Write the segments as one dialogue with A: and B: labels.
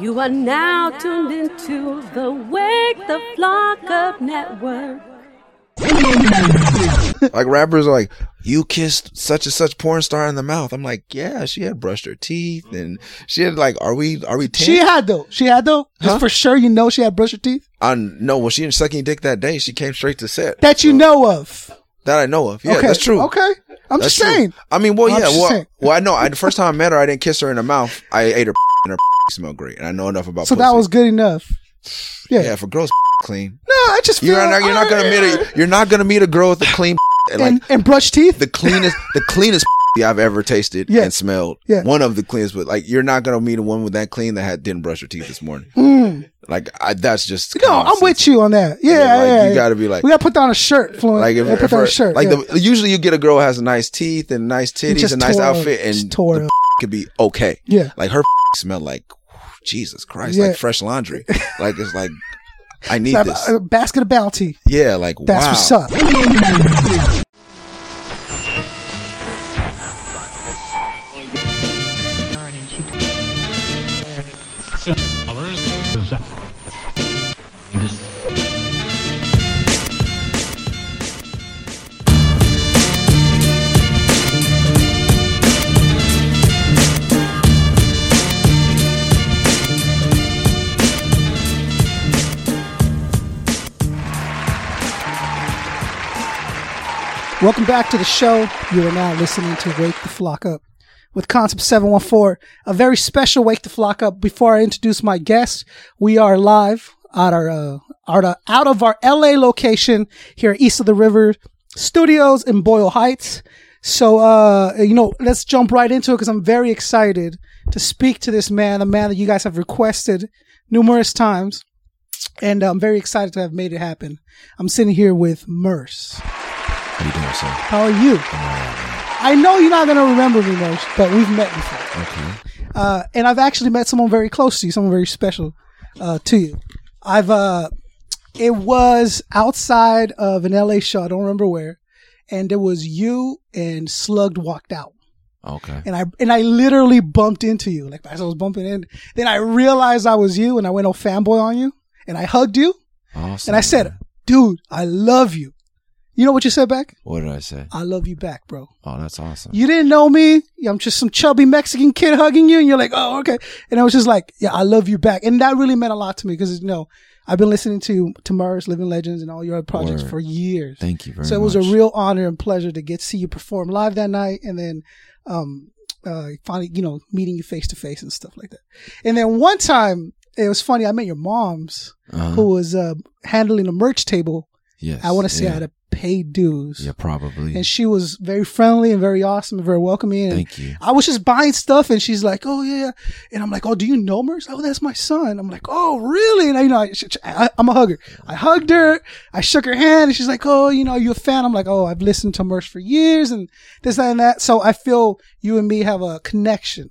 A: You are now tuned into the Wake the Flock Up Network.
B: like rappers are like, you kissed such and such porn star in the mouth. I'm like, yeah, she had brushed her teeth and she had like, are we, are we 10?
C: She had though. She had though. Just
B: Huh?
C: for sure, you know she had brushed her teeth
B: I no, well, she didn't suck any dick that day. She came straight to set.
C: that you know of.
B: That I know of. Yeah,
C: okay,
B: that's true.
C: Okay, I'm
B: That's
C: just
B: true.
C: saying.
B: I mean, well,
C: I'm
B: yeah, well,
C: saying.
B: well, I know. I, the first time I met her, I didn't kiss her in the mouth. I ate her and her smelled great, and I know enough about.
C: So that was good enough. Yeah.
B: yeah for girls clean.
C: No, I just feel
B: You're not. You're not gonna meet a. You're not gonna meet a girl with a clean and like
C: and, brush teeth.
B: the cleanest, the cleanest I've ever tasted
C: Yeah.
B: and smelled.
C: Yeah.
B: One of the cleanest, but like you're not gonna meet a woman with that clean that had didn't brush her teeth this morning.
C: Mm.
B: Like I, that's just
C: No, I'm with you on that. Yeah,
B: Yeah, like,
C: yeah.
B: you gotta be like-
C: we gotta put down a shirt, Fluent.
B: Like if,
C: Yeah, put
B: if
C: down
B: her-
C: a shirt.
B: like the usually you get a girl who has nice teeth and nice titties and nice outfit and
C: tore
B: the
C: up.
B: could be okay.
C: Yeah.
B: Like her smell like Jesus Christ,
C: Yeah.
B: like fresh laundry. like it's like I need this.
C: a basket of bounty.
B: Yeah, like
C: That's
B: wow.
C: what's up. Welcome back to the show. You are now listening to Wake the Flock Up with Concept 714. A very special Wake the Flock Up. Before I introduce my guest, we are live at our, uh, out of, out of our LA location here east of the river studios in Boyle Heights. So, uh, you know, let's jump right into it because I'm very excited to speak to this man, a man that you guys have requested numerous times. And I'm very excited to have made it happen. I'm sitting here with Murs.
B: How you doing, sir?
C: How are you? I know you're not going to remember me, Murs, but we've met before.
B: Okay.
C: Uh, and I've actually met someone very close to you, someone very special uh, to you. I've, uh, it was outside of an LA show, I don't remember where, and it was you and Slugged walked out.
B: Okay.
C: And I and I literally bumped into you, like as I was bumping in. Then I realized I was you, and I went all fanboy on you, and I hugged you,
B: Awesome.
C: and I said, "Dude, I love you." You know what you said back?
B: What did I say?
C: I love you back, bro.
B: Oh, that's awesome.
C: You didn't know me. I'm just some chubby Mexican kid hugging you, and you're like, "Oh, okay." And I was just like, "Yeah, I love you back," and that really meant a lot to me because you know I've been listening to to Murs, Living Legends, and all your other projects
B: Word.
C: for years.
B: Thank you very
C: so it
B: much.
C: was a real honor and pleasure to get to see you perform live that night, and then um, uh, finally, you know, meeting you face to face and stuff like that. And then one time, it was funny. I met your mom's,
B: Uh-huh.
C: who was uh, handling a merch table.
B: Yes.
C: I want to say
B: yeah.
C: I had to pay dues.
B: Yeah, probably.
C: And she was very friendly and very awesome and very welcoming. And
B: Thank you.
C: I was just buying stuff, and she's like, "Oh yeah," yeah." and I'm like, "Oh, do you know Murs? Oh, that's my son." I'm like, "Oh, really?" And I, you know, I, I, I'm a hugger. I hugged her. I shook her hand, and she's like, "Oh, you know, you a fan?" I'm like, "Oh, I've listened to Murs for years, and this that, and that." So I feel you and me have a connection.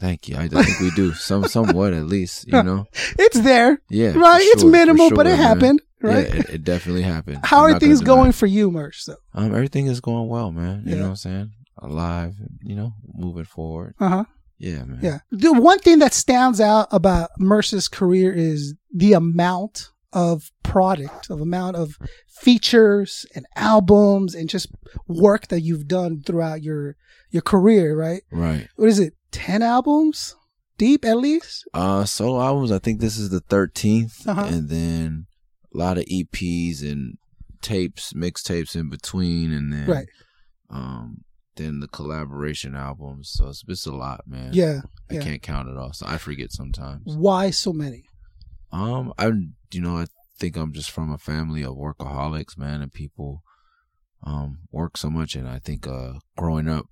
B: Thank you. I, I think we do some, somewhat at least. You know.
C: It's there,
B: Yeah.
C: right? it's
B: sure, for
C: minimal, but it
B: man.
C: happened, right?
B: Yeah, it, it definitely happened.
C: How
B: I'm
C: are things going for you, Murs? Though,
B: Um, everything is going well, man. You
C: Yeah.
B: know what I'm saying? Alive, you know, moving forward.
C: uh huh.
B: Yeah, man.
C: Yeah. The one thing that stands out about Murs's career is the amount of product, of amount of features and albums and just work that you've done throughout your your career, right?
B: Right.
C: What is it? 10 albums deep at least?
B: Uh, solo albums. I think this is the 13th,
C: Uh-huh.
B: and then lot of EPs and tapes, mixtapes in between, and then
C: Right.
B: um, then the collaboration albums. So it's it's a lot, man.
C: Yeah.
B: I
C: yeah.
B: can't count it all, so I forget sometimes.
C: Why so many?
B: Um, I you know I think I'm just from a family of workaholics, man, and people um work so much, and I think uh growing up,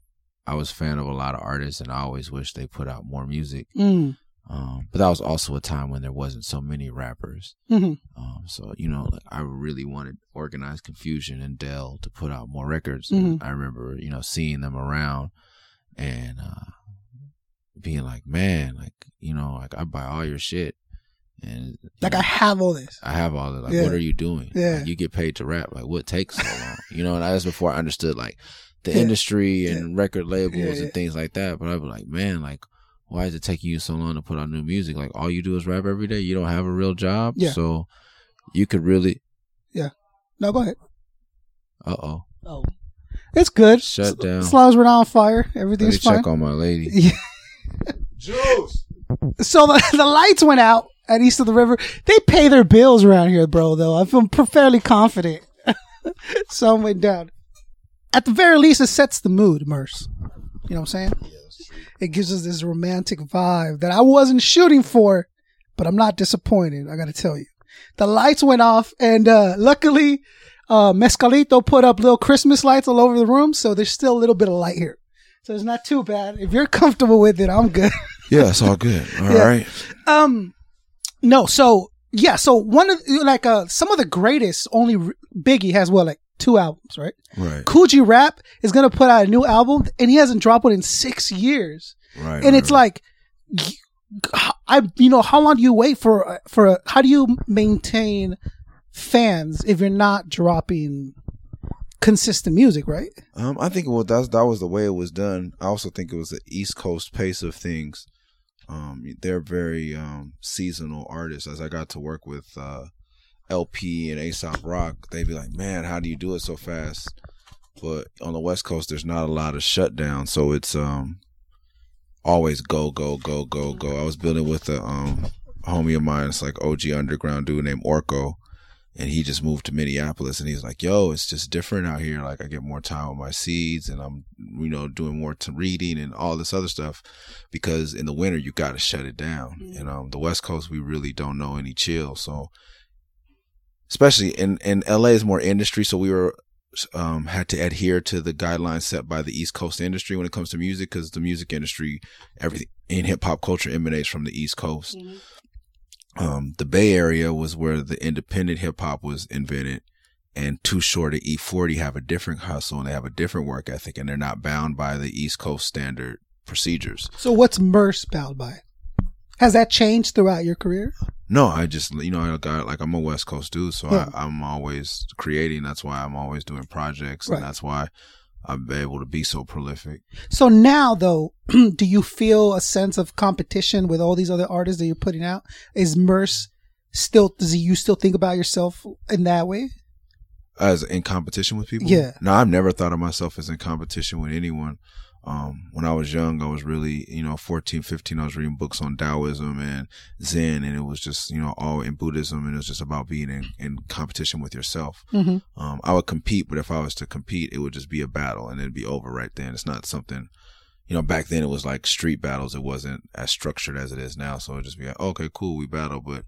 B: I was a fan of a lot of artists, and I always wish they put out more music.
C: Mm.
B: Um, but that was also a time when there wasn't so many rappers.
C: hmm
B: Um, so you know, like I really wanted Organized Confusion and Del to put out more records.
C: Mhm.
B: And I remember, you know, seeing them around and uh, being like, man, like you know, like I buy all your shit, and
C: Like
B: know,
C: I have all this.
B: I have all that. Like,
C: Yeah.
B: what are you doing?
C: Yeah.
B: Like, you get paid to rap. Like, what takes so long? you know, and that's before I understood like the
C: Yeah.
B: industry and record labels
C: Yeah, yeah.
B: and things like that. But I'd be like, man, like, why is it taking you so long to put out new music? Like all you do is rap every day. You don't have a real job.
C: Yeah.
B: So you could really. Yeah.
C: No, go ahead.
B: Uh oh.
C: Oh, it's good.
B: Shut down.
C: As long as we're not on fire,
B: Let me
C: everything's fine.
B: check on my lady.
C: Yeah.
D: Juice.
C: So the, the lights went out at East of the River. They pay their bills around here, bro. Though I feel fairly confident. Some went down. At the very least, it sets the mood, Merce. You know what I'm saying? It gives us this romantic vibe that I wasn't shooting for, but I'm not disappointed. I got to tell you, the lights went off, and uh, luckily, uh, Mescalito put up little Christmas lights all over the room, so there's still a little bit of light here. So it's not too bad. If you're comfortable with it, I'm good.
B: Yeah, it's all good. All right.
C: Yeah. Um, no. So yeah. So one of like uh some of the greatest. Only Biggie has what like two albums, right?
B: Right.
C: Kool G Rap is gonna put out a new album, and he hasn't dropped one in six years.
B: Right.
C: And
B: right,
C: it's like, I you know how long do you wait for for a, how do you maintain fans if you're not dropping consistent music, right?
B: Um, I think well that's that was the way it was done. I also think it was the East Coast pace of things. Um, they're very um seasonal artists. As I got to work with uh, El-P and Aesop Rock, they'd be like, "Man, how do you do it so fast?" But on the West Coast, there's not a lot of shutdown, so it's um always go go go go go. I was building with a um homie of mine. It's like OG underground dude named Orko and he just moved to Minneapolis and he's like, yo, it's just different out here. Like I get more time with my seeds and I'm, you know, doing more to reading and all this other stuff because in the winter you got to shut it down. And um, the West Coast, we really don't know any chill. So especially in, in LA is more industry. So we were, um, had to adhere to the guidelines set by the East Coast industry when it comes to music because the music industry, everything in hip hop culture emanates from the East Coast um, the Bay Area was where the independent hip hop was invented, and Too Short to E40 have a different hustle and they have a different work ethic, and they're not bound by the East Coast standard procedures.
C: So what's Murs bound by? Has that changed throughout your career?
B: No, I just you know I got like I'm a West Coast dude, so
C: Yeah.
B: I, I'm always creating. That's why I'm always doing projects,
C: Right.
B: and that's why I'm able to be so prolific.
C: So now, though, do you feel a sense of competition with all these other artists that you're putting out? Is Murs still? Does he, you still think about yourself in that way?
B: as in competition with people.
C: Yeah.
B: No, I've never thought of myself as in competition with anyone. Um, when I was young, I was really, you know, 14, 15, I was reading books on Taoism and Zen, and it was just, you know, all in Buddhism, and it was just about being in, in competition with yourself.
C: Mhm.
B: Um, I would compete, but if I was to compete, it would just be a battle, and it'd be over right then. It's not something, you know, back then it was like street battles. It wasn't as structured as it is now, so it'd just be like, okay, cool, we battle, but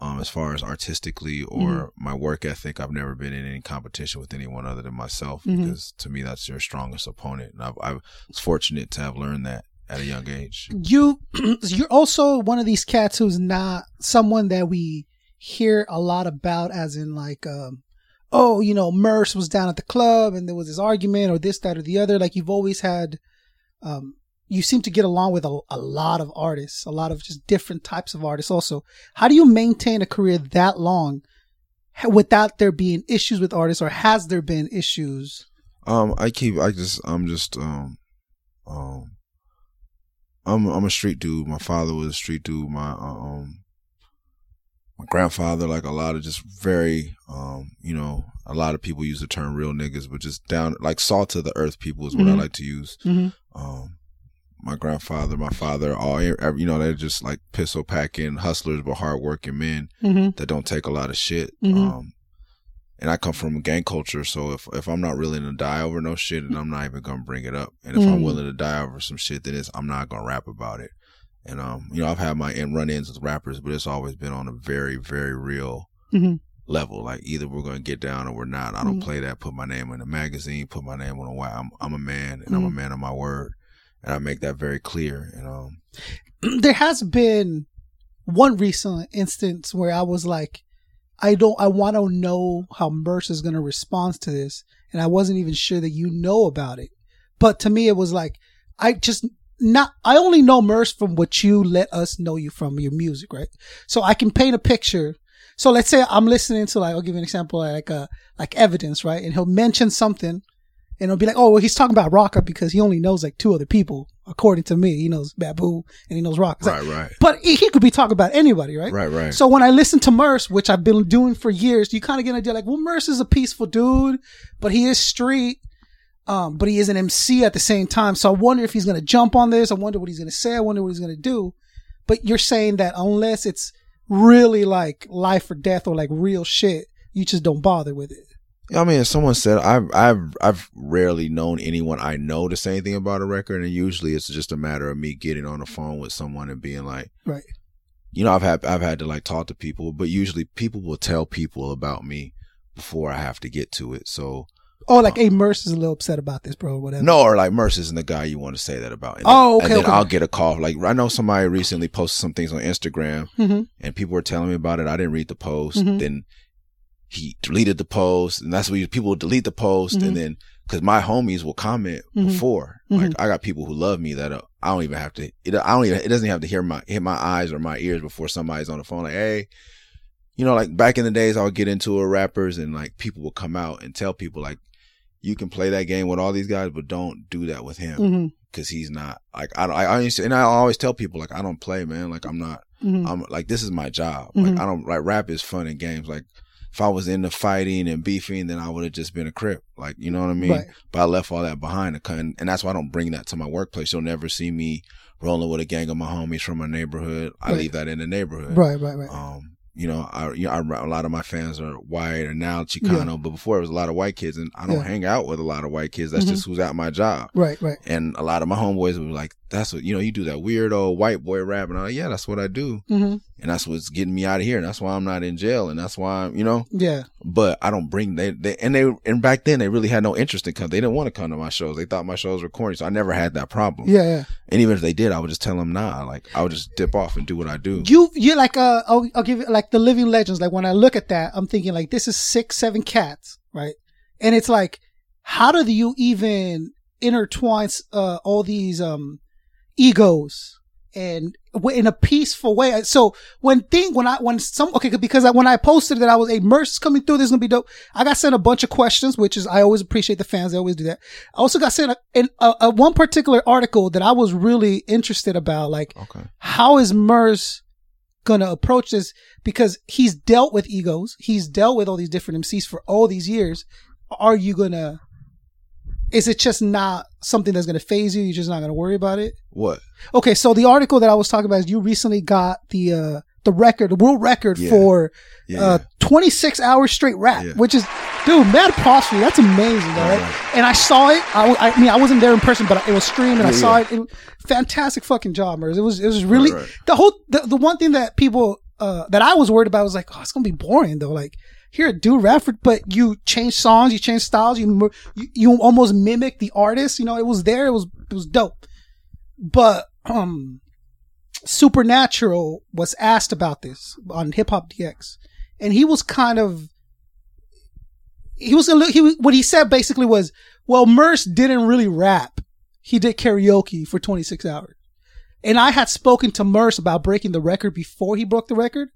B: um, as far as artistically or my work ethic, I've never been in any competition with anyone other than myself
C: Mhm.
B: because to me that's your strongest opponent, and I've, I was fortunate to have learned that at a young age.
C: You, you're also one of these cats who's not someone that we hear a lot about, as in like, um, oh, you know, Murs was down at the club and there was this argument or this, that, or the other. Like you've always had, um, you seem to get along with a, a lot of artists, a lot of just different types of artists. Also, how do you maintain a career that long without there being issues with artists, or has there been issues?
B: Um, I keep, I just, I'm just, um, um, I'm, I'm a street dude. My father was a street dude. My, um, my grandfather, like a lot of just very, um, you know, a lot of people use the term real niggas, but just down, like salt to the earth people is what
C: Mhm.
B: I like to use.
C: Mhm.
B: Um, my grandfather, my father, all, you know, they're just like pistol packing hustlers, but hardworking men
C: Mm-hmm.
B: that don't take a lot of shit.
C: Mhm.
B: Um, and I come from a gang culture, so if if I'm not willing to die over no shit, and I'm not even gonna bring it up. And if I'm
C: Mm.
B: willing to die over some shit, then it's, I'm not gonna rap about it. And um, you know, I've had my in run ins with rappers, but it's always been on a very very real
C: Mhm.
B: level. Like either we're gonna get down or we're not. I don't
C: Mhm.
B: play that. Put my name in a magazine. Put my name on a why. I'm I'm a man, and I'm a
C: Mhm.
B: man of my word, and I make that very clear. And um,
C: there has been one recent instance where I was like, I don't, I want to know how Murs is going to respond to this. And I wasn't even sure that you know about it. But to me, it was like, I just not, I only know Murs from what you let us know you from your music, right? So I can paint a picture. So let's say I'm listening to like, I'll give you an example, like, uh, like evidence, right? And he'll mention something And it'll be like, oh, well, he's talking about Rakaa because he only knows like two other people, according to me. He knows Babu and he knows Rock. It's like-
B: Right, right.
C: But he he could be talking about anybody, right?
B: Right, right.
C: So when I listen to Murs, which I've been doing for years, you kind of get an idea like, well, Murs is a peaceful dude, but he is street. Um, but he is an MC at the same time. So I wonder if he's going to jump on this. I wonder what he's going to say. I wonder what he's going to do. But you're saying that unless it's really like life or death or like real shit, you just don't bother with it.
B: I mean, someone said, I've I've I've rarely known anyone I know to say anything about a record, and usually it's just a matter of me getting on the phone with someone and being like,
C: Right.
B: you know, I've had I've had to like talk to people, but usually people will tell people about me before I have to get to it. So
C: Oh, like, hey, Murs is a little upset about this, bro, or whatever.
B: no, or like Murs isn't the guy you want to say that about. And
C: Oh, okay,
B: And then
C: okay.
B: I'll get a call. Like I know somebody recently posted some things on Instagram,
C: hmm
B: and people were telling me about it. I didn't read the post.
C: Mhm.
B: Then he deleted the post, and that's what you- people delete the post,
C: Mhm.
B: and then because my homies will comment
C: Mhm.
B: before.
C: Mhm.
B: Like I got people who love me that uh, I don't even have to. It, I don't even. It doesn't have to hear my hit my eyes or my ears before somebody's on the phone. Like, hey, you know, like back in the days, I would get into a rappers, and like people would come out and tell people like, you can play that game with all these guys, but don't do that with him because he's not like I. don't- I, I used to- and I always tell people like I don't play, man. Like I'm not.
C: hmm
B: I'm like this is my job. Like I don't like rap is fun and games. Like if I was into fighting and beefing, then I would have just been a crip. Like you know what I mean.
C: Right.
B: But I left all that behind, and and that's why I don't bring that to my workplace. You'll never see me rolling with a gang of my homies from my neighborhood. I
C: Right.
B: leave that in the neighborhood.
C: Right, right, right.
B: Um, you know, I, you know, I, a lot of my fans are white or now Chicano, but before it was a lot of white kids, and I don't
C: Yeah.
B: hang out with a lot of white kids. That's
C: Mhm.
B: just who's at my job.
C: right, right.
B: And a lot of my homeboys were like, "That's what you know. You do that weird old white boy rap," and I'm like, "Yeah, that's what I do."
C: hmm
B: and that's what's getting me out of here. And that's why I'm not in jail. And that's why, I'm, you know,
C: Yeah.
B: but I don't bring they, they, and they, and back then they really had no interest in come. They didn't want to come to my shows. They thought my shows were corny. So I never had that problem.
C: Yeah, yeah.
B: And even if they did, I would just tell them, nah, like I would just dip off and do what I do.
C: You, you're like, uh, I'll, I'll give you like the living legends. Like when I look at that, I'm thinking like this is six, seven cats, right? And it's like, how do you even intertwine, uh, all these, um, egos and in a peaceful way. Uh, so when thing, when I, when some, okay, because I, when I posted that I was a Murs coming through, this is going to be dope. I got sent a bunch of questions, which is, I always appreciate the fans. They always do that. I also got sent a, in a, a one particular article that I was really interested about, like,
B: Okay.
C: how is Murs gonna approach this? Because he's dealt with egos, he's dealt with all these different MCs for all these years. Are you gonna? Is it just not something that's gonna phase you? You're just not gonna worry about it.
B: What?
C: Okay, so the article that I was talking about is you recently got the uh the record, the world record
B: Yeah.
C: for
B: Yeah.
C: uh 26 hours straight rap, which is dude, mad props for you. That's amazing, right?
B: Right,
C: And I saw it. I mean, I wasn't there in person, but it was streamed, and I saw it. it. Fantastic fucking job, Murs. It was it was really
B: Right, right.
C: the whole the, the one thing that people uh that I was worried about was like, oh, it's gonna be boring though. Like, here, dude, rap, but you change songs, you change styles, you, you you almost mimic the artist. You know, it was there. It was it was dope. But um, Supernatural was asked about this on Hip Hop DX, and he was kind of he was a li- he what he said basically was, well, Murs didn't really rap. He did karaoke for 26 hours. And I had spoken to Murs about breaking the record before he broke the record.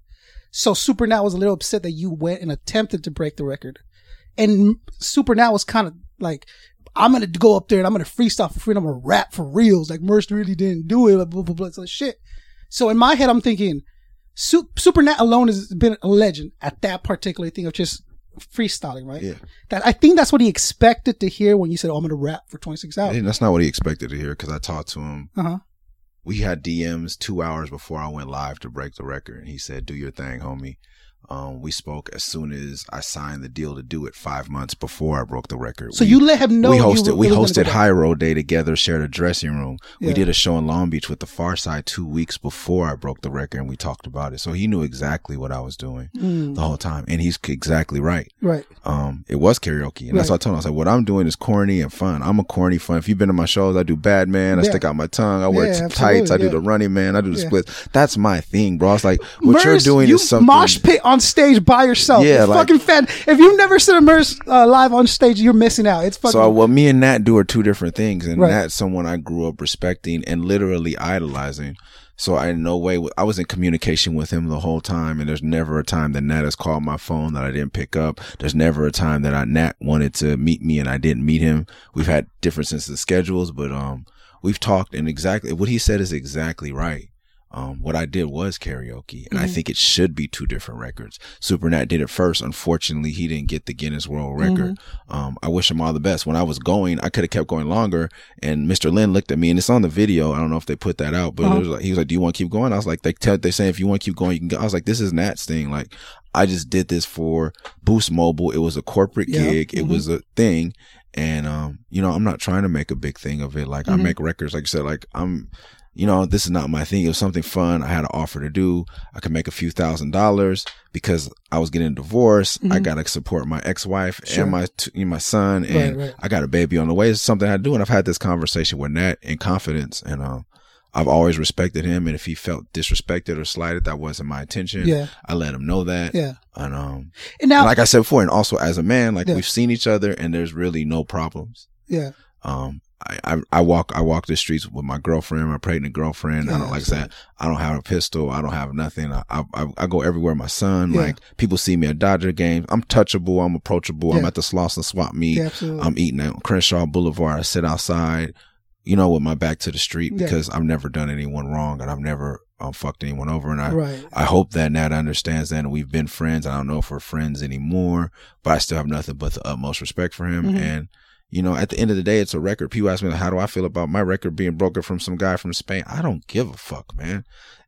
C: So Supernat was a little upset that you went and attempted to break the record. And Supernat was kind of like, I'm going to go up there and I'm going to freestyle for free and I'm going to rap for reals. Like Murs really didn't do it. Blah, blah, blah, blah. Like shit. So in my head, I'm thinking, Su- Supernat alone has been a legend at that particular thing of just freestyling, right?
B: Yeah.
C: That I think that's what he expected to hear when you said, "Oh, I'm going to rap for 26 hours."
B: That's not what he expected to hear because I talked to him.
C: Uh huh.
B: We had DMs two hours before I went live to break the record, and he said, "Do your thing, homie." Um, we spoke as soon as I signed the deal to do it five months before I broke the record.
C: So
B: We-
C: you let him know
B: we hosted
C: were
B: we hosted High Road Day together, shared a dressing room.
C: Yeah.
B: We did a show in Long Beach with the Pharcyde two weeks before I broke the record, and we talked about it. So he knew exactly what I was doing
C: Mm,
B: the whole time, and he's exactly right.
C: right.
B: Um, it was karaoke, and that's
C: Right.
B: what I told him. I said, "What I'm doing is corny and fun. I'm a corny fun. If you've been to my shows, I do bad man. I
C: Yeah.
B: stick out my tongue. I wear
C: Yeah,
B: tights. I do the running man. I do the splits. That's my thing, bro. It's like what you're doing
C: you
B: is something.
C: mosh pit on stage by yourself.
B: Yeah,
C: It's
B: like-
C: fucking fan. If you've never seen a Murs uh, live on stage, you're missing out. It's fucking.
B: So what me and Nat do are two different things, and
C: Right.
B: Nat's someone I grew up respecting and literally idolizing. So I in no way I was in communication with him the whole time, and there's never a time that Nat has called my phone that I didn't pick up. There's never a time that I Nat wanted to meet me and I didn't meet him. We've had differences in schedules, but um, we've talked and exactly what he said is exactly right. Um, what I did was karaoke, and I
C: Mm-hmm.
B: think it should be two different records. Super Nat did it first. Unfortunately, he didn't get the Guinness World Record.
C: Mm-hmm.
B: Um, I wish him all the best. When I was going, I could have kept going longer. And Mr. Lin looked at me, and it's on the video. I don't know if they put that out, but
C: Uh-huh.
B: it was like he was like, "Do you want to keep going?" I was like, "They tell they say if you want to keep going, you can go." I was like, "This is Nat's thing." Like, I just did this for Boost Mobile. It was a corporate
C: Yeah.
B: gig. It
C: Mhm.
B: was a thing. And, um, you know, I'm not trying to make a big thing of it. Like I
C: Mhm.
B: make records, like you said, like I'm, you know, this is not my thing. It was something fun. I had an offer to do. I could make a few thousand dollars because I was getting a divorce. I
C: Mhm.
B: got to support my ex-wife
C: Sure.
B: and my, t- my son and
C: right.
B: I got a baby on the way. It's something I do. And I've had this conversation with Nat in confidence and, um, I've always respected him. And if he felt disrespected or slighted, that wasn't my intention.
C: Yeah.
B: I let him know that.
C: Yeah.
B: And, um,
C: And now,
B: and like I said before, and also as a man, like
C: Yeah.
B: we've seen each other and there's really no problems.
C: yeah.
B: Um, I, I, I walk, I walk the streets with my girlfriend, my pregnant girlfriend. I
C: Yeah,
B: don't like I said, I don't have a pistol. I don't have nothing. I, I, I go everywhere. My son,
C: Yeah.
B: like people see me at Dodger games. I'm touchable. I'm approachable. I'm at the Slauson swap meet.
C: Yeah.
B: I'm eating at Crenshaw Boulevard. I sit outside, you know, with my back to the street
C: Yeah.
B: because I've never done anyone wrong and I've never um, fucked anyone over. And I,
C: right.
B: I hope that Nat understands that and we've been friends. I don't know if we're friends anymore, but I still have nothing but the utmost respect for him.
C: Mhm.
B: And, you know, at the end of the day, it's a record. People ask me, how do I feel about my record being broken from some guy from Spain? I don't give a fuck, man.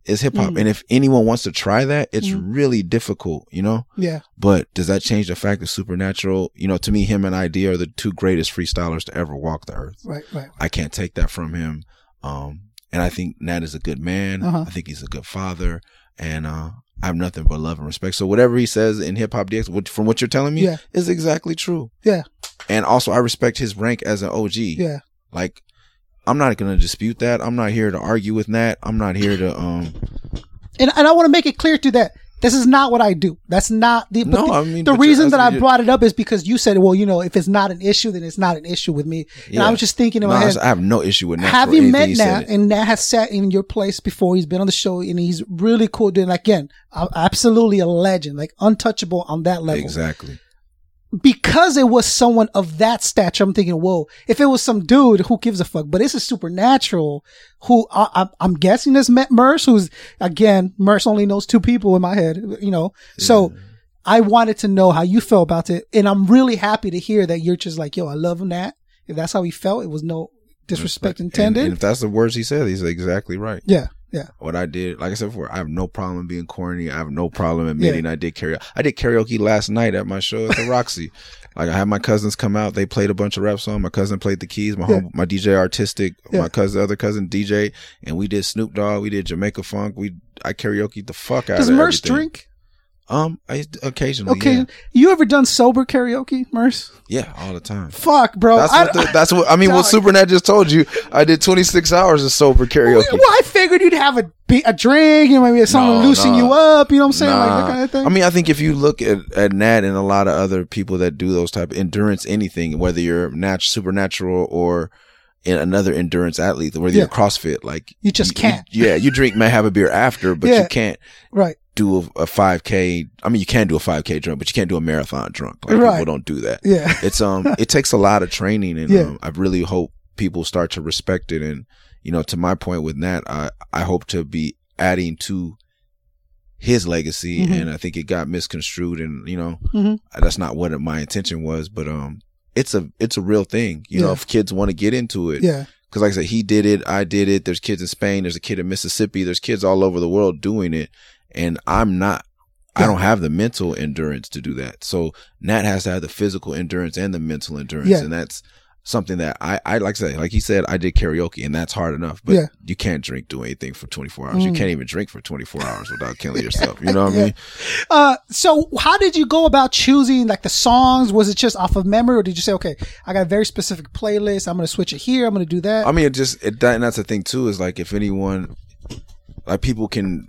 B: It's hip hop.
C: Mhm.
B: And if anyone wants to try that, it's
C: Mhm.
B: really difficult, you know?
C: Yeah.
B: But does that change the fact that Supernatural, you know, to me, him and ID are the two greatest freestylers to ever walk the earth.
C: Right. Right.
B: I can't take that from him. Um, and I think Nat is a good man.
C: Uh-huh.
B: I think he's a good father, and uh, I have nothing but love and respect. So whatever he says in Hip Hop DX, from what you're telling me,
C: Yeah.
B: is exactly true.
C: Yeah.
B: And also, I respect his rank as an OG.
C: Yeah.
B: Like, I'm not gonna dispute that. I'm not here to argue with Nat. I'm not here to um.
C: And and I want to make it clear to that this is not what I do. That's not the.
B: No,
C: the,
B: I mean,
C: the reason that I brought it up is because you said, well, you know, if it's not an issue, then it's not an issue with me. And I was just thinking in
B: No,
C: my head,
B: I have no issue with Nat.
C: have you met Nat? And Nat has sat in your place before. He's been on the show, and he's really cool. Doing again, absolutely a legend, like untouchable on that level.
B: Exactly.
C: Because it was someone of that stature, I'm thinking, whoa. If it was some dude, who gives a fuck? But it's a supernatural. Who I, I, I'm guessing is Matt Murs, who's again, Murs only knows two people in my head, you know. So I wanted to know how you felt about it, and I'm really happy to hear that you're just like, yo, I love Nat. If that's how he felt, it was no disrespect
B: And-
C: intended.
B: And, if that's the words he said, he's exactly right.
C: yeah, yeah,
B: what I did, like I said before, I have no problem being corny. I have no problem admitting I did karaoke. I did karaoke last night at my show at the Roxy. like I had my cousins come out. They played a bunch of rap songs. My cousin played the keys. My
C: Yeah.
B: home, my DJ artistic,
C: Yeah.
B: my cousin, other cousin DJ, and we did Snoop Dogg. We did Jamaica Funk. We I karaoke the fuck out
C: Does
B: of
C: Murs
B: everything.
C: drink?
B: Um, I occasionally.
C: Okay,
B: Yeah.
C: you ever done sober karaoke, Murs?
B: yeah, all the time.
C: Fuck, bro.
B: That's
C: I-
B: what. The, that's what. I mean, what Supernat just told you. I did 26 hours of sober karaoke.
C: Well, I figured you'd have a a drink and maybe someone
B: No,
C: loosen
B: no.
C: you up. You know what I'm saying? Like that
B: Nah.
C: kind of thing.
B: I mean, I think if you look at, at Nat and a lot of other people that do those type of endurance, anything, whether you're nat- supernatural or in another endurance athlete, whether you're CrossFit, like
C: You just can't.
B: yeah, you drink, may have a beer after, but
C: Yeah.
B: you can't
C: right.
B: Do a, a 5K. I mean, you can do a 5K drunk, but you can't do a marathon drunk. Like
C: Right.
B: people don't do that.
C: Yeah.
B: It's um, it takes a lot of training, and
C: Yeah.
B: um, I really hope people start to respect it. And you know, to my point with Nat, I I hope to be adding to his legacy,
C: Mhm.
B: and I think it got misconstrued, and you know,
C: Mhm.
B: that's not what my intention was. But um, it's a it's a real thing. You know, if kids want to get into it,
C: Yeah.
B: because like I said, he did it, I did it. There's kids in Spain, there's a kid in Mississippi, there's kids all over the world doing it, and I'm not. I don't have the mental endurance to do that. So Nat has to have the physical endurance and the mental endurance,
C: Yeah.
B: and that's something that I, I like to say, like he said, I did karaoke, and that's hard enough. But
C: Yeah.
B: you can't drink, do anything for 24 hours. You
C: Mm.
B: can't even drink for 24 hours without killing yourself. You know what
C: Yeah.
B: I mean?
C: Uh, so how did you go about choosing like the songs? Was it just off of memory, or did you say, okay, I got a very specific playlist. I'm going to switch it here. I'm going to do that.
B: I mean, it just it, that, and that's the thing too is like if anyone, like people can,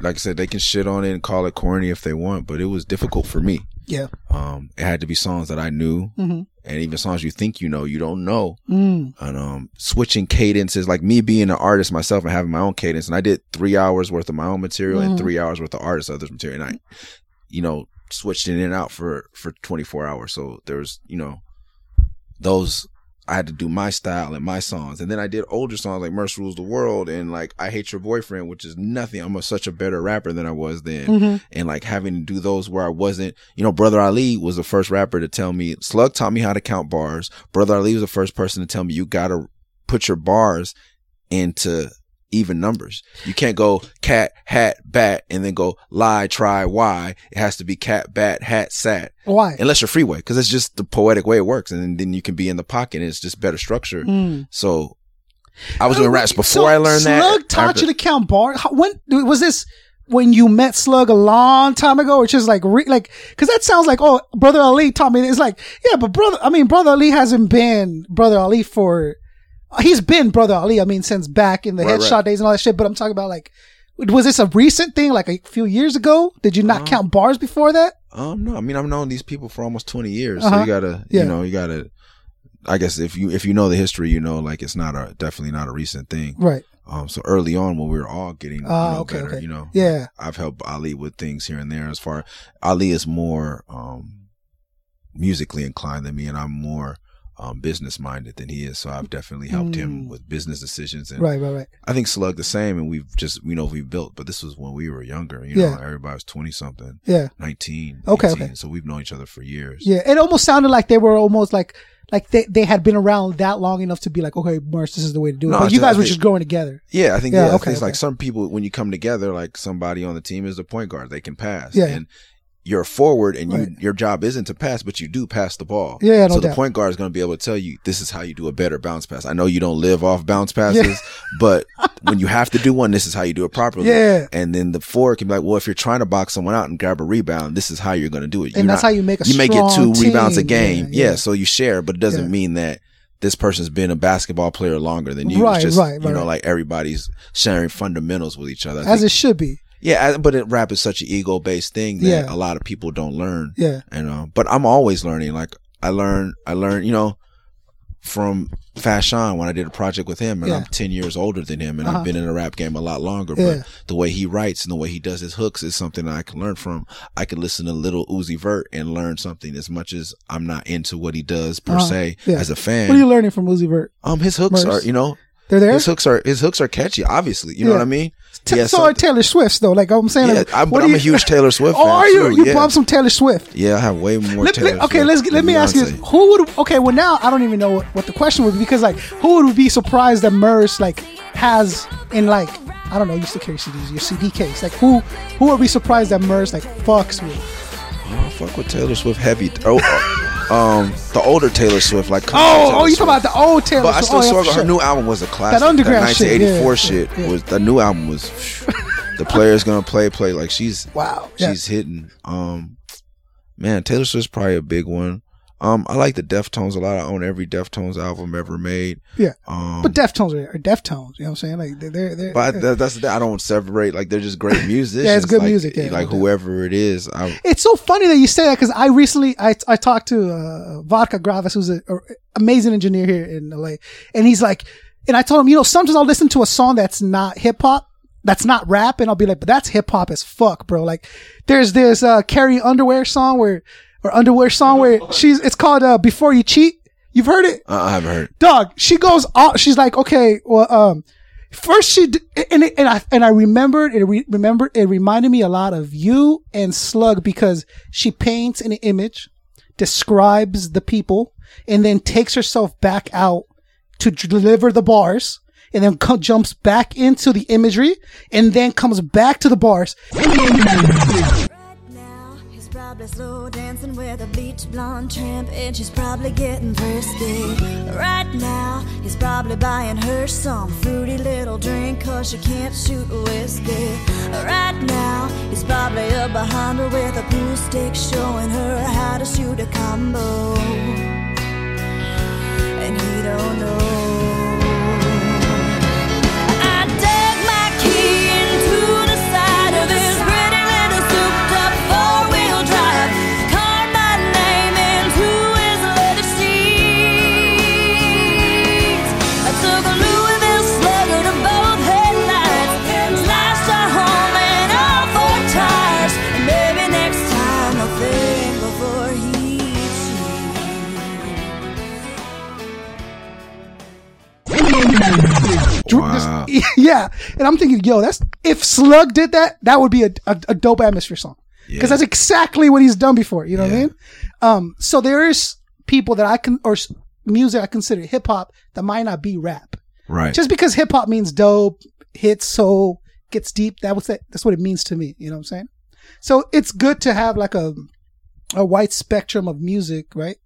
B: like I said, they can shit on it and call it corny if they want, but it was difficult for me.
C: yeah.
B: Um, it had to be songs that I knew,
C: Mhm.
B: and even songs you think you know, you don't know.
C: Mm.
B: And um, switching cadences, like me being an artist myself and having my own cadence, and I did three hours worth of my own material
C: Mhm.
B: and three hours worth of artist others material, and I, you know, switched it in and out for for 24 hours. So there's, you know, those I had to do my style and my songs. And then I did older songs like Murs Rules the World and like I Hate Your Boyfriend, which is nothing. I'm a, such a better rapper than I was then.
C: Mhm.
B: And like having to do those where I wasn't, you know, Brother Ali was the first rapper to tell me, Slug taught me how to count bars. Brother Ali was the first person to tell me you gotta put your bars into even numbers. You can't go cat, hat, bat, and then go lie, try, why. It has to be cat, bat, hat, sat
C: Why?
B: unless you're freeway because it's just the poetic way it works and then, you can be in the pocket and it's just better structure
C: Mm.
B: so i was doing raps before
C: So
B: i learned that
C: Slug taught
B: After-
C: you to count bars. When was this? When you met Slug a long time ago, or just like re, like because that sounds like oh, brother Ali taught me. It's like yeah, but brother, I mean, brother Ali hasn't been brother Ali for. He's been brother Ali. I mean, since back in the
B: Right,
C: headshot
B: right.
C: days and all that shit. But I'm talking about like, was this a recent thing? Like a few years ago? Did you not
B: Uh,
C: count bars before that?
B: um no i mean i've known these people for almost 20 years so
C: Uh-huh.
B: you gotta
C: Yeah.
B: you know you gotta i guess if you if you know the history you know like it's not a definitely not a recent thing
C: Right.
B: um so early on when we were all getting
C: Ah,
B: you know,
C: okay,
B: better
C: okay.
B: you know
C: Yeah.
B: i've helped ali with things here and there as far ali is more um musically inclined than me and i'm more um business minded than he is so i've definitely helped him
C: Mm.
B: with business decisions and
C: Right. Right. Right.
B: I think Slug the same, and we've just you know we've built, but this was when we were younger. You
C: Yeah.
B: know, everybody was twenty something,
C: Yeah.
B: nineteen.
C: Okay,
B: 18,
C: okay.
B: So we've known each other for years.
C: Yeah, it almost sounded like they were almost like like they, they had been around that long enough to be like, okay, Murs, this is the way to do it.
B: No,
C: but you guys were just growing together.
B: Yeah, I think
C: Yeah,
B: yeah,
C: okay,
B: it's
C: okay.
B: like some people when you come together, like somebody on the team is the point guard, they can pass.
C: Yeah.
B: and you're a forward, and
C: Right.
B: you your job isn't to pass, but you do pass the ball.
C: Yeah, yeah, no
B: so the point guard is going to be able to tell you this is how you do a better bounce pass. I know you don't live off bounce passes, but when you have to do one, this is how you do it properly.
C: Yeah.
B: and then the forward can be like, well, if you're trying to box someone out and grab a rebound, this is how you're going to do it.
C: And
B: You're
C: that's how you make a
B: you may get two
C: strong
B: rebounds a game.
C: Yeah,
B: Yeah,
C: yeah.
B: so you share, but it doesn't
C: Yeah.
B: mean that this person's been a basketball player longer than you.
C: Right,
B: it's just,
C: right,
B: you know, like everybody's sharing fundamentals with each other. I
C: As
B: think-
C: it should be.
B: Yeah, but it, rap is such an ego based thing that
C: Yeah.
B: a lot of people don't learn.
C: Yeah.
B: And um, but I'm always learning. Like I learn, I learn, you know, from Fashawn when I did a project with him, and
C: Yeah.
B: I'm ten years older than him, and
C: Uh-huh.
B: I've been in the rap game a lot longer.
C: Yeah.
B: But the way he writes and the way he does his hooks is something that I can learn from. I can listen to Lil Uzi Vert and learn something as much as I'm not into what he does per
C: Uh-huh.
B: se
C: Yeah.
B: as a fan.
C: What are you learning from Uzi Vert?
B: um, his hooks
C: Murs?
B: are, you know,
C: They're there.
B: his hooks are his hooks are catchy. Obviously, you know what I mean.
C: T-
B: Yeah,
C: so
B: some-
C: are Taylor Swift's though. Like I'm saying,
B: Yeah,
C: like,
B: I'm, but I'm a huge Taylor Swift
C: Oh,
B: fan.
C: are you?
B: too.
C: You
B: yeah.
C: bump some Taylor Swift.
B: Yeah, I have way more.
C: Let,
B: Taylor
C: let- okay,
B: Swift
C: let's let me ask you: this. Who would? Okay, well now I don't even know what, what the question would be because like who would be surprised that Murs like has in like I don't know used to carry CDs your CD case like who who would be surprised that Murs like fucks with?
B: Oh, fuck with Taylor Swift heavy. Oh, uh, um, the older Taylor Swift, like
C: Oh,
B: Taylor
C: oh, you
B: Swift.
C: talking about the old Taylor?
B: But I still
C: oh,
B: saw her new album was a classic.
C: underground shit,
B: 1984
C: yeah,
B: shit,
C: yeah, yeah.
B: was the new album was. the player's gonna play, play like she's
C: Wow, yeah.
B: she's hitting. Um, man, Taylor Swift's probably a big one. Um, I like the Deftones a lot. I own every Deftones album ever made.
C: Yeah,
B: Um,
C: but Deftones are, are Deftones. You know what I'm saying? Like they're they're. they're
B: But that's the. I don't separate. Like they're just great musicians.
C: Yeah, it's good
B: like,
C: music, yeah,
B: like whoever it is, I,
C: It's so funny that you say that because I recently I I talked to uh, Vodka Gravis, who's an amazing engineer here in LA, and he's like, and I told him, you know, sometimes I'll listen to a song that's not hip hop, that's not rap, and I'll be like, but that's hip hop as fuck, bro. Like, there's this uh, Carrie Underwood song where or Underwood song where she's it's called uh, Before You Cheat. You've heard it?
B: I haven't heard.
C: dog she goes off she's like okay well um first she d- and it, and i and i remembered it re- remembered it reminded me a lot of you and slug because she paints an image describes the people and then takes herself back out to deliver the bars and then co- jumps back into the imagery and then comes back to the bars
E: probably slow dancing with a bleach blonde tramp, and she's probably getting frisky. Right now he's probably buying her some fruity little drink, cause she can't shoot whiskey. Right now he's probably up behind her with a pool stick, showing her how to shoot a combo. And he don't know.
C: And I'm thinking, yo, that's if Slug did that, that would be a, a, a dope atmosphere song. Because that's exactly what he's done before. You know what I mean? Um, so there is people that I can, or music I consider hip hop that might not be rap.
B: Right.
C: Just because hip hop means dope, hits soul, gets deep, that was that, that's what it means to me. You know what I'm saying? So it's good to have like a, a wide spectrum of music, right?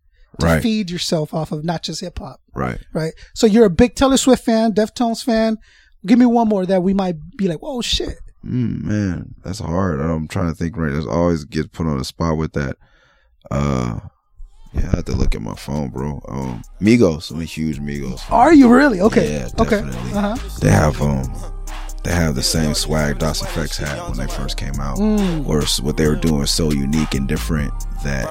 C: To
B: Right.
C: feed yourself off of not just hip hop
B: right.
C: right? So you're a big Taylor Swift fan, Deftones fan. Give me one more that we might be like, oh shit.
B: Mm, man, that's hard. I'm trying to think right. There's always get put on the spot with that. Uh, yeah, I have to look at my phone, bro. Um, Migos, I'm a huge Migos. fan.
C: Are you really? Okay.
B: Yeah,
C: okay.
B: definitely.
C: Uh huh.
B: They have um, they have the same swag Das EFX had when they first came out,
C: Mm.
B: or what they were doing was so unique and different that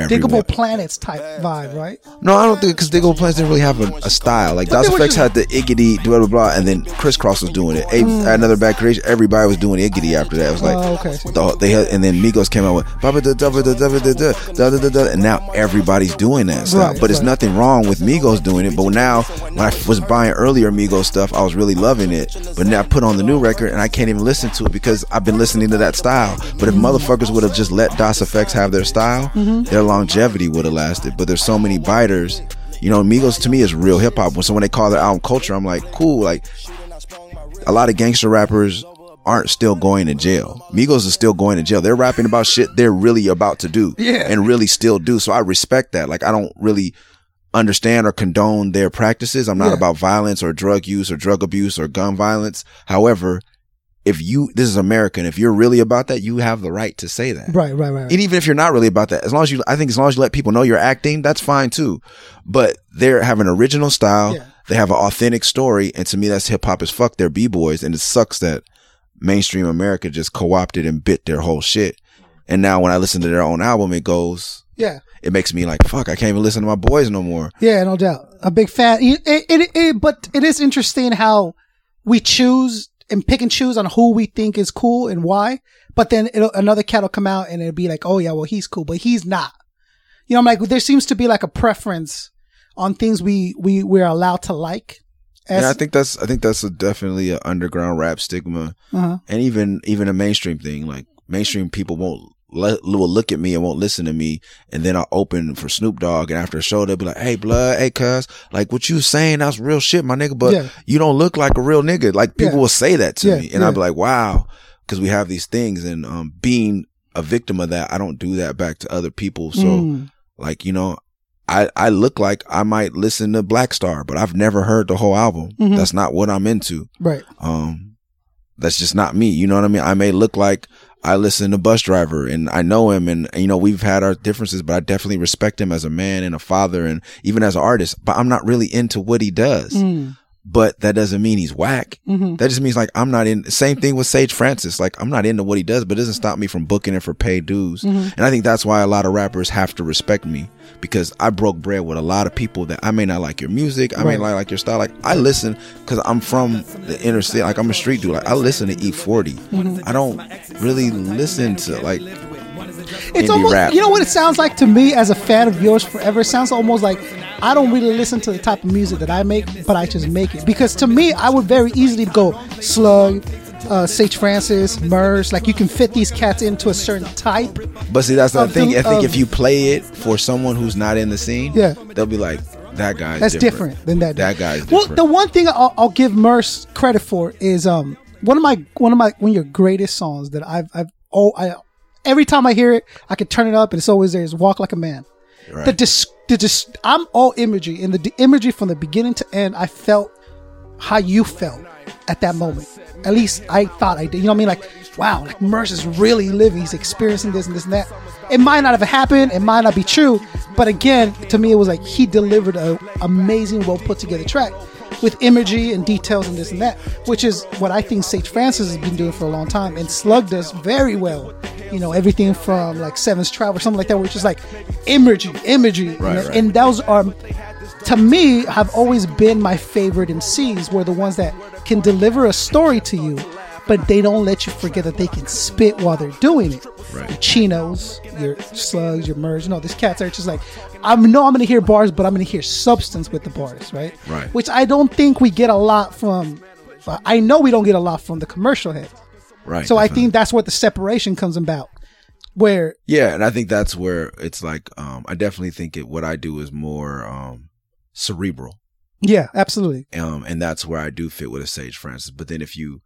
B: everyone.
C: Digable Planets type vibe, right?
B: No, I don't think because Digable Planets didn't really have a, a style. Like Das
C: EFX
B: had the Iggity, blah blah blah, and then Kris Kross was doing it. A, Another bad creation. Everybody was doing Iggity after that. It was like
C: Mm. Oh, okay.
B: the, they had, and then Migos came out with ba ba da da da da da da da da da da, and now everybody's doing that stuff.
C: Right,
B: but it's
C: right.
B: nothing wrong with Migos doing it. But now when I was buying earlier Migos stuff, I was really loving it. But now I put on the new record and I can't even listen to it because I've been listening to that style. But if motherfuckers would have just let Das EFX have their style,
C: Mm-hmm.
B: their longevity would have lasted. But there's so many biters. You know, Migos to me is real hip hop. So when they call their album culture, I'm like, cool. Like a lot of gangster rappers aren't still going to jail. Migos is still going to jail. They're rapping about shit they're really about to do.
C: Yeah.
B: And really still do. So I respect that. Like I don't really understand or condone their practices. I'm not
C: Yeah.
B: about violence or drug use or drug abuse or gun violence. However, if you this is America and if you're really about that, you have the right to say that.
C: Right, right, right.
B: And even if you're not really about that, as long as you, I think as long as you let people know you're acting, that's fine too. But they have an original style.
C: Yeah.
B: They have an authentic story. And to me, that's hip hop as fuck. They're B-boys. And it sucks that mainstream America just co-opted and bit their whole shit. And now when I listen to their own album, it goes,
C: yeah.
B: it makes me like, fuck, I can't even listen to my boys no more.
C: Yeah, no doubt. A big fan. It, it, it- but it is interesting how we choose and pick and choose on who we think is cool and why. But then it'll, another cat will come out and it'll be like, oh yeah, well he's cool, but he's not. You know, I'm like, there seems to be like a preference on things we we we're allowed to like. As,
B: yeah, I think that's, I think that's a, definitely an underground rap stigma.
C: uh-huh.
B: and even even a mainstream thing like mainstream people won't let, will look at me and won't listen to me. And then i'll open for snoop dogg and after a show they'll be like hey blood. Hey cuz. Like what you saying? That's real shit my nigga. But
C: Yeah.
B: you don't look like a real nigga. Like people
C: Yeah.
B: will say that to
C: Yeah,
B: me. And i'll be like wow. Because we have these things and um being a victim of that i don't do that back to other people. So
C: Mm.
B: like you know I, I look like I might listen to Black Star, but I've never heard the whole album.
C: Mhm.
B: That's not what I'm into.
C: Right.
B: um that's just not me. You know what i mean? I may look like i listen to Busdriver and i know him and you know we've had our differences but i definitely respect him as a man and a father and even as an artist but i'm not really into what he does.
C: Mm.
B: but that doesn't mean he's whack.
C: Hmm
B: that just means like i'm not in same thing with sage francis. Like i'm not into what he does but it doesn't stop me from booking it for pay dues.
C: Mhm.
B: and i think that's why a lot of rappers have to respect me because i broke bread with a lot of people that i may not like your music i may not like your style like i listen because i'm from the inner city like i'm a street dude like i listen to e40
C: Mm-hmm.
B: i don't really listen to like
C: It's
B: indie
C: almost,
B: rap.
C: you know what it sounds like to me as a fan of yours forever? It sounds almost like I don't really listen to the type of music that I make, but I just make it. Because to me, I would very easily go Slug, uh, Sage Francis, Murs. Like you can fit these cats into a certain type.
B: but see that's the thing
C: the-
B: i think
C: of-
B: if you play it for someone who's not in the scene
C: Yeah.
B: they'll be like that guy."
C: That's different, than that.
B: that guy's
C: Well, the one thing I'll, I'll give Murs credit for is um one of my one of my one of your greatest songs that I've I've oh I every time I hear it I can turn it up and it's always there is Walk Like a Man.
B: Right.
C: The dis, the dis, I'm all imagery and the, the imagery from the beginning to end. I felt how you felt at that moment. At least I thought I did. You know what I mean? Like, wow, like Murs is really living. He's experiencing this and this and that. It might not have happened. It might not be true. But again, to me, it was like he delivered an amazing, well put together track with imagery and details and this and that, which is what I think Sage Francis has been doing for a long time. And Slug does very well. You know, everything from like Seven's Travel or something like that, which is like imagery, imagery.
B: Right, right.
C: and those are to me have always been my favorite MCs were the ones that can deliver a story to you, but they don't let you forget that they can spit while they're doing it.
B: Right.
C: Your chinos, your slugs, your Murs. No, these cats are just like, I know I'm gonna hear bars, but I'm gonna hear substance with the bars, right?
B: Right.
C: Which I don't think we get a lot from. I, know we don't get a lot from the commercial heads.
B: Right.
C: So I think that's where the separation comes about. Where
B: Yeah, and I think that's where it's like um I definitely think it what I do is more um cerebral.
C: yeah, absolutely.
B: Um and that's where I do fit with a Sage Francis. But then if you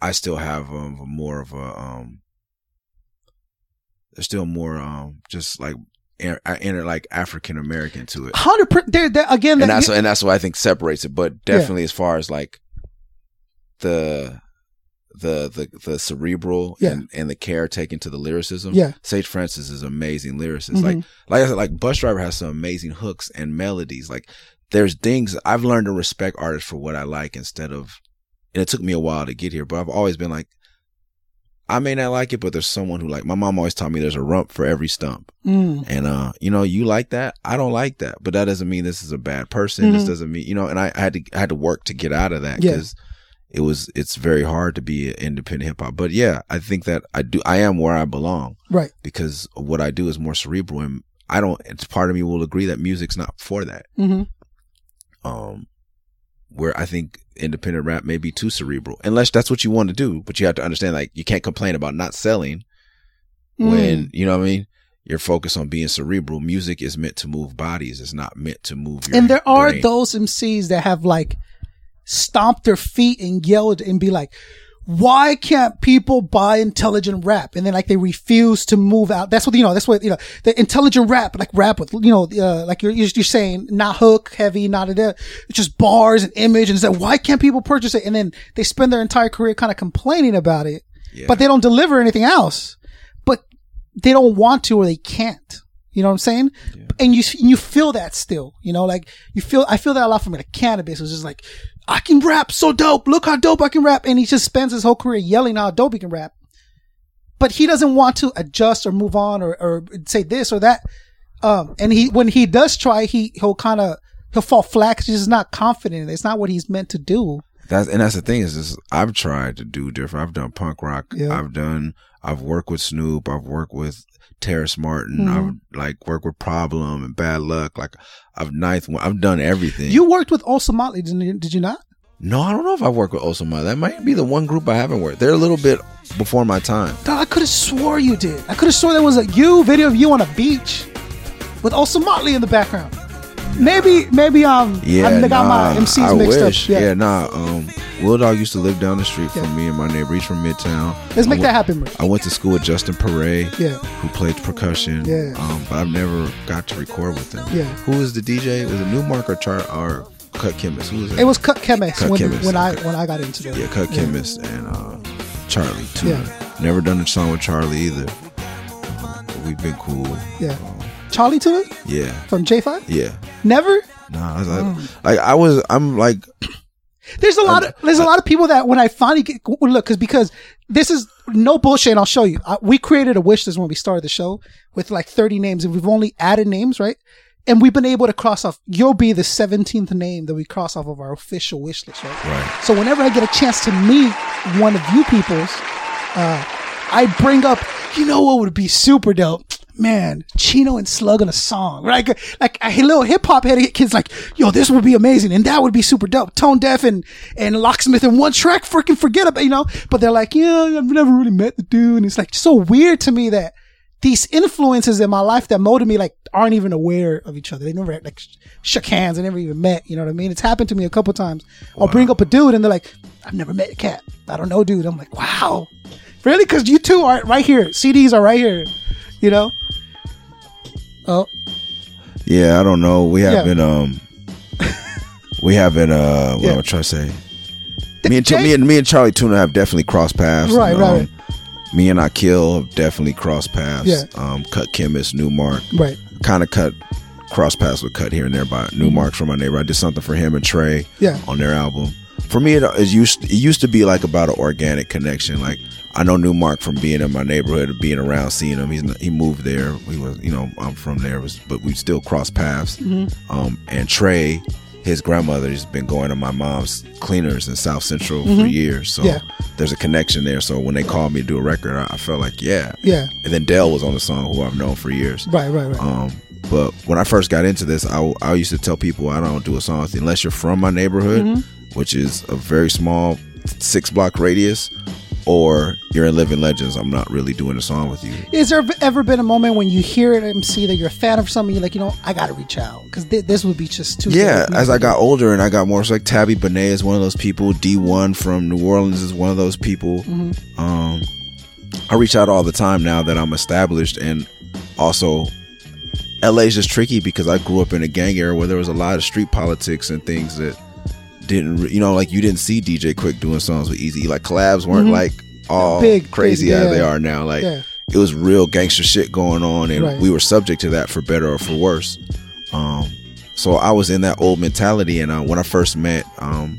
B: I still have um more of a um there's still more um just like I enter like African American to it.
C: Hundred percent. There, again.
B: And
C: that-
B: that's and that's what I think separates it. But definitely as far as like the the the the cerebral
C: Yeah.
B: and, and the care taken to the lyricism.
C: Yeah.
B: Sage Francis is amazing lyricist.
C: Mhm.
B: Like like I said, like Busdriver has some amazing hooks and melodies. Like there's things I've learned to respect artists for what I like instead of and it took me a while to get here, but I've always been like I may not like it, but there's someone who like my mom always taught me there's a rump for every stump.
C: Mm,
B: And uh, you know, you like that. I don't like that, but that doesn't mean this is a bad person. This
C: Mhm.
B: doesn't mean you know. And I, I had to I had to work to get out of that
C: Yeah.
B: It was it's very hard to be an independent hip hop. But yeah, I think that I do. I am where I belong
C: right.
B: because what I do is more cerebral, and I don't. It's part of me will agree that music's not for that.
C: hmm
B: Um, where I think independent rap may be too cerebral, unless that's what you want to do. But you have to understand, like, you can't complain about not selling
C: Mm.
B: when you know what I mean. You're focused on being cerebral. Music is meant to move bodies. It's not meant to move your.
C: and there are
B: brain.
C: those MCs that have like stomped their feet and yelled and be like, why can't people buy intelligent rap? And then like they refuse to move out. That's what, you know, that's what, you know, the intelligent rap, like rap with, you know, uh, like you're, you're, saying not hook heavy, not a, it's just bars and image. And it's like, why can't people purchase it? And then they spend their entire career kind of complaining about it,
B: Yeah.
C: but they don't deliver anything else. But they don't want to or they can't. You know what I'm saying? And you you feel that still. You know, like you feel I feel that a lot from like Canibus. It's just like I can rap so dope. Look how dope I can rap. And he just spends his whole career yelling how dope he can rap. But he doesn't want to adjust or move on or, or say this or that. Um, and he when he does try, he he'll kind of he'll fall flat because he's just not confident. It's not what he's meant to do.
B: That's and that's the thing is, is I've tried to do different. I've done punk rock.
C: Yeah.
B: I've done. I've worked with Snoop. I've worked with Terrace Martin.
C: Mhm.
B: I would like work with Problem and Bad Luck. Like I've ninth. one- I've done everything.
C: You worked with Ozomatli, didn't you, did you not?
B: no, I don't know if I've worked with Osama. That might be the one group I haven't worked. They're a little bit before my time.
C: Dog, I could have swore you did. I could have swore there was a you video of you on a beach with Ozomatli in the background. Maybe, maybe um,
B: Yeah,
C: I got my MCs
B: I
C: mixed
B: wish.
C: up. Yeah.
B: Yeah, nah. Um, Wil-Dog used to live down the street
C: Yeah.
B: from me and my neighbor. He's from Midtown.
C: Let's
B: I
C: make that happen, bro.
B: I went to school with Justin Poree,
C: Yeah.
B: who played percussion.
C: Yeah.
B: Um, but I've never got to record with him.
C: Yeah.
B: Who was the DJ? Was it Nu-Mark or Char or Cut Chemist? Who was it?
C: It was Cut Chemist
B: Cut
C: when
B: Chemist,
C: when I when I got into that.
B: yeah, Cut Chemist and uh, Chali 2na.
C: Yeah.
B: Never done a song with Chali either. But we've been cool.
C: Yeah.
B: Um,
C: Charlie to it
B: yeah.
C: from J Five.
B: Yeah.
C: Never.
B: Nah, I was like,
C: Mm.
B: like I was. I'm like,
C: There's a lot of there's a lot of people that when I finally get look because because this is no bullshit. And I'll show you. I, we created a wish list when we started the show with like 30 names, and we've only added names, right? And we've been able to cross off. You'll be the 17th name that we cross off of our official wish list, right?
B: right.
C: So whenever I get a chance to meet one of you people's, uh, I bring up, you know what would be super dope? Man, Chino and Slug on a song, right? Like, like a little hip hop head kids like, yo, this would be amazing. And that would be super dope. Tonedeff and, and Locksmith in one track, freaking forget about, you know, but they're like, yeah, I've never really met the dude. And it's like so weird to me that these influences in my life that molded me like aren't even aware of each other. They never like sh- shook hands. They never even met. You know what I mean? It's happened to me a couple times. I'll bring up a dude and they're like, I've never met a cat. I don't know, dude. I'm like, wow, really? Because you two are right here. CDs are right here. You know? Oh,
B: Yeah, I don't know. We
C: Yeah.
B: haven't um we haven't uh what
C: Yeah.
B: am I trying to say? Me and, me and me and Chali 2na have definitely crossed paths.
C: Right,
B: and,
C: right,
B: um, Me and Akil have definitely crossed paths.
C: Yeah.
B: Um, cut chemist, Nu-Mark.
C: right.
B: Kind of cut cross paths with cut here and there by Nu-Mark's from my neighbor. I did something for him and Trey
C: Yeah.
B: on their album. For me, it, it used it used to be like about an organic connection. Like I know Nu-Mark from being in my neighborhood, being around, seeing him. He's he moved there. He was, you know, I'm from there, was, but we still cross paths.
C: Mm-hmm.
B: Um, and Trey, his grandmother, has been going to my mom's cleaners in South Central for years. So
C: Mm-hmm. Yeah.
B: there's a connection there. So when they called me to do a record, I, I felt like, yeah,
C: Yeah.
B: And then Del was on the song, who I've known for years.
C: Right, right, right.
B: Um, but when I first got into this, I, I used to tell people I don't do a song unless you're from my neighborhood. which is a very small six block radius, or you're in Living Legends. I'm not really doing a song with you.
C: Is there ever been a moment when you hear an MC that you're a fan of something, you're like, you know, I gotta reach out because th- this would be just too.
B: Yeah, as I got older and I got more, so like Tabby Benet is one of those people. Dee-1 from New Orleans is one of those people. Um, I reach out all the time now that I'm established, and also LA's just tricky because I grew up in a gang era where there was a lot of street politics and things that didn't, you know, like you didn't see DJ Quik doing songs with Eazy. Like collabs weren't like all
C: Big,
B: crazy
C: big,
B: as they are now. Like
C: Yeah.
B: it was real gangster shit going on, and
C: Right.
B: we were subject to that for better or for worse. Um, so I was in that old mentality, and uh, when I first met um,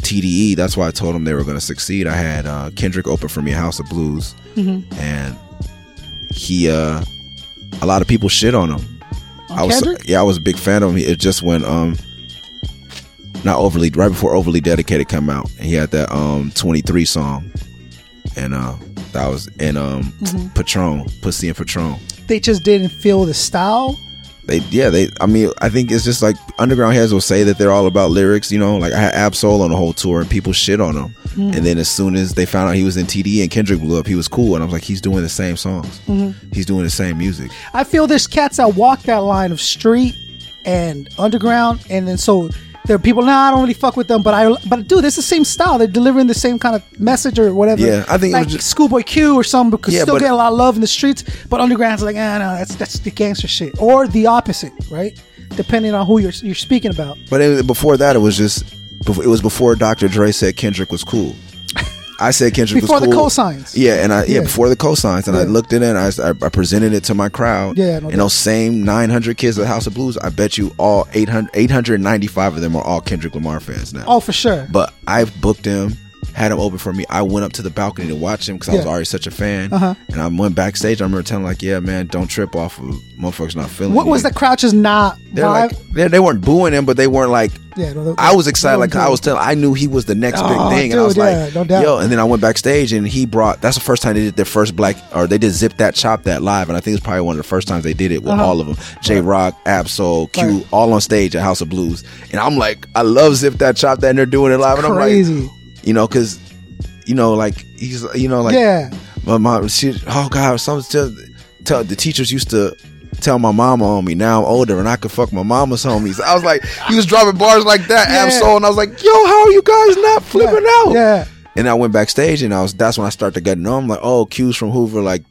B: TDE, that's why I told them they were going to succeed. I had uh, Kendrick open for me at House of Blues, and he, uh, a lot of people shit on him.
C: On
B: I was,
C: Kendrick?
B: yeah, I was a big fan of him. It just when, um, not overly, right before overly dedicated come out, and he had that um 23 song, and uh, that was in um
C: Mm-hmm.
B: Patron, Pussy and Patron.
C: they just didn't feel the style.
B: They yeah they I mean I think it's just like underground heads will say that they're all about lyrics you know like I had Ab-Soul on the whole tour and people shit on him
C: Mm.
B: and then as soon as they found out he was in TD and Kendrick blew up he was cool and I was like he's doing the same songs
C: Mm-hmm.
B: he's doing the same music
C: I feel there's cats that walk that line of street and underground, and then so there are people. Nah, I don't really fuck with them, but I. But dude, it's the same style. They're delivering the same kind of message or whatever.
B: Yeah, I think
C: like
B: just-
C: Schoolboy Q or something because
B: Yeah,
C: still
B: but-
C: get a lot of love in the streets, but underground's like, ah, no, that's that's the gangster shit, or the opposite, right? Depending on who you're you're speaking about.
B: but it, before that it was just it was before Dr. Dre said Kendrick was cool I said Kendrick
C: Before
B: was
C: the
B: cool.
C: cosigns.
B: Yeah, and I yeah,
C: Yeah.
B: before the cosigns, and I looked at it and I, I, presented it to my crowd.
C: Yeah, no
B: and
C: doubt.
B: those same 900 kids at the House of Blues, I bet you all 800, 895 of them are all Kendrick Lamar fans now.
C: Oh, for sure.
B: But I've booked them. had them open for me. I went up to the balcony to watch him because I was already such a fan.
C: Uh-huh.
B: And I went backstage. I remember telling like, "Yeah, man, don't trip off of motherfuckers not feeling."
C: what
B: you."
C: was the crowd just not
B: They're
C: vibe?
B: like, they, they weren't booing him, but they weren't like.
C: Yeah, no, they-
B: I was excited, like I was telling. I knew he was the next
C: Oh,
B: big thing, and I was
C: yeah,
B: like,
C: no doubt.
B: "Yo!" And then I went backstage, and he brought. That's the first time they did their first black, or they did zip that chop that live, and I think it's probably one of the first times they did it with
C: Uh-huh.
B: all of them. Jay Rock, Ab-Soul, Q,
C: Right.
B: all on stage at House of Blues, and I'm like, I love zip that chop that, and they're doing it live, and I'm like, you know, because you know, like he's, you know, like
C: yeah,
B: my mom, she, oh god, some tell, tell the teachers used to tell my mama on me. Now I'm older and I could fuck my mama's homies. I was like, he was dropping bars like that,
C: Yeah.
B: Ab-Soul, and I was like, yo, how are you guys not flipping out?
C: yeah.
B: And I went backstage and I was that's when I started to get to know him. Like, oh, Q's from Hoover, like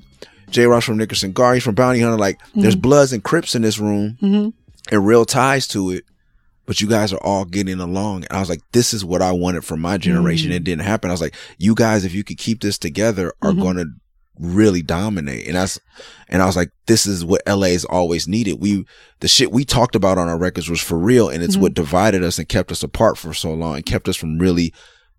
B: Jay Rock from Nickerson, Gar, he's from Bounty Hunter. Like, there's mm-hmm. Bloods and Crips in this room mm-hmm. and real ties to it. But you guys are all getting along. And I was like, this is what I wanted from my generation. Mm. It didn't happen. I was like, you guys, if you could keep this together, are mm-hmm. going to really dominate. And that's, and I was like, this is what LA's always needed. We, the shit we talked about on our records was for real. And it's mm-hmm. what divided us and kept us apart for so long and kept us from really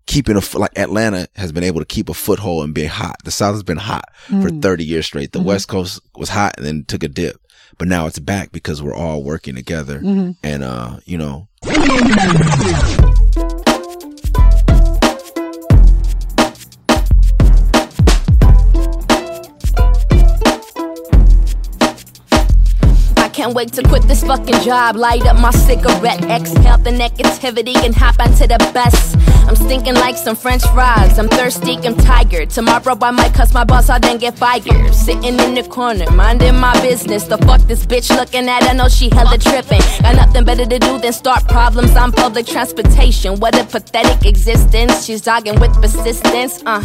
B: keeping a, like Atlanta has been able to keep a foothold and be hot. The South has been hot for mm. 30 years straight. The mm-hmm. West Coast was hot and then took a dip. But now it's back because we're all working together. Mm-hmm. And, uh, you know,
F: can't wait to quit this fucking job, light up my cigarette, exhale the negativity and hop onto the best. I'm stinking like some french fries. I'm thirsty, I'm tired. Tomorrow I might cuss my boss, I'll then get fired. Sitting in the corner, minding my business. The fuck this bitch looking at, I know she hella tripping. Got nothing better to do than start problems on public transportation. What a pathetic existence. She's dogging with persistence. Uh,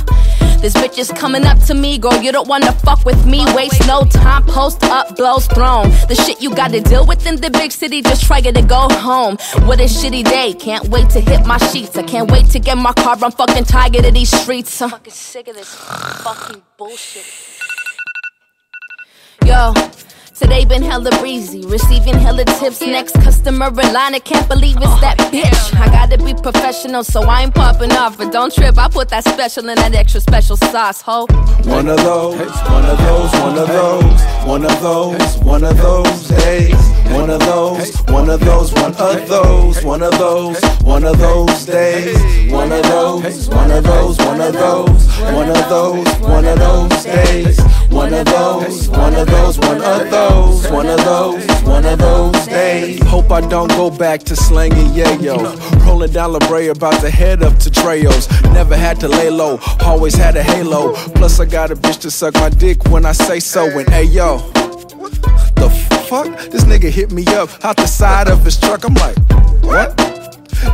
F: this bitch is coming up to me, girl. You don't wanna fuck with me. Waste no time, post up, blows thrown. The shit you gotta deal with in the big city, just try to go home. What a shitty day. Can't wait to hit my sheets. I can't wait to get my car. I'm fucking tired of these streets. I'm fucking sick of this fucking bullshit. Yo, today been hella breezy, receiving hella tips. Next customer in line, I can't believe it's that bitch. I gotta be professional, so I ain't popping off. But don't trip, I put that special in that extra special sauce, ho.
G: One of those, one of those, one of those, one of those, one of those days. One of those, one of those, one of those, one of those, one of those days. One of those, one of those, one of those, one of those, one of those days. One of those, one of those, one of those. Those, one of those, one of those days. Hope I don't go back to slanging yayo. Rolling down La Brea, about to head up to Treos. Never had to lay low, always had a halo. Plus, I got a bitch to suck my dick when I say so. And hey yo, the fuck? This nigga hit me up out the side of his truck. I'm like, what?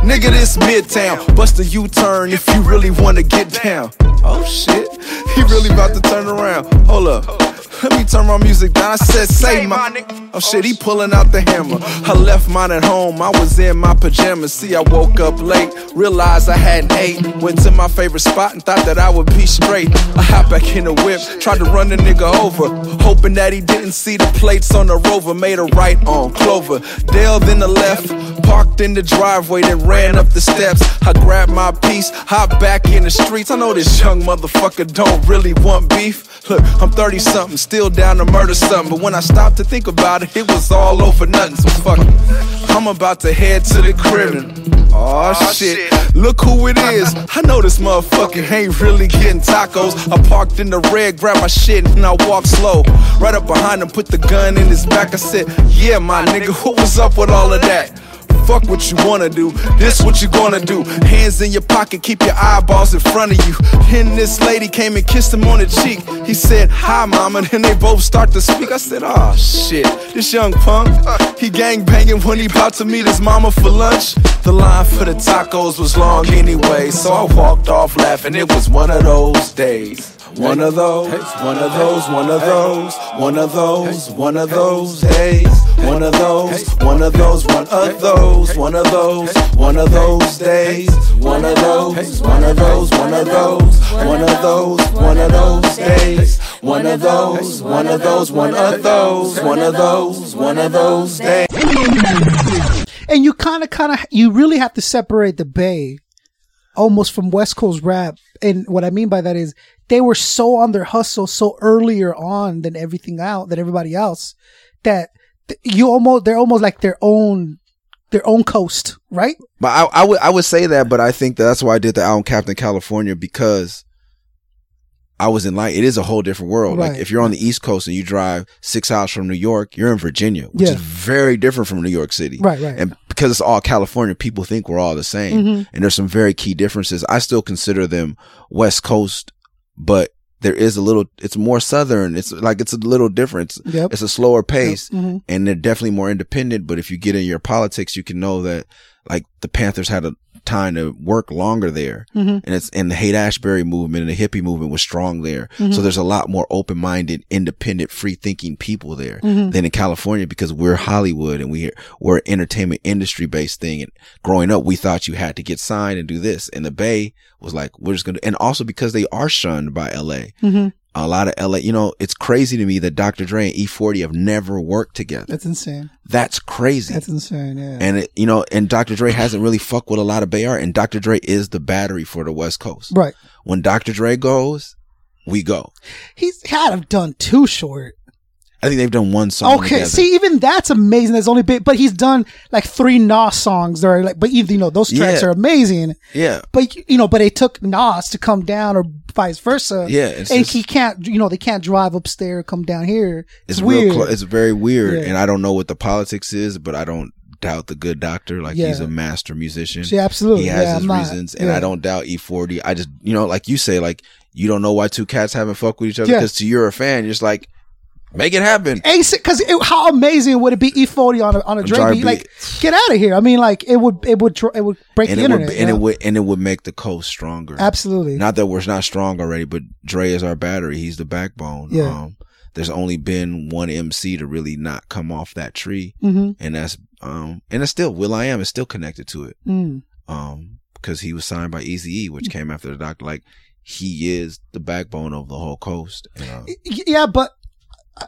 G: Nigga, this Midtown. Bust a U turn if you really wanna get down. Oh shit, he really about to turn around. Hold up. Let me turn my music down. I said, say my. Oh shit, he pulling out the hammer. I left mine at home. I was in my pajamas. See, I woke up late. Realized I hadn't ate. Went to my favorite spot and thought that I would be straight. I hop back in the whip. Tried to run the nigga over. Hoping that he didn't see the plates on the rover. Made a right on Clover. Dale then the left. Parked in the driveway, then ran up the steps. I grabbed my piece, hopped back in the streets. I know this young motherfucker don't really want beef. Look, I'm 30 something, still down to murder something. But when I stopped to think about it, it was all over nothing. So fuck it. I'm about to head to the crib and. Oh shit, look who it is. I know this motherfucker ain't really getting tacos. I parked in the red, grabbed my shit, and I walked slow. Right up behind him, put the gun in his back. I said, Yeah, my nigga, what was up with all of that? Fuck what you wanna do, this what you gonna do. Hands in your pocket, keep your eyeballs in front of you. Then this lady came and kissed him on the cheek. He said, Hi, mama. Then they both start to speak. I said, Oh shit, this young punk. He gang banging when he about to meet his mama for lunch. The line for the tacos was long anyway, so I walked off laughing. It was one of those days. One of those, one of those, one of those, one of those, one of those days. One of those, one of those, one of those, one of those, one of those days. One of those, one of those, one of those, one of those, one of those days. One of those, one of those, one of those, one of those, one of those days.
C: and you kind of, kind of, you really have to separate the Bay almost from West Coast rap. And what I mean by that is they were so on their hustle so earlier on than everything out, than everybody else that you almost, they're almost like their own, their own coast, right?
B: But I, I would I would say that, but I think that that's why I did the album Captain California because I was in like it is a whole different world. Like if you're on the East Coast and you drive six hours from New York, you're in Virginia, which
C: Yeah.
B: is very different from New York City.
C: Right, right.
B: And because it's all California, people think we're all the same.
C: Mm-hmm.
B: And there's some very key differences. I still consider them West Coast, but there is a little it's more southern. It's like it's a little different. It's,
C: Yep.
B: it's a slower pace
C: Mhm.
B: and they're definitely more independent. But if you get in your politics, you can know that like the Panthers had a time to work longer there,
C: Mhm.
B: and it's and the Haight-Ashbury movement and the hippie movement was strong there. Mm-hmm. So there's a lot more open minded, independent, free thinking people there mm-hmm. than in California because we're Hollywood and we we're an entertainment industry based thing. And growing up, we thought you had to get signed and do this. And the Bay was like, we're just gonna, and also because they are shunned by LA.
C: Mm-hmm.
B: A lot of LA, you know, it's crazy to me that Dr. Dre and E40 have never worked together.
C: That's insane.
B: That's crazy.
C: That's insane. Yeah.
B: and it, you know, and Dr. Dre hasn't really fucked with a lot of Bay Art, and Dr. Dre is the battery for the West Coast.
C: right.
B: When Dr. Dre goes, we go.
C: He's had have done too short.
B: I think they've done one song.
C: Okay,
B: together.
C: see, even that's amazing. That's only bit, but he's done like three Nas songs that are like, but even you know those tracks
B: Yeah.
C: are amazing.
B: yeah,
C: But you know, but it took Nas to come down, or vice versa.
B: Yeah,
C: and
B: just-
C: he can't. You know, they can't drive upstairs, come down here. It's,
B: it's
C: weird.
B: it's very weird,
C: Yeah.
B: and I don't know what the politics is, but I don't doubt the good doctor. Like he's a master musician.
C: Yeah, absolutely.
B: He has
C: Yeah,
B: his
C: I'm not-
B: reasons, and. I don't doubt E40. I just, you know, like you say, like you don't know why two cats haven't fucked with each other
C: Yeah.
B: because to you're a fan, you're just like, make it happen.
C: because how amazing would it be E40 on a on a Dre beat? Like, get out of here. I mean, like it would it would it would break
B: and
C: the
B: it would,
C: internet.
B: and
C: yeah.
B: it would, and it would make the coast stronger.
C: absolutely.
B: Not that we're not strong already, but Dre is our battery. He's the backbone.
C: Yeah.
B: Um, there's only been one MC to really not come off that tree,
C: hmm
B: and that's um, and it's still will.i.am is still connected to it.
C: Mm.
B: Um, because he was signed by Easy E, which came after the doctor. Like he is the backbone of the whole coast. And, uh,
C: Yeah, but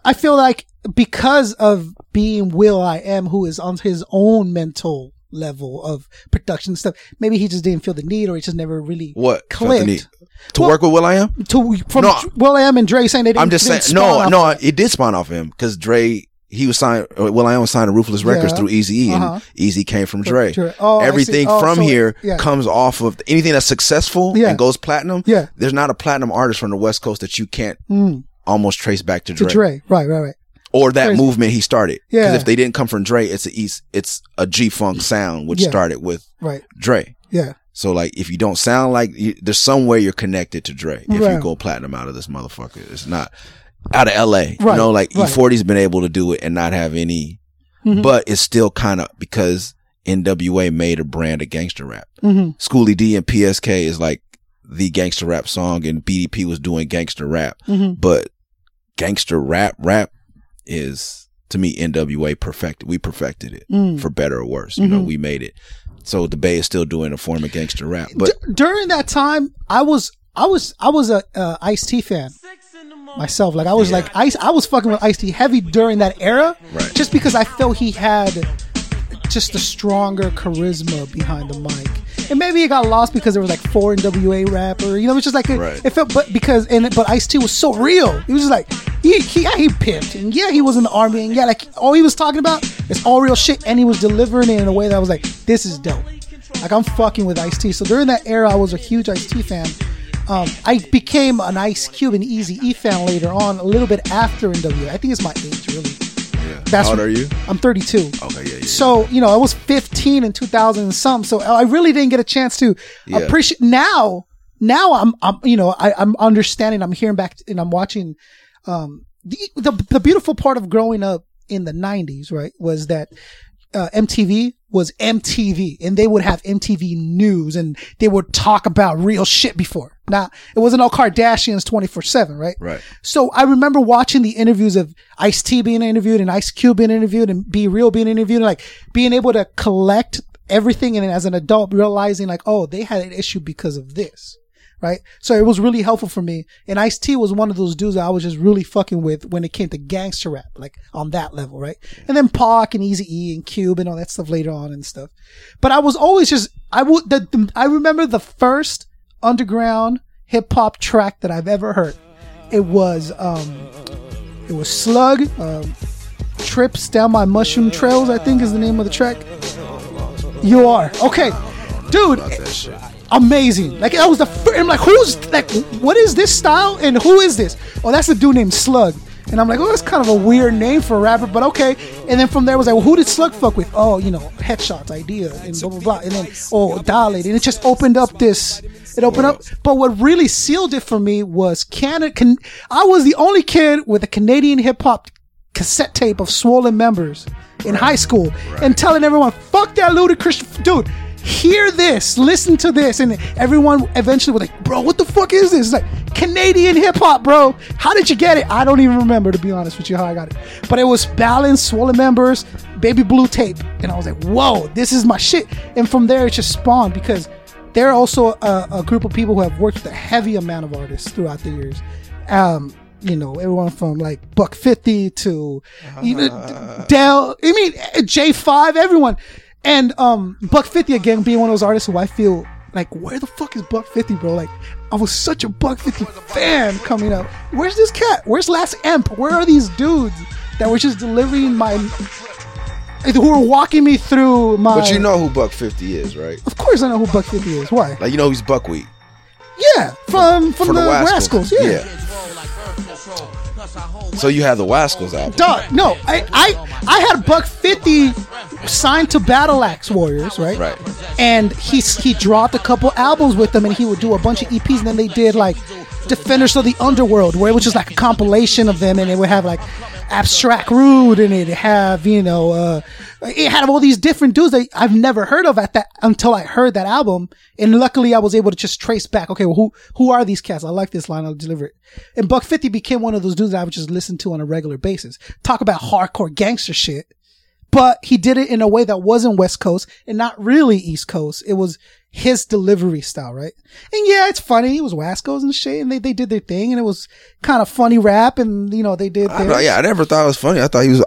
C: I feel like because of being will.i.am, who is on his own mental level of production stuff, maybe he just didn't feel the need, or he just never really
B: what
C: clicked.
B: to
C: Well-
B: work with will.i.am?
C: to from
B: No.
C: will.i.am and Dre saying they didn't.
B: I'm just saying,
C: didn't
B: no,
C: spawn
B: no,
C: off-
B: it did spawn off him because Dre. He was signed. uh, will.i.am was signed to Ruthless Records
C: Yeah.
B: through Easy E,
C: Uh-huh.
B: and Eazy came from Dre.
C: Dre. Oh,
B: Everything
C: Oh,
B: from
C: so-
B: here
C: yeah.
B: comes off of anything that's successful
C: Yeah.
B: and goes platinum.
C: Yeah.
B: there's not a platinum artist from the West Coast that you can't
C: Mm,
B: almost trace back to
C: to
B: Dre.
C: Dre, right, right, right.
B: or that
C: Crazy.
B: movement he started.
C: Yeah.
B: Because if they didn't come from Dre, it's a East, it's a G Funk sound, which
C: Yeah.
B: started with
C: Right.
B: Dre.
C: Yeah.
B: So like, if you don't sound like, you, there's some way you're connected to Dre. If
C: Right.
B: you go platinum out of this motherfucker, it's not out of L.A.
C: Right,
B: You know, like
C: right.
B: E40's been able to do it and not have any,
C: Mhm.
B: but it's still kind of because NWA made a brand of gangster rap.
C: hmm
B: Schoolly D and PSK is like the gangster rap song, and BDP was doing gangster rap,
C: hmm
B: but gangster rap rap is to me NWA perfected. We perfected it
C: Mm.
B: for better or worse. You know,
C: Mhm.
B: we made it. So the Bay is still doing a form of gangster rap, but
C: D- during that time, I was I was I was a uh, Ice T fan myself. Like I was like Ice. I was fucking with Ice T heavy during that era,
B: Right.
C: just because I felt he had just a stronger charisma behind the mic. And maybe it got lost because there was like four NWA rapper. You know, it's just like it,
B: Right.
C: it felt, but because and but Ice T was so real. He was just like he, he yeah he pimped and yeah he was in the army and yeah like all he was talking about is all real shit and he was delivering it in a way that I was like this is dope. Like I'm fucking with Ice T. So during that era, I was a huge Ice T fan. Um, I became an Ice Cube and Easy E fan later on, a little bit after NWA. I think it's my age really.
B: Yeah.
C: That's
B: how old are you?
C: I'm 32.
B: Okay, yeah, yeah.
C: So, you know, I was 15 in 2000 and some. So I really didn't get a chance to
B: Yeah.
C: appreciate now. Now I'm, I'm, you know, I, I'm understanding. I'm hearing back and I'm watching. Um, the, the the beautiful part of growing up in the 90s, right, was that uh, MTV was MTV, and they would have MTV news, and they would talk about real shit before. Now it wasn't all Kardashians 24 seven, right?
B: Right.
C: So I remember watching the interviews of Ice T being interviewed and Ice Cube being interviewed and B-Real being interviewed, and like being able to collect everything and as an adult realizing like, oh, they had an issue because of this. Right. So it was really helpful for me. And Ice T was one of those dudes that I was just really fucking with when it came to gangster rap, like on that level. Right. And then Pac and Easy E and Cube and all that stuff later on and stuff. But I was always just, I would, the, the- I remember the first underground hip hop track that I've ever heard. It was, um, it was Slug, um, Trips Down My Mushroom Trails, I think is the name of the track. You are. Okay. Dude, amazing. Like that was the first, I'm like, who's like, what is this style and who is this? Oh, that's a dude named Slug. And I'm like, oh, that's kind of a weird name for a rapper, but okay. And then from there was like, well, who did Slug fuck with? Oh, you know, Headshots idea and blah blah blah. And then oh, Dilate, and it just opened up this. It opened up. But what really sealed it for me was Canada. Can, I was the only kid with a Canadian hip hop cassette tape of Swollen members in high school and telling everyone, fuck that Ludacris dude. Hear this, listen to this, and everyone eventually was like, "Bro, what the fuck is this?" It's like Canadian hip hop, bro. How did you get it? I don't even remember, to be honest with you, how I got it. But it was Balance, Swollen Members, Baby Blue Tape, and I was like, "Whoa, this is my shit." And from there, it just spawned because they're also a, a group of people who have worked with a heavy amount of artists throughout the years. Um, you know, everyone from like Buc Fifty to you know, Del. I mean, J Five, everyone, and um, Buc Fifty again being one of those artists who I feel like, where the fuck is Buc Fifty, bro? Like, I was such a Buc Fifty fan coming up. Where's this cat? Where's Last Emp? Where are these dudes that were just delivering my? Who were walking me through my?
B: But you know who Buc Fifty is, right?
C: Of course, I know who Buc Fifty is. Why?
B: Like you know he's buckwheat
C: Yeah, from from
B: for
C: the,
B: the
C: Rascals. Yeah.
B: So you had the Wascals album.
C: Dog, no, I, I I had Buc Fifty signed to Battle Axe Warriors, right?
B: Right.
C: And he he dropped a couple albums with them, and he would do a bunch of EPs, and then they did like Defenders of the Underworld, where it was just like a compilation of them, and it would have like Abstract Rude, and it have you know, uh, it had all these different dudes that I've never heard of at that until I heard that album, and luckily I was able to just trace back. Okay, well, who who are these cats? I like this line. I'll deliver it. And Buc Fifty became one of those dudes that I would just listen to on a regular basis. Talk about hardcore gangster shit but he did it in a way that wasn't West Coast and not really East Coast. It was his delivery style, right? And yeah, it's funny. It was Wascos and shit, and they, they did their thing, and it was kind of funny rap, and you know they did.
B: I yeah, I never thought it was funny. I thought he was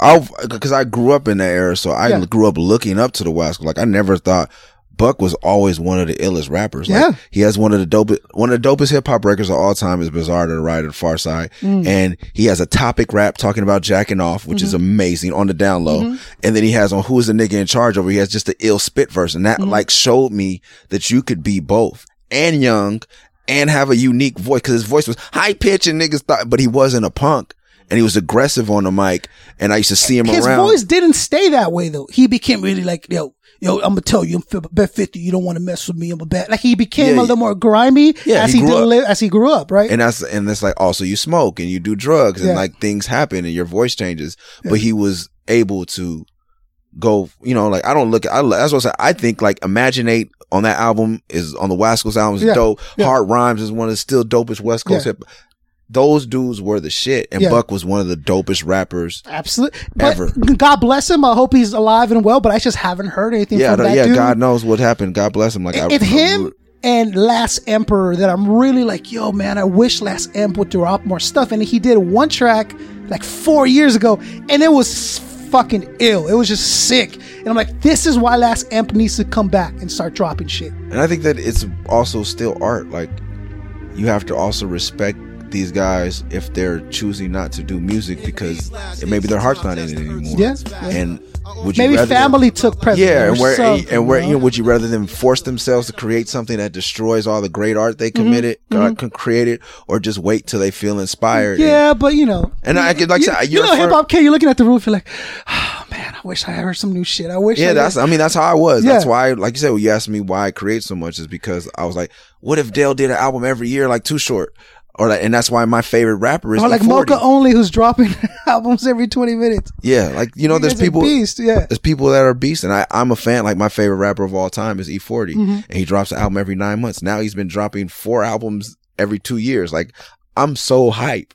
B: because I grew up in that era, so I
C: Yeah.
B: grew up looking up to the Wascals. Like I never thought Buc was always one of the illest rappers. Like,
C: Yeah.
B: he has one of the dopest, one of the dopest hip hop records of all time is Bizarre to the Right the Pharcyde,
C: Mm.
B: and he has a topic rap talking about jacking off, which
C: Mm-hmm.
B: is amazing on the down low. And then he has on Who is the Nigga in Charge over. He has just the ill spit verse, and that
C: Mm-hmm.
B: like showed me that you could be both and young and have a unique voice because his voice was high pitched and niggas thought, but he wasn't a punk. and he was aggressive on the mic. And I used to see him
C: His
B: around.
C: His voice didn't stay that way though. He became really like, yo, yo, I'm gonna tell you, I'm bet fifty. You don't want to mess with me. I'm a bet. Like he became
B: Yeah,
C: a little more grimy
B: Yeah,
C: as
B: he
C: he,
B: grew
C: did
B: up.
C: li- as he grew up, right?
B: and that's and it's like also you smoke and you do drugs and
C: Yeah.
B: like things happen and your voice changes. But he was able to go, you know, like I don't look. I that's what I say. I think like Imaginate on that album is on the West Coast album is
C: Yeah.
B: dope.
C: Yeah.
B: Hard Rhymes is one of the still dopest West Coast
C: Yeah.
B: hip. Those dudes were the shit, and
C: Yeah.
B: Buc was one of the dopest rappers.
C: Absolutely. But
B: Ever.
C: God bless him. I hope he's alive and well. But I just haven't heard anything
B: Yeah,
C: from that
B: yeah.
C: dude.
B: God knows what happened. God bless him. Like I,
C: it's
B: I-
C: him and Last Emperor that I'm really like, yo, man, I wish Last Emp would drop more stuff. And he did one track like four years ago, and it was fucking ill. It was just sick. And I'm like, this is why Last Emp needs to come back and start dropping shit.
B: And I think that it's also still art. Like you have to also respect these guys if they're choosing not to do music because maybe their heart's not in it anymore.
C: Yeah, yeah.
B: And would you
C: Maybe family took precedent.
B: yeah, and where
C: something,
B: and where you know, would you rather them force themselves to create something that destroys all the great art they
C: Mm-hmm,
B: committed, uh, con- created, or just wait till they feel inspired?
C: Yeah, but you know,
B: And I could- like
C: you,
B: said,
C: you
B: you're
C: know, hip hop kid, you're looking at the roof, you're like, oh man, I wish I heard some new shit. I wish.
B: Yeah,
C: I
B: that's. I mean, that's how I was. That's why, like you said, when you asked me why I create so much, is because I was like, what if Del did an album every year, like Too Short, or like, and that's why my favorite rapper is
C: or like Mocha Only, who's dropping albums every 20 minutes.
B: Yeah, like you know, there's people.
C: beast, yeah.
B: There's people that are beasts, and I, I'm a fan. Like my favorite rapper of all time is E40,
C: Mm-hmm.
B: and he drops an album every nine months. Now he's been dropping four albums every two years. Like I'm so hype,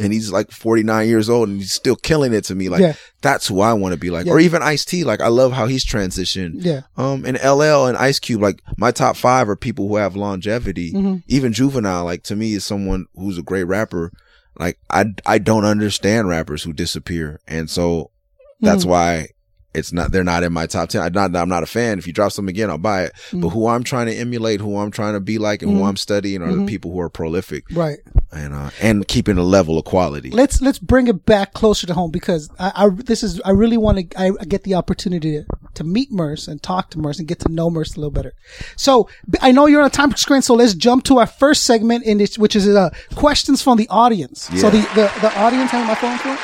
B: and he's like 49 years old, and he's still killing it to me. Like
C: Yeah.
B: that's who I want to be like.
C: Yeah.
B: Or even Ice T. Like I love how he's transitioned.
C: Yeah.
B: Um, and LL and Ice Cube, like my top five are people who have longevity.
C: Mm-hmm.
B: Even Juvenile, like to me, is someone who's a great rapper. Like I, I don't understand rappers who disappear, and so that's
C: Mm-hmm.
B: why it's not. They're not in my top ten. I'm not. I'm not a fan. If you drop some again, I'll buy it.
C: Mm-hmm.
B: But who I'm trying to emulate, who I'm trying to be like, and who I'm studying are the people who are prolific
C: Right.
B: and uh and keeping a level of quality.
C: let's let's bring it back closer to home because I, I this is I really want to I get the opportunity to, to meet Murs and talk to Murs and get to know Murs a little better. So I know you're on a time screen so let's jump to our first segment in this, which is uh, questions from the audience. So the, the the audience having my phone for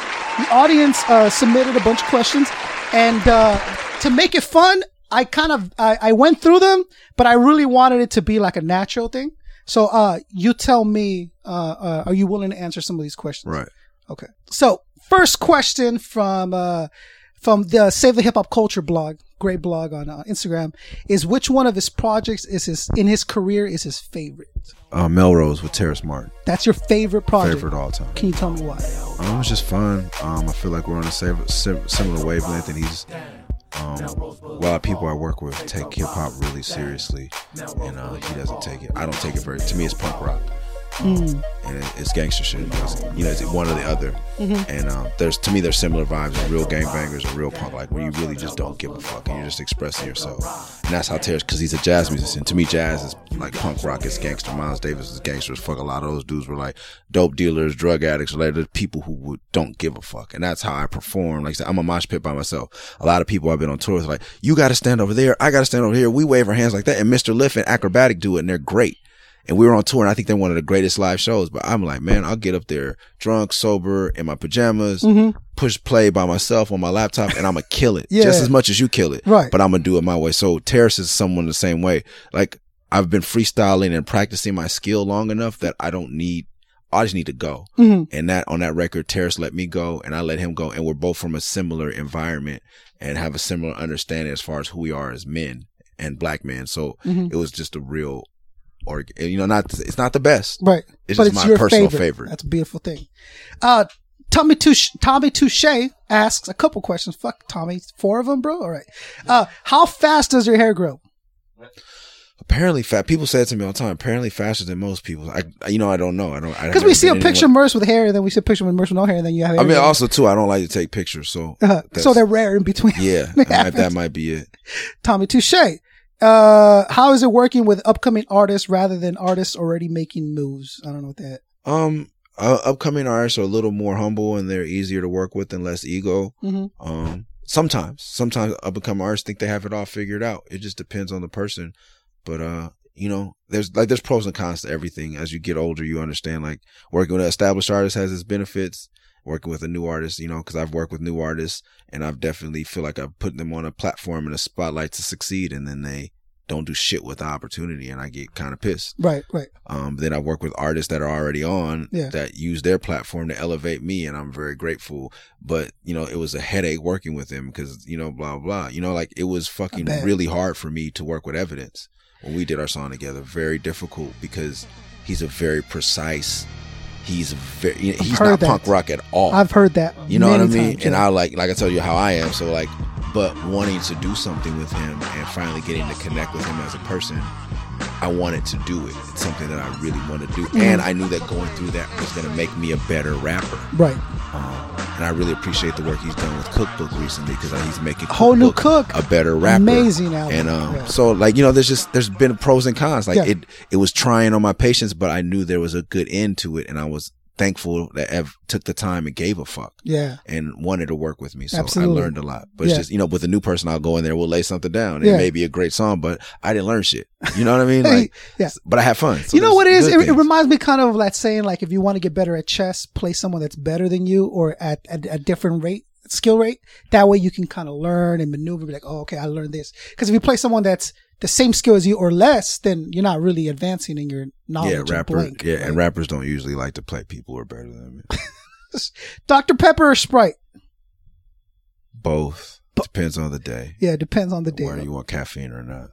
C: the audience uh, submitted a bunch of questions, and uh, to make it fun, I kind of I, I went through them, but I really wanted it to be like a natural thing. So uh, you tell me, uh, uh, are you willing to answer some of these questions?
B: Right.
C: Okay. So first question from uh from the Save the Hip Hop Culture blog, great blog on uh, Instagram, is which one of his projects is his in his career is his favorite?
B: Uh, Melrose with Terrace Martin,
C: That's your favorite project.
B: favorite all time.
C: Can you tell me why?
B: Um, it was just fun. Um, I feel like we're on a sim- sim- similar wavelength, and he's um, a lot of people I work with take hip hop really seriously, and uh, he doesn't take it. I don't take it very. To me, it's punk rock, and it's gangster shit. It's, you know, it's one or the other. And um, there's to me, there's similar vibes of real gangbangers and real punk, like where you really just don't give a fuck and you're just expressing yourself. And that's how Terrace, because he's a jazz musician. To me, jazz is like punk rock. It's gangster. Miles Davis is gangster as fuck. A lot of those dudes were like dope dealers, drug addicts, related people who would, don't give a fuck. And that's how I perform. Like I said, I'm a mosh pit by myself. A lot of people I've been on tours are like, you got to stand over there. I got to stand over here. We wave our hands like that. And Mr. Lif and Akrobatik do it, and they're great. And we were on tour, and I think they're one of the greatest live shows. But I'm like, man, I'll get up there drunk, sober, in my pajamas, mm-hmm. push play by myself on my laptop, and I'm gonna kill it
C: Yeah.
B: just as much as you kill it.
C: Right.
B: But I'm gonna do it my way. So Terrace is someone the same way. Like I've been freestyling and practicing my skill long enough that I don't need. I just need to go. Mm-hmm. And that on that record, Terrace let me go, and I let him go, and we're both from a similar environment and have a similar understanding as far as who we are as men and black men. So mm-hmm. it was just a real, or you know, not it's not the best.
C: Right.
B: It's
C: but
B: just
C: it's
B: my
C: your
B: personal
C: favorite.
B: favorite.
C: That's a beautiful thing. Uh Tommy Touche, Tommy Touche asks a couple questions. Fuck Tommy, four of them, bro. All right. Uh, how fast does your hair grow?
B: Apparently, fat people say it to me all the time. Apparently, faster than most people. I, you know, I don't know. I don't.
C: Because we see a picture of Murs with hair, and then we see a picture of Murs with no hair, and then you have.
B: I mean, also too, I don't like to take pictures, so
C: Uh, so they're rare in between.
B: yeah, that might, that
C: happens.
B: might be it.
C: Tommy Touche. Uh, how is it working with upcoming artists rather than artists already making moves? I don't know what that.
B: Um, uh, upcoming artists are a little more humble and they're easier to work with and less ego.
C: Mhm.
B: Um, sometimes, sometimes up and coming artists think they have it all figured out. It just depends on the person. But uh, you know, there's like there's pros and cons to everything. As you get older, you understand like working with an established artist has its benefits, working with a new artist, you know, because I've worked with new artists and I've definitely feel like I've put them on a platform and a spotlight to succeed, and then they don't do shit with the opportunity, and I get kind of pissed.
C: Right, right.
B: Um, then I work with artists that are already on
C: Yeah.
B: that use their platform to elevate me, and I'm very grateful. But you know, it was a headache working with him because you know, blah blah. You know, like it was fucking really hard for me to work with Evidence when we did our song together. Very difficult because he's a very precise. He's very. You know, he's not
C: that.
B: punk rock at all.
C: I've heard that.
B: You know what I mean?
C: times,
B: And
C: yeah.
B: I like, like I tell you how I am. So like, but wanting to do something with him and finally getting to connect with him as a person, I wanted to do it. It's something that I really want to do,
C: Mm-hmm.
B: and I knew that going through that was going to make me a better rapper.
C: right.
B: Um, and I really appreciate the work he's done with Cookbook recently because he's making
C: Whole new Cook.
B: a better rapper.
C: Amazing album.
B: And um,
C: Yeah.
B: so like you know, there's just there's been pros and cons. Like
C: Yeah.
B: it it was trying on my patience, but I knew there was a good end to it, and I was thankful that Ev took the time and gave a fuck
C: Yeah.
B: and wanted to work with me. So
C: Absolutely.
B: I learned a lot. But it's just, you know, with a new person, I'll go in there, we'll lay something down.
C: Yeah.
B: It may be a great song, but I didn't learn shit. You know what I mean? Like,
C: yeah.
B: but I had fun. So
C: you know what it is? It, it reminds me kind of like saying like if you want to get better at chess, play someone that's better than you or at at a different rate, skill rate. That way you can kind of learn and maneuver. Be like, oh, okay, I learned this. Because if you play someone that's the same skill as you or less, then you're not really advancing in your knowledge.
B: yeah, rapper,
C: blank,
B: yeah,
C: right?
B: and rappers don't usually like to play people who are better than them.
C: Dr Pepper or Sprite?
B: Both. Depends on the day.
C: Yeah, it depends on the day.
B: Whether you want caffeine or not.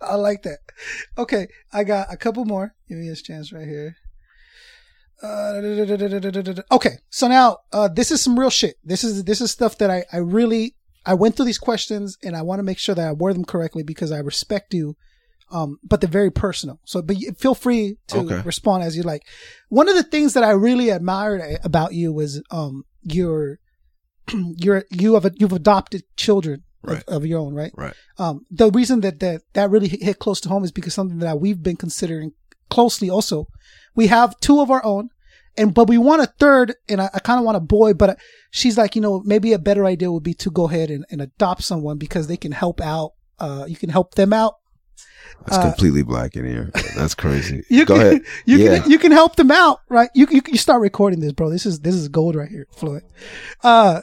C: I like that. Okay, I got a couple more. Give me this chance right here. Uh, okay, so now uh, this is some real shit. This is this is stuff that I I really I went through these questions and I want to make sure that I word them correctly because I respect you. Um, but they're very personal. So, but you- feel free to
B: Okay.
C: respond as you like. One of the things that I really admired about you was um your your you have you've adopted children
B: Right.
C: of, of your own, right?
B: Right.
C: um, the reason that, that that really hit close to home is because something that we've been considering closely also. We have two of our own and, but we want a third and I, I kind of want a boy, but she's like, you know, maybe a better idea would be to go ahead and, and adopt someone because they can help out. Uh, you can help them out.
B: That's completely black in here. That's crazy.
C: Uh, You
B: Go
C: can,
B: ahead.
C: You
B: yeah.
C: can, you can help them out, right? You, you, you start recording this, bro. This is, this is gold right here, Floyd. Uh,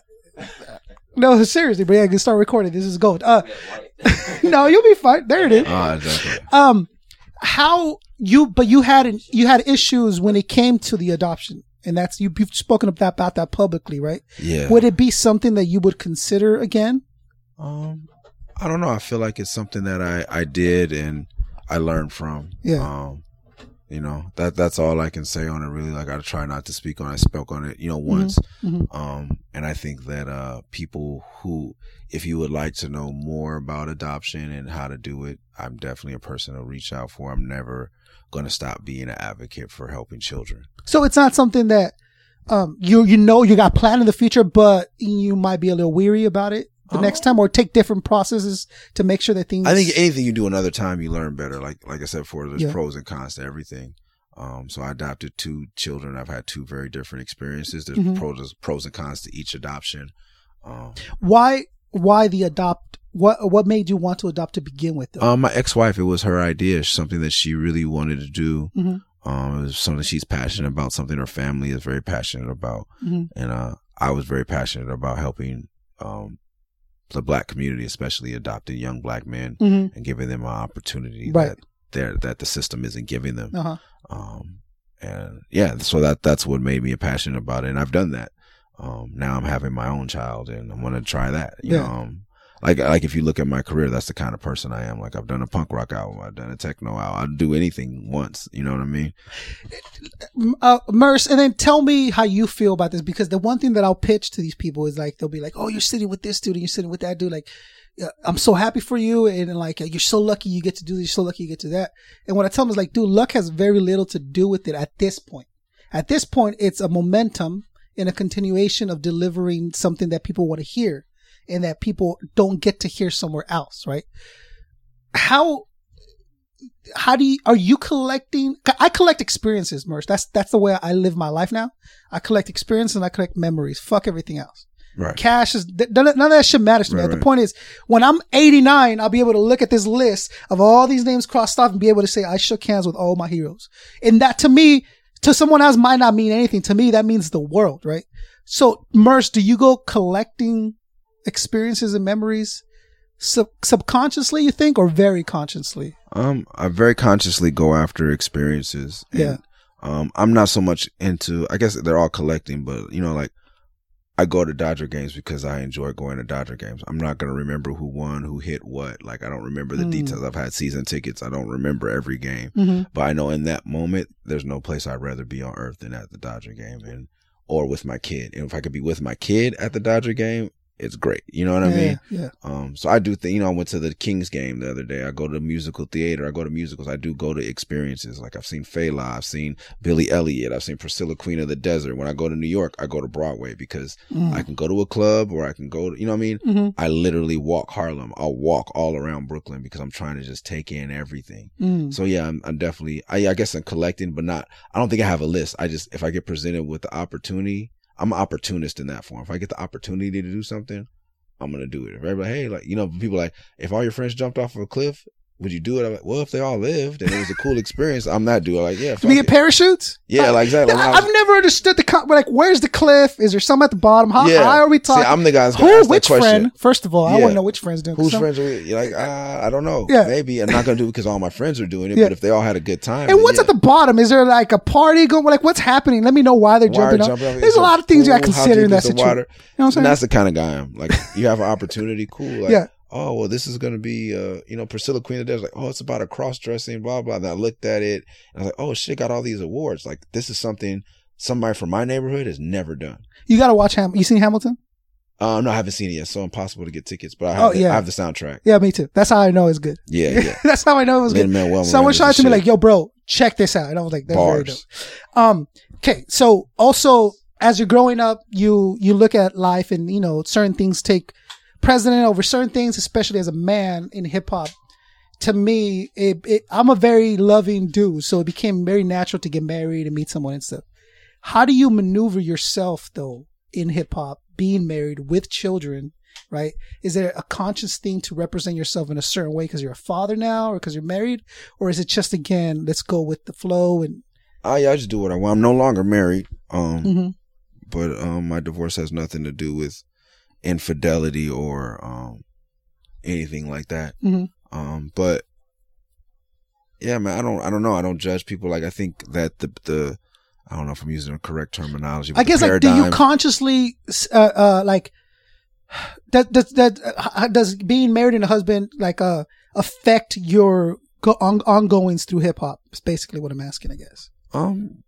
C: no, seriously, bro. Yeah, you can start recording. This is gold. Uh, no, you'll be fine. There it is.
B: Ah, exactly.
C: um how you but you had an, you had issues when it came to the adoption and that's you, you've spoken about, about that publicly right
B: Yeah.
C: would it be something that you would consider again
B: Um, I don't know. I feel like it's something that I I did and I learned from.
C: Yeah.
B: Um, you know that that's all I can say on it. Really, like I try not to speak on. it. I spoke on it, you know, once.
C: mhm.
B: Um, and I think that uh, people who, if you would like to know more about adoption and how to do it, I'm definitely a person to reach out for. I'm never going to stop being an advocate for helping children.
C: so it's not something that um you you know you got planned in the future but you might be a little weary about it the next time or take different processes to make sure that things
B: I think anything you do another time, you learn better. Like like I said before, there's
C: Yeah.
B: pros and cons to everything. Um, so I adopted two children. I've had two very different experiences. There's
C: Mhm.
B: pros pros and cons to each adoption. Um,
C: why why the adopt what what made you want to adopt to begin with
B: um, my ex-wife, it was her idea, something that she really wanted to do.
C: Mhm.
B: Um, it was something she's passionate about, something her family is very passionate about,
C: Mhm.
B: and uh, I was very passionate about helping um, the black community, especially adopting young black men
C: Mhm.
B: and giving them an opportunity
C: Right.
B: that they're, that the system isn't giving them.
C: uh-huh
B: Um, and yeah, so that that's what made me passionate about it, and I've done that. Um, now I'm having my own child, and I'm gonna try that. You
C: Yeah.
B: know, um, like like if you look at my career, that's the kind of person I am. Like I've done a punk rock album, I've done a techno album, I'd do anything once. You know what I mean?
C: uh, Murs, and then tell me how you feel about this because the one thing that I'll pitch to these people is like they'll be like, "Oh, you're sitting with this dude, and you're sitting with that dude." Like, I'm so happy for you, and like you're so lucky you get to do this, you're so lucky you get to that. And what I tell them is like, dude, luck has very little to do with it at this point. At this point, it's a momentum and a continuation of delivering something that people want to hear and that people don't get to hear somewhere else, right? How how do you are you collecting i collect experiences merch that's that's the way i live my life now i collect experiences and i collect memories fuck everything else
B: Right.
C: cash is none of that shit matters to me
B: Right,
C: the point is when i'm 89 i'll be able to look at this list of all these names crossed off and be able to say i shook hands with all my heroes and that to me to someone else might not mean anything. To me, that means the world, right? So, Murs, do you go collecting experiences and memories sub- subconsciously, you think, or very consciously?
B: Um, I very consciously go after experiences. and,
C: Yeah.
B: Um, I'm not so much into. I guess they're all collecting, but you know, like I go to Dodger games because I enjoy going to Dodger games. I'm not gonna remember who won, who hit what. Like I don't remember the
C: Mm.
B: details. I've had season tickets. I don't remember every game,
C: Mm-hmm.
B: but I know in that moment, there's no place I'd rather be on earth than at the Dodger game, and or with my kid. And if I could be with my kid at the Dodger game, it's great. You know what I
C: yeah,
B: mean?
C: yeah.
B: Um, so I do think, you know, I went to the Kings game the other day. I go to musical theater. I go to musicals. I do go to experiences. Like I've seen Fela. I've seen Billy Elliot. I've seen Priscilla Queen of the Desert. When I go to New York, I go to Broadway because
C: Mm.
B: I can go to a club or I can go to, you know what I mean?
C: Mhm.
B: I literally walk Harlem. I'll walk all around Brooklyn because I'm trying to just take in everything.
C: Mm.
B: So yeah, I'm, I'm definitely, I, I guess I'm collecting, but not, I don't think I have a list. I just, if I get presented with the opportunity, I'm an opportunist in that form. If I get the opportunity to do something, I'm to do it. If everybody, hey, like, you know, people like, if all your friends jumped off of a cliff, would you do it? I'm like, well, if they all lived and it was a cool experience, I'm not doing. Like, yeah,
C: Do we get
B: it.
C: parachutes?
B: Yeah, like exactly.
C: I, I've never understood the con- like. Where's the cliff? Is there some at the bottom? How
B: Yeah.
C: high are we
B: See,
C: talking?
B: I'm the guy
C: Who?
B: ask
C: Which
B: question.
C: friend? First of all, I want to know which friends doing.
B: Who's
C: some-
B: friends are we? You're like, uh, I don't know.
C: Yeah.
B: Maybe I'm not gonna do it because all my friends are doing it.
C: Yeah.
B: But if they all had a good time,
C: And what's
B: yeah.
C: at the bottom? Is there like a party going? Like what's happening? Let me know why they're
B: Why
C: jumping up.
B: jumping off?
C: There's a lot of things you got to consider in that situation. You know what I'm saying?
B: And that's the kind of guy I am. Like, you have an opportunity, cool.
C: Yeah.
B: Oh, well, this is going to be, uh, you know, Priscilla Queen of the Desert. Like, oh, it's about a cross dressing, blah, blah. And I looked at it and I was like, oh, shit, got all these awards. Like, this is something somebody from my neighborhood has never done.
C: You got to watch Ham. You seen Hamilton?
B: Uh, no, I haven't seen it yet. So impossible to get tickets, but I have,
C: Oh,
B: the,
C: yeah.
B: I have the soundtrack.
C: Yeah, me too. That's how I know it's good.
B: Yeah, yeah.
C: That's how I know it was good.
B: Lin-Manuel
C: Someone shot to me like, "Yo, bro, check this out," and I was like, "That's very dope." Um, okay, so also as you're growing up, you you look at life, and you know certain things take precedent over certain things, especially as a man in hip hop. To me, it, it, I'm a very loving dude, so it became very natural to get married and meet someone and stuff. How do you maneuver yourself though in hip hop, being married with children? Right? Is there a conscious thing to represent yourself in a certain way because you're a father now, or because you're married, or is it just again, let's go with the flow and
B: yeah, I just do what I want. I'm no longer married. Um,
C: Mhm.
B: but um, my divorce has nothing to do with infidelity or um anything like that.
C: Mhm.
B: Um, but yeah, man, I don't, I don't know. I don't judge people. Like I think that the the I don't know if I'm using the correct terminology. But
C: I guess like, do you consciously, uh, uh, like, that that that uh, does being married and a husband like uh affect your go- on- ongoings through hip hop? Is basically what I'm asking, I guess.
B: um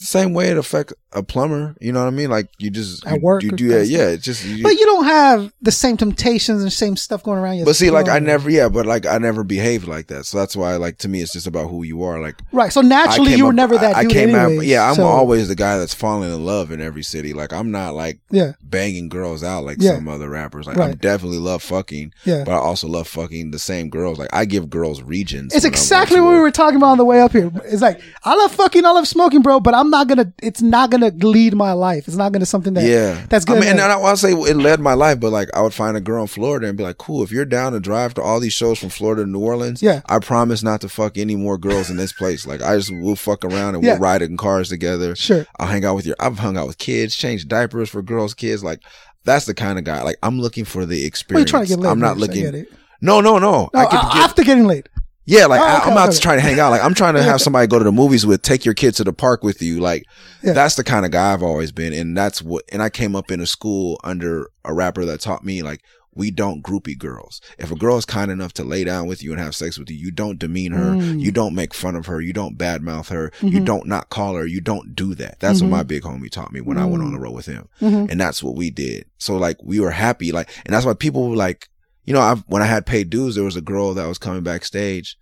B: same way it affect a plumber. You know what I mean? Like you just
C: At
B: you,
C: work
B: you do that. Yeah, it's just. You,
C: But you don't have the same temptations and same stuff going around you.
B: but see, like I never, yeah, but like I never behaved like that. So that's why, like to me, it's just about who you are. Like
C: right. So naturally, you were
B: up-
C: never that
B: I. I came out, yeah. I'm
C: so-
B: always the guy that's falling in love in every city. Like I'm not like
C: yeah,
B: banging girls out like
C: Yeah.
B: some other rappers. Like I
C: Right.
B: definitely love fucking,
C: yeah.
B: but I also love fucking the same girls. Like I give girls regions.
C: It's
B: I'm
C: exactly what we were talking about on the way up here. It's like I love fucking, I love smoking, bro. But I'm not gonna. It's not gonna lead my life. It's not gonna something that.
B: yeah,
C: that's good.
B: I mean, and. I want to say it led my life, but like I would find a girl in Florida and be like, "Cool, if you're down to drive to all these shows from Florida to New Orleans,
C: Yeah.
B: I promise not to fuck any more girls in this place. Like I just will fuck around and
C: Yeah.
B: we'll ride in cars together.
C: Sure.
B: I'll hang out with your. I've hung out with kids, changed diapers for girls, kids. Like that's the kind of guy. Like I'm looking for the
C: Well, you're
B: experience.
C: trying to get laid.
B: I'm not looking. No, no, no.
C: No,
B: I get,
C: after getting laid.
B: Yeah, like
C: Oh,
B: I,
C: okay,
B: I'm not
C: okay.
B: trying to hang out. Like I'm trying to have somebody go to the movies with, take your kid to the park with you. Like
C: Yeah.
B: that's the kind of guy I've always been, and that's what. And I came up in a school under a rapper that taught me like we don't groupie girls. If a girl is kind enough to lay down with you and have sex with you, you don't demean her.
C: Mm.
B: You don't make fun of her. You don't badmouth her. You
C: Mhm.
B: don't not call her. You don't do that. That's
C: Mhm.
B: what my big homie taught me when I went on
C: Mm.
B: the road with him
C: Mhm.
B: and that's what we did. So like we were happy, like, and that's why people were like, you know, I when I had paid dues, there was a girl that was coming backstage,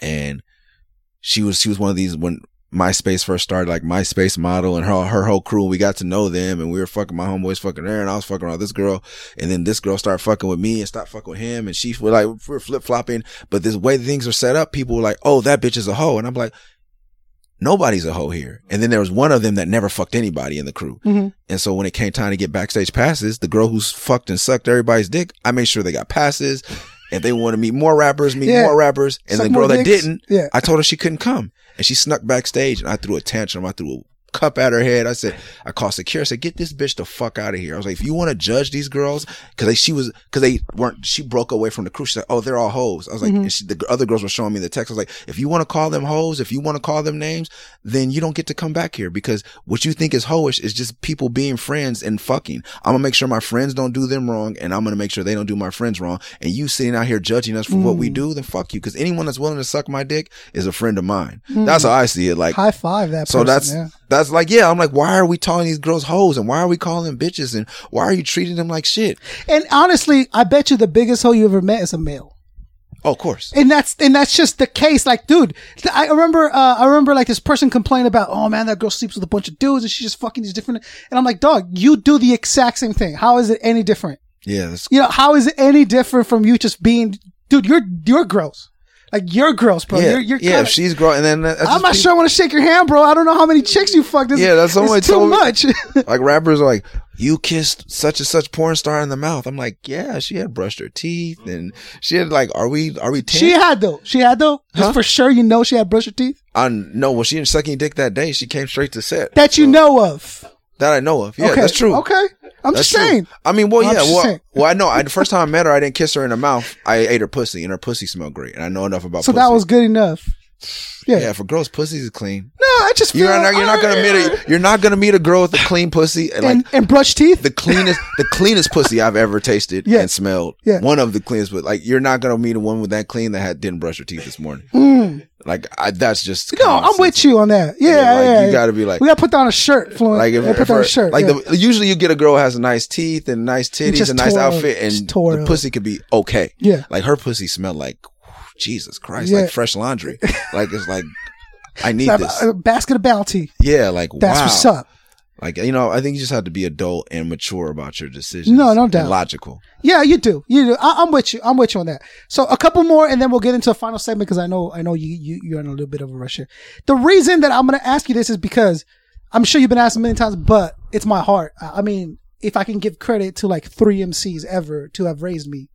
B: and she was she was one of these when MySpace first started, like MySpace model and her her whole crew. We got to know them, and we were fucking my homeboys fucking her, and I was fucking around this girl, and then this girl started fucking with me and stopped fucking with him, and she was like we we're flip flopping. But this way things are set up, people were like, oh, that bitch is a hoe, and I'm like. Nobody's a hoe here. And then there was one of them that never fucked anybody in the crew.
C: Mhm.
B: And so when it came time to get backstage passes, the girl who's fucked and sucked everybody's dick, I made sure they got passes. If they wanted to meet more rappers, meet
C: Yeah.
B: more rappers. And
C: Suck
B: the girl that
C: dicks.
B: didn't,
C: Yeah.
B: I told her she couldn't come. And she snuck backstage and I threw a tantrum. I threw a cup at her head. I said, I called security. I said, get this bitch the fuck out of here. I was like, if you want to judge these girls, cause they, she was, cause they weren't, she broke away from the crew. She's like, oh, they're all hoes. I was like, mm-hmm. and she, the other girls were showing me the text. I was like, if you want to call them hoes, if you want to call them names, then you don't get to come back here because what you think is hoish is just people being friends and fucking. I'm gonna make sure my friends don't do them wrong and I'm gonna make sure they don't do my friends wrong. And you sitting out here judging us for what we mm. do, then fuck you. Cause anyone that's willing to suck my dick is a friend of mine. Mm. That's how I see it. Like,
C: High five that.
B: so
C: person,
B: that's
C: yeah.
B: That's like yeah. I'm like, why are we calling these girls hoes and why are we calling them bitches and why are you treating them like shit?
C: And honestly, I bet you the biggest hoe you ever met is a male.
B: Oh, of course.
C: and that's and that's just the case. Like, dude, I remember, uh, I remember like this person complained about, oh man, that girl sleeps with a bunch of dudes and she's just fucking these different. And I'm like, dog, you do the exact same thing. How is it any different?
B: Yeah, that's,
C: You know, how is it any different from you just being, dude? You're you're gross. Like you're gross, bro.
B: yeah,
C: You're, you're
B: yeah.
C: kinda-
B: If she's growing, and then that's
C: I'm not sure I want to shake your hand, bro. I don't know how many chicks you fucked. It's,
B: Yeah, that's someone
C: too much.
B: Like rappers are like, you kissed such and such porn star in the mouth. I'm like, yeah, she had brushed her teeth and she had like, are we, are we 10?
C: she had though. She had though.
B: Huh?
C: for sure, you know she had brushed her teeth
B: I no, when she didn't sucking dick that day, she came straight to set.
C: that you know of.
B: That I know of. Yeah,
C: okay,
B: that's true.
C: Okay, I'm
B: That's
C: just
B: true.
C: saying.
B: I mean, well, yeah, well,
C: saying.
B: well, I know. I, the first time I met her, I didn't kiss her in the mouth. I ate her pussy, and her pussy smelled great. And I know enough about.
C: So
B: pussy.
C: that was good enough. Yeah.
B: yeah. For girls, pussies is clean.
C: No, I just feel
B: You're not. You're not gonna meet a. You're not gonna meet a girl with a clean pussy and like
C: and, and brush teeth.
B: the cleanest, the cleanest pussy I've ever tasted
C: Yeah.
B: and smelled.
C: Yeah.
B: One of the cleanest, but like you're not gonna meet a woman with that clean that had didn't brush her teeth this morning. Hmm. Like I, that's just
C: no, I'm
B: sense.
C: with you on that. Yeah,
B: Yeah,
C: yeah.
B: like,
C: yeah.
B: you gotta be like-
C: we gotta put down a shirt, Fluent.
B: Like if,
C: Gotta put
B: if
C: down a shirt.
B: like
C: yeah.
B: the usually you get a girl who has nice teeth and nice titties and nice outfit and the pussy could be okay.
C: Yeah.
B: Like her pussy smelled like Jesus Christ,
C: Yeah.
B: like fresh laundry. like it's like I need this.
C: a basket of bounty.
B: Yeah, like
C: That's
B: wow.
C: what's up.
B: Like you know, I think you just have to be adult and mature about your decisions.
C: No, no
B: and
C: doubt.
B: logical.
C: Yeah, you do. You do. I, I'm with you. I'm with you on that. So a couple more, and then we'll get into a final segment because I know I know you you you're in a little bit of a rush here. The reason that I'm going to ask you this is because I'm sure you've been asked a million times, but it's my heart. I I mean, if I can give credit to like three MCs ever to have raised me,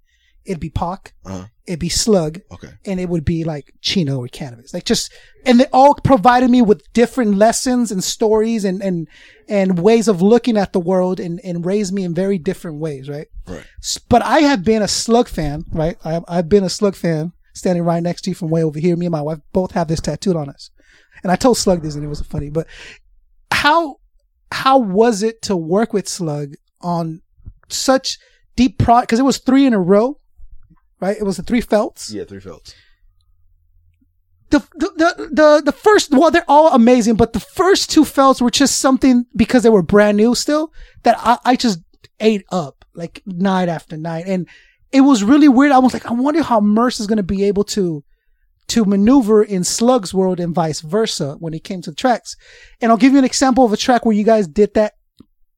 C: it'd be Pac,
B: Uh-huh.
C: It'd be Slug,
B: Okay.
C: and it would be like Chino or Canibus. Like just, and they all provided me with different lessons and stories and, and, and ways of looking at the world and, and raised me in very different ways, right?
B: Right.
C: But I have been a Slug fan, right? I, I've been a Slug fan standing right next to you from way over here. Me and my wife both have this tattooed on us. And I told Slug this and it was funny, but how, how was it to work with Slug on such deep pro, cause it was three in a row, right? It was the three felts.
B: Yeah, three felts.
C: the, the the the the first well they're all amazing but the first two felts were just something because they were brand new still that I, I just ate up like night after night. And it was really weird. I was like I wonder how Murs is going to be able to to maneuver in Slug's world and vice versa when it came to the tracks. And I'll give you an example of a track where you guys did that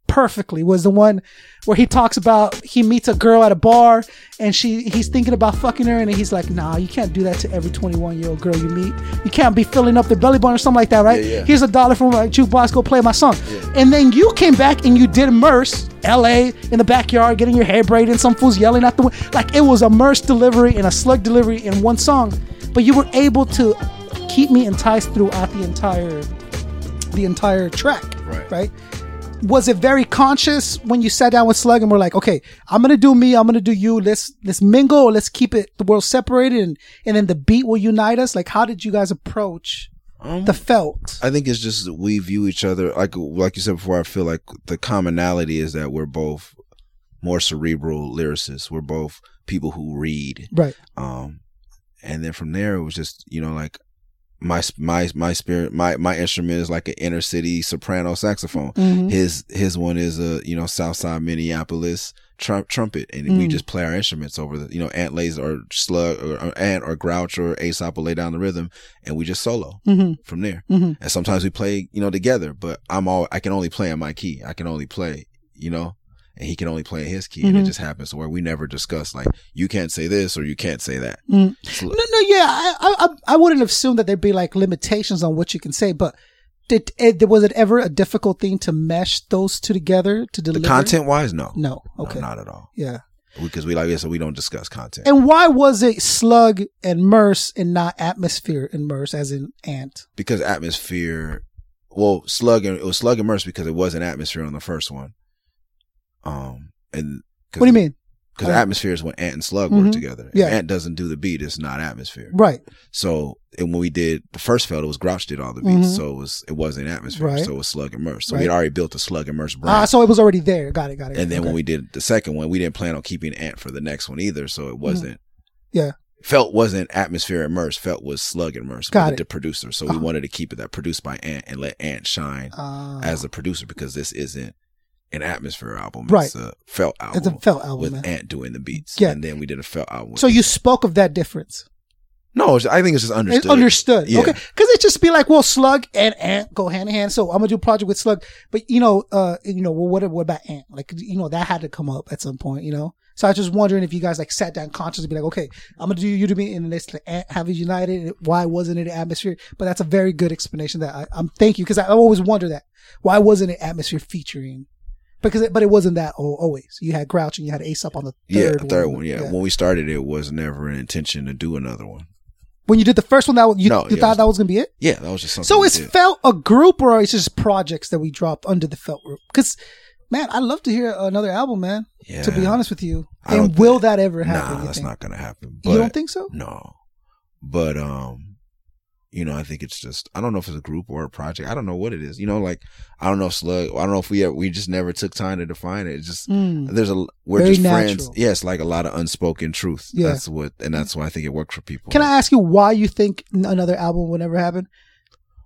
C: perfectly was the one where he talks about he meets a girl at a bar and she he's thinking about fucking her and he's like nah you can't do that to every 21 year old girl you meet. You can't be filling up their belly button or something like that right?
B: Yeah, yeah.
C: here's a dollar from my jukebox go play my song. And then you came back and you did Murs LA in the backyard getting your hair braided and some fools yelling at the wind like it was a Murs delivery and a slug delivery in one song. But you were able to keep me enticed throughout the entire the entire track
B: Right.
C: right was it very conscious when you sat down with Slug and were like, okay, I'm gonna do me, I'm gonna do you. Let's let's mingle, or let's keep it the world separated, and and then the beat will unite us. Like, how did you guys approach
B: Um,
C: the felt?
B: I think it's just we view each other like like you said before. I feel like the commonality is that we're both more cerebral lyricists. We're both people who read.
C: Right.
B: Um, and then from there it was just you know like my my my spirit my my instrument is like an inner city soprano saxophone.
C: Mhm.
B: His his one is a you know Southside Minneapolis trum- trumpet, and we
C: Mm.
B: just play our instruments over the you know Ant lays or Slug or, or Ant or Grouch or Aesop will lay down the rhythm, and we just solo
C: Mm-hmm.
B: from there.
C: Mhm.
B: And sometimes we play, you know, together, but I'm all, I can only play in my key. I can only play, you know, and he can only play his key. And it
C: Mhm.
B: just happens where we never discuss like, you can't say this or you can't say that.
C: Mm.
B: So-
C: No, no, yeah, I, I, I- wouldn't assume that there'd be like limitations on what you can say, but did it, was it ever a difficult thing to mesh those two together to
B: the
C: deliver?
B: content wise, no.
C: No. Okay.
B: No, not at all.
C: Yeah.
B: because we like I said we don't discuss content.
C: And why was it Slug and Murs and not Atmosphere and Murs as in Ant?
B: because atmosphere well slug and it was slug and Murs because it wasn't atmosphere on the first one um and
C: What do you mean?
B: because
C: Uh,
B: atmosphere is when ant and slug
C: Mhm.
B: work together
C: Yeah.
B: if ant doesn't do the beat it's not atmosphere
C: Right.
B: so and when we did the first felt it was grouch did all the beats
C: Mhm.
B: so it was it wasn't atmosphere
C: Right.
B: so it was slug and Murs so
C: Right.
B: we had already built a slug and Murs brand
C: Ah, so it was already there. Got it. Got it.
B: and then
C: Okay.
B: when we did the second one we didn't plan on keeping ant for the next one either so it wasn't
C: Mm-hmm. Yeah.
B: Felt wasn't atmosphere and Murs. Felt was Slug and Murs.
C: Got it.
B: The producer. So we
C: Uh-huh.
B: wanted to keep it that produced by Ant and let Ant shine
C: Ah.
B: as a producer because this isn't an atmosphere album.
C: Right.
B: It's a Felt album.
C: It's a Felt album,
B: with
C: man.
B: Ant doing the beats.
C: Yeah.
B: And then we did a Felt album.
C: So you spoke of that difference.
B: no, I think it's just understood.
C: It's understood.
B: Yeah.
C: Okay. Cause it just be like, well, Slug and Ant go hand in hand. So I'm gonna do a project with Slug, but you know, uh, you know, well, what, what about Ant? Like, you know, that had to come up at some point, you know? So I was just wondering if you guys like sat down consciously and be like, okay, I'm gonna do you to me and this like, Ant have it united. Why wasn't it atmosphere? But that's a very good explanation that I, I'm thank you. Cause I always wonder that. Why wasn't it atmosphere featuring? Because it, but it wasn't that al- always. You had Grouch and you had Aesop on the
B: Yeah,
C: third
B: third one. Yeah. When we started, it was never an intention to do another one.
C: When you did the first one, that was- you,
B: No,
C: you
B: yeah,
C: thought that was gonna be it.
B: Yeah, that was just something.
C: So it's felt a group or it's just projects that we dropped under the felt group? Because man, I'd love to hear another album, man. Yeah. To be honest with you, and will
B: think-
C: that ever happen?
B: Nah, that's
C: think?
B: not gonna happen.
C: You don't think so?
B: No. But um you know, I think it's just I don't know if it's a group or a project. I don't know what it is. You know, like I don't know if Slug I don't know if we ever, we just never took time to define it. It's just
C: Mm.
B: there's a we're just friends.
C: natural.
B: Yes, like a lot of unspoken truth.
C: Yeah.
B: That's what and that's why I think it worked for people.
C: Can I ask you why you think another album would never happen?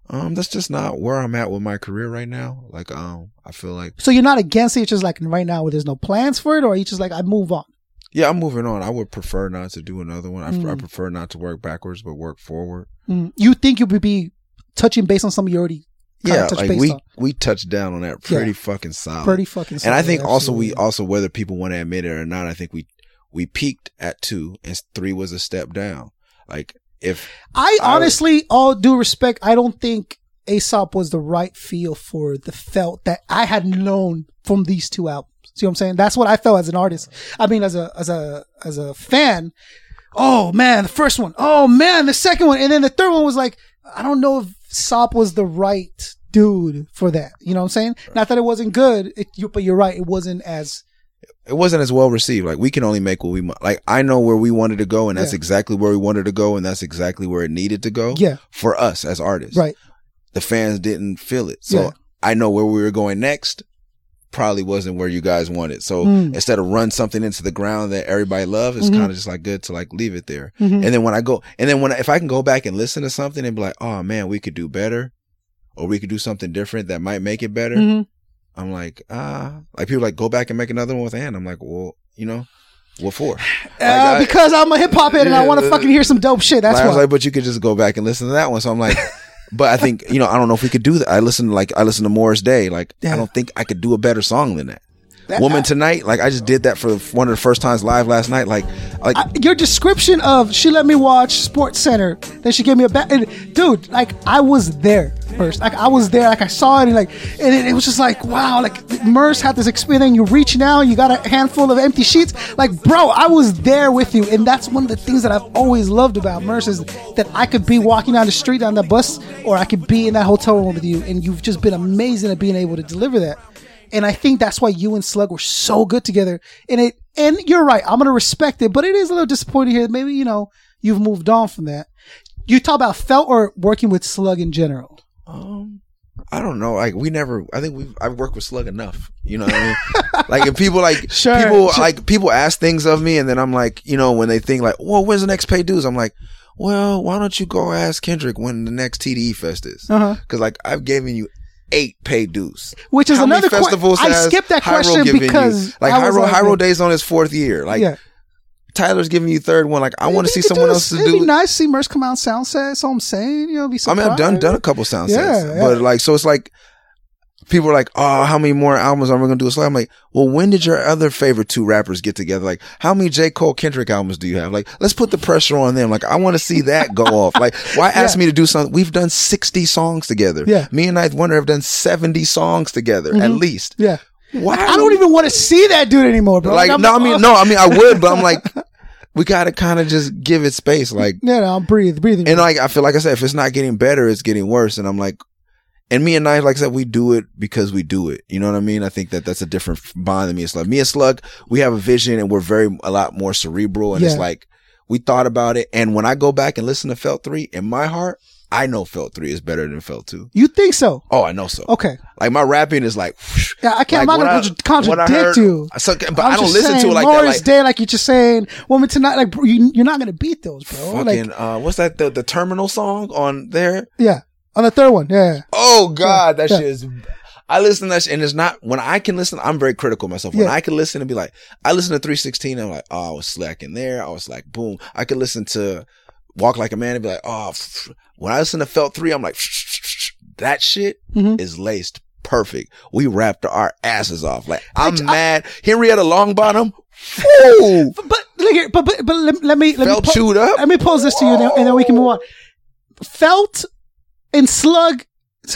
B: um that's just not where I'm at with my career right now. Like um I feel like
C: So you're not against it. It's just like right now, where there's no plans for it, or you just like I move on?
B: yeah, I'm moving on. I would prefer not to do another one. I, I
C: Mm.
B: prefer not to work backwards but work forward.
C: Mm. You think you would be touching base on something you already
B: Yeah,
C: touched
B: like
C: base
B: we
C: on?
B: we touched down on that pretty
C: Yeah.
B: fucking solid.
C: Pretty fucking.
B: Solid, and I think also we also whether people want to admit it or not, I think we we peaked at two and three was a step down. Like if
C: I
B: I-
C: honestly, all due respect, I don't think Aesop was the right feel for the felt that I had known from these two albums. See what I'm saying? That's what I felt as an artist. I mean, as a as a as a fan. Oh man, the first one. Oh man, the second one, and then the third one was like, I don't know if Sop was the right dude for that. You know what I'm saying? Not that it wasn't good, it, you, but you're right, it wasn't as
B: it wasn't as well received, like we can only make what we like. I know where we wanted to go, and that's
C: Yeah.
B: exactly where we wanted to go, and that's exactly where it needed to go.
C: Yeah.
B: for us as artists,
C: right.
B: The fans didn't feel it, so
C: Yeah.
B: I know where we were going next. Probably wasn't where you guys wanted. So
C: Mm.
B: instead of run something into the ground that everybody loves, it's
C: Mhm.
B: kind of just like good to like leave it there.
C: Mhm.
B: And then when I go, and then when I, if I can go back and listen to something and be like, oh man, we could do better, or we could do something different that might make it better.
C: Mhm.
B: I'm like, ah, like people like go back and make another one with Ant. I'm like, well, you know, what for?
C: Uh, because I'm a hip hop head and I want to fucking hear some dope shit. That's
B: Like, I was
C: why.
B: like, but you could just go back and listen to that one. So I'm like, but I think you know, I don't know if we could do that. I listen to like I listen to Morris Day. Like
C: Yeah.
B: I don't think I could do a better song than that.
C: That-
B: Woman tonight, like I just did that for one of the first times live last night. Like, like
C: I- your description of she let me watch Sports Center, then she gave me a back. Dude, like I was there first. Like I was there. Like I saw it, and like, and it, it was just like, wow. Like Murs had this experience. And You reach now, you got a handful of empty sheets. Like, bro, I was there with you, and that's one of the things that I've always loved about Murs is that I could be walking down the street down the bus, or I could be in that hotel room with you, and you've just been amazing at being able to deliver that. And I think that's why you and Slug were so good together. And it, and you're right. I'm to respect it, but it is a little disappointing here. Maybe, you know, you've moved on from that. You talk about felt or working with Slug in general.
B: Um, I don't know. Like we never. I think we've. I've worked with Slug enough. You know what I mean? like if people like
C: Sure,
B: people
C: sure.
B: like people ask things of me, and then I'm like, you know, when they think like, well, when's the next Paid Dues? I'm like, well, why don't you go ask Kendrick when the next TDE fest is?
C: Uh-huh.
B: Because like I've given you eight Paid Dues.
C: Which is
B: How
C: another que-
B: festivals
C: I skipped that
B: Hiero
C: question
B: given you?
C: because
B: like Hiero,
C: like, Hiero
B: Day's on his fourth year. Like
C: yeah.
B: Tyler's giving you third one. Like I want to see someone
C: do
B: else to
C: this. It'd
B: do.
C: be nice to see Murs come out and sound set. That's all I'm saying. You know, be
B: I mean, I've done done a couple sound sets,
C: Yeah,
B: but like, so it's like people are like, "Oh, how many more albums are we gonna do?" So I'm like, "Well, when did your other favorite two rappers get together? Like, how many J Cole Kendrick albums do you have? Like, let's put the pressure on them. Like, I want to see that go off. Like, why ask
C: Yeah.
B: me to do something? We've done 60 songs together.
C: Yeah.
B: me and 9th Wonder have done 70 songs together at mm-hmm. least.
C: Yeah.
B: Why?
C: I don't even want to see that dude anymore, bro.
B: like.
C: I'm
B: No, I mean,
C: oh.
B: no, I mean, I would, but I'm like, we gotta kind of just give it space, like.
C: Yeah, no, I'm breathe, breathing.
B: And like I feel like I said, if it's not getting better, it's getting worse. And I'm like, and me and Knife, like I said, we do it because we do it. You know what I mean? I think that that's a different bond than me and Slug. Me and Slug, we have a vision and we're very a lot more cerebral. And it's like we thought about it. And when I go back and listen to Felt Three, in my heart, I know Felt Three is better than Felt Two.
C: you think so?
B: Oh, I know so.
C: Okay.
B: Like my rapping is like,
C: Yeah, I can't.
B: Like,
C: I'm not gonna
B: I- I
C: contradict
B: heard-
C: you.
B: So, but
C: I'm
B: I don't
C: just
B: listen to
C: saying,
B: it like
C: Morris
B: that. Like,
C: Day, like you're just saying, woman tonight, like you, you're not gonna beat those, bro.
B: fucking,
C: Like,
B: uh, what's that? The, the terminal song on there?
C: yeah, on the third one, yeah, yeah.
B: Oh God, that
C: Yeah.
B: shit is. I listen to that shit, and it's not when I can listen. I'm very critical of myself. When
C: Yeah.
B: I can listen and be like, I listen to 316. I'm like, oh, I was slacking there. I was like, boom. I could listen to Walk Like a Man and be like, oh. When I listen to Felt Three, I'm like, that shit
C: Mhm.
B: is laced perfect. We rapped our asses off. Like I'm mad. Henrietta Longbottom, woo,
C: But but look here, but but, but let, let me let
B: felt
C: me po-
B: chewed up.
C: let me pose this to you, and then, and then we can move on. Felt and Slug.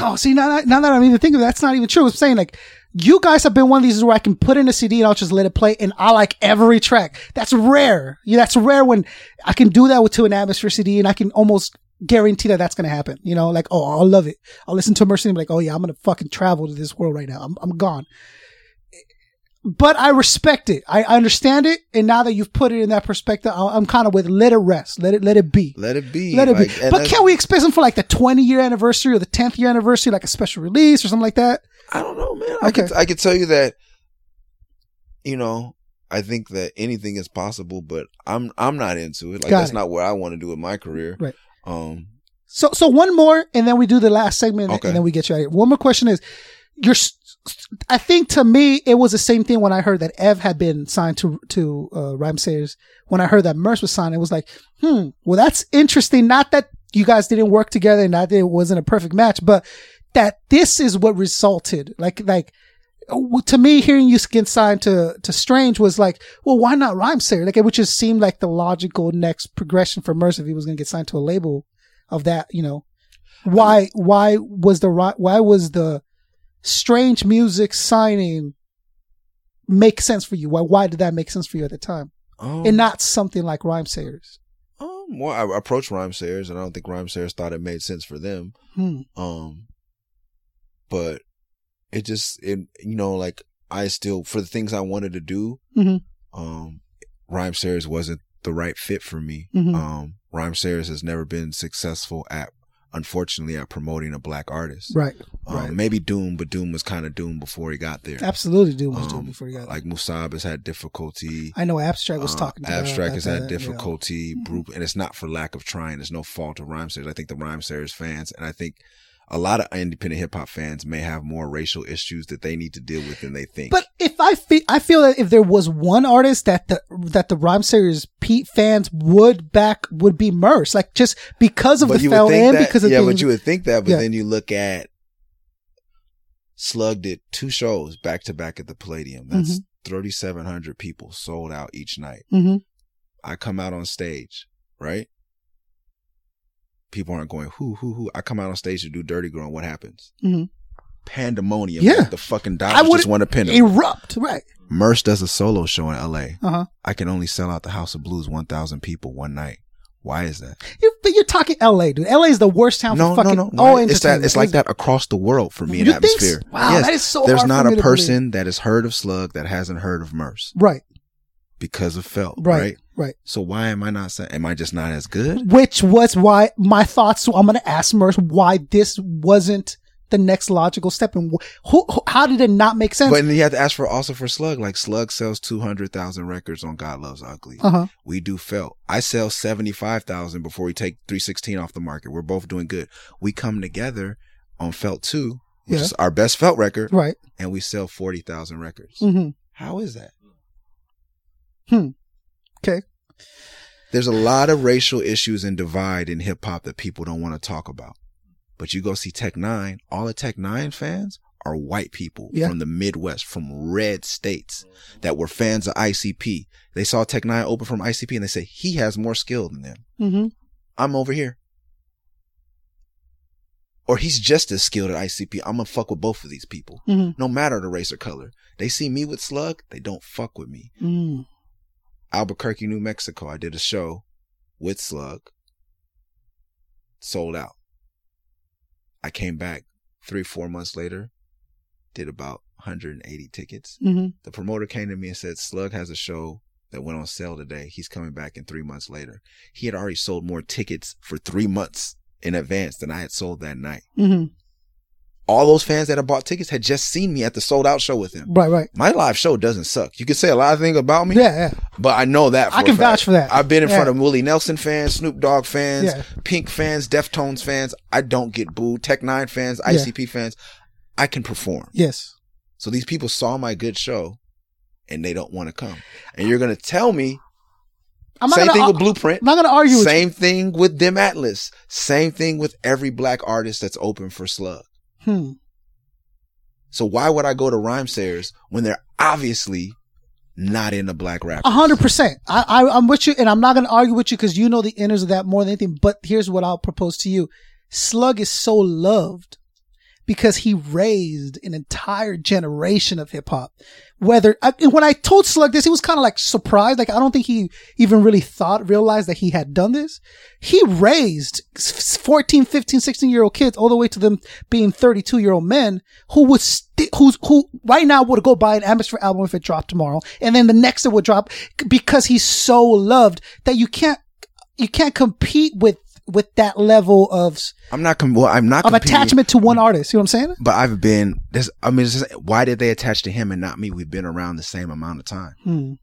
C: Oh, see now, that- now that I'm even thinking, of it, that's not even true. I'm saying like you guys have been one of these where I can put in a CD and I'll just let it play, and I like every track. That's rare. Yeah, that's rare when I can do that with to an atmosphere CD, and I can almost guarantee that that's gonna happen. You know, like oh, I'll love it. I'll listen to Murs and be like, oh yeah, I'm gonna fucking travel to this world right now. I'm I'm gone. But I respect it. I I understand it, and now that you've put it in that perspective, I- I'm kind of with let it rest, let it let it be.
B: Let it be.
C: Let it
B: Like,
C: be. But can we expect something for like the 20 year anniversary or the 10th year anniversary, like a special release or something like that?
B: I don't know, man. I
C: Okay.
B: could I could tell you that, you know, I think that anything is possible, but I'm I'm not into it. Like
C: Got
B: that's
C: it.
B: not what I want to do in my career.
C: Right.
B: Um.
C: So, so one more, and then we do the last segment,
B: Okay.
C: and then we get you out of here. One more question is, you're. I think to me it was the same thing when I heard that Ev had been signed to to uh, Rhymesayers. When I heard that Murs was signed, it was like, hmm, well that's interesting. Not that you guys didn't work together, and not that it wasn't a perfect match, but that this is what resulted. Like, like to me, hearing you get signed to to Strange was like, well, why not Rhymesayer? Like, it would just seem like the logical next progression for Murs if he was going to get signed to a label of that. You know, why why was the why was the Strange Music signing make sense for you? Why why did that make sense for you at the time,
B: um,
C: and not something like Rhymesayers?
B: um, well, I approached Rhymesayers, and I don't think Rhymesayers thought it made sense for them.
C: Hmm.
B: Um, but it just it you know like I still for the things I wanted to do.
C: Mhm.
B: Um, Rhymesayers wasn't the right fit for me.
C: Mhm.
B: Um, Rhymesayers has never been successful at unfortunately at promoting a black artist.
C: Right,
B: Um,
C: right.
B: Maybe Doom, but Doom was kind of Doom before he got there.
C: Absolutely, Doom was
B: Um,
C: doing before he got there.
B: like Musab has had difficulty.
C: I know Abstract was
B: Uh,
C: talking. To
B: Abstract has
C: that,
B: had
C: yeah.
B: difficulty, Brute- and it's not for lack of trying. There's no fault of Rhymesayers. I think the Rhymesayers fans, and I think a lot of independent hip hop fans may have more racial issues that they need to deal with than they think.
C: But if I feel, I feel that if there was one artist that the that the Rhyme Series Pete fans would back would be Murs, like just because of
B: But
C: the fell
B: that,
C: because of
B: yeah,
C: things.
B: but you would think that. But
C: Yeah.
B: then you look at Slug did two shows back to back at the Palladium. That's
C: Mm-hmm.
B: 3,700 people sold out each night.
C: Mhm.
B: I come out on stage, right? People aren't going, who, who, who. I come out on stage to do Dirty Girl, and what happens?
C: Mhm.
B: Pandemonium.
C: Yeah.
B: Like the fucking Dodgers just want to pin him.
C: erupt, right?
B: Murs does a solo show in LA.
C: Uh huh.
B: I can only sell out the House of Blues 1,000 people one night. Why is that?
C: You're, but you're talking L.A., dude. L.A. is the worst town
B: No,
C: for fucking
B: no, no.
C: all
B: it's that. It's like that across the world for me in
C: You so?
B: atmosphere.
C: Wow, that is so
B: There's not a person that has heard of Slug that hasn't heard of Murs
C: Right,
B: because of Felt.
C: right,
B: Right.
C: Right.
B: So why am I not saying? Am I just not as good?
C: Which was why my thoughts. So I'm going to ask Murs why this wasn't the next logical step, and who, who, how did it not make sense?
B: But then you have to ask for also for Slug. Like Slug sells two hundred thousand records on God Loves Ugly.
C: Uh huh.
B: We do Felt. I sell seventy five thousand before we take three sixteen off the market. We're both doing good. We come together on Felt two, which
C: Yeah.
B: is our best Felt record,
C: Right.
B: and we sell forty thousand records.
C: Mm-hmm.
B: How is that?
C: Hmm. Okay.
B: There's a lot of racial issues and divide in hip hop that people don't want to talk about. But you go see Tech N9ne, all the Tech N9ne fans are white people
C: Yeah.
B: from the Midwest, from red states that were fans of ICP. They saw Tech N9ne open from ICP and they said, he has more skill than them.
C: Mm-hmm.
B: I'm over here. or he's just as skilled at ICP. I'm gonna fuck with both of these people,
C: mm-hmm.
B: no matter the race or color. They see me with Slug, they don't fuck with me.
C: Mm.
B: Albuquerque, New Mexico. I did a show with Slug, sold out. I came back three, four months later, did about 180 tickets.
C: Mhm.
B: The promoter came to me and said, Slug has a show that went on sale today. He's coming back in three months later. He had already sold more tickets for three months in advance than I had sold that night.
C: Mhm.
B: All those fans that had bought tickets had just seen me at the sold out show with him.
C: Right, right.
B: My live show doesn't suck. You can say a lot of things about me.
C: Yeah, yeah.
B: But I know that. For
C: I can
B: fact.
C: vouch for that.
B: I've been in front of Willie Nelson fans, Snoop Dogg fans,
C: Yeah.
B: Pink fans, Deftones fans. I don't get booed. Tech N9ne fans, ICP fans. I can perform.
C: Yes.
B: So these people saw my good show, and they don't want to come. And you're gonna tell me
C: I'm
B: same thing
C: ar-
B: with Blueprint.
C: I'm not gonna argue with
B: Same thing with Dem Atlas. Same thing with every black artist that's open for Slug.
C: Hmm.
B: So why would I go to Rhymesayers when they're obviously not into black rap?
C: A hundred percent. I, I, I'm with you, and I'm not going to argue with you because you know the inners of that more than anything. But here's what I'll propose to you: Slug is so loved because he raised an entire generation of hip hop. Whether I, when I told Slug this, he was kind of like surprised. Like I don't think he even really thought, realized that he had done this. He raised 14, 15, 16 year old kids all the way to them being 32 year old men who would st- who's, who right now would go buy an Atmosphere album if it dropped tomorrow. And then the next it would drop because he's so loved that you can't, you can't compete with, with that level of,
B: I'm not. Com- well, I'm not
C: of attachment to one artist. You know what I'm saying?
B: But I've been. This. I mean, just, why did they attach to him and not me? We've been around the same amount of time.
C: Hmm.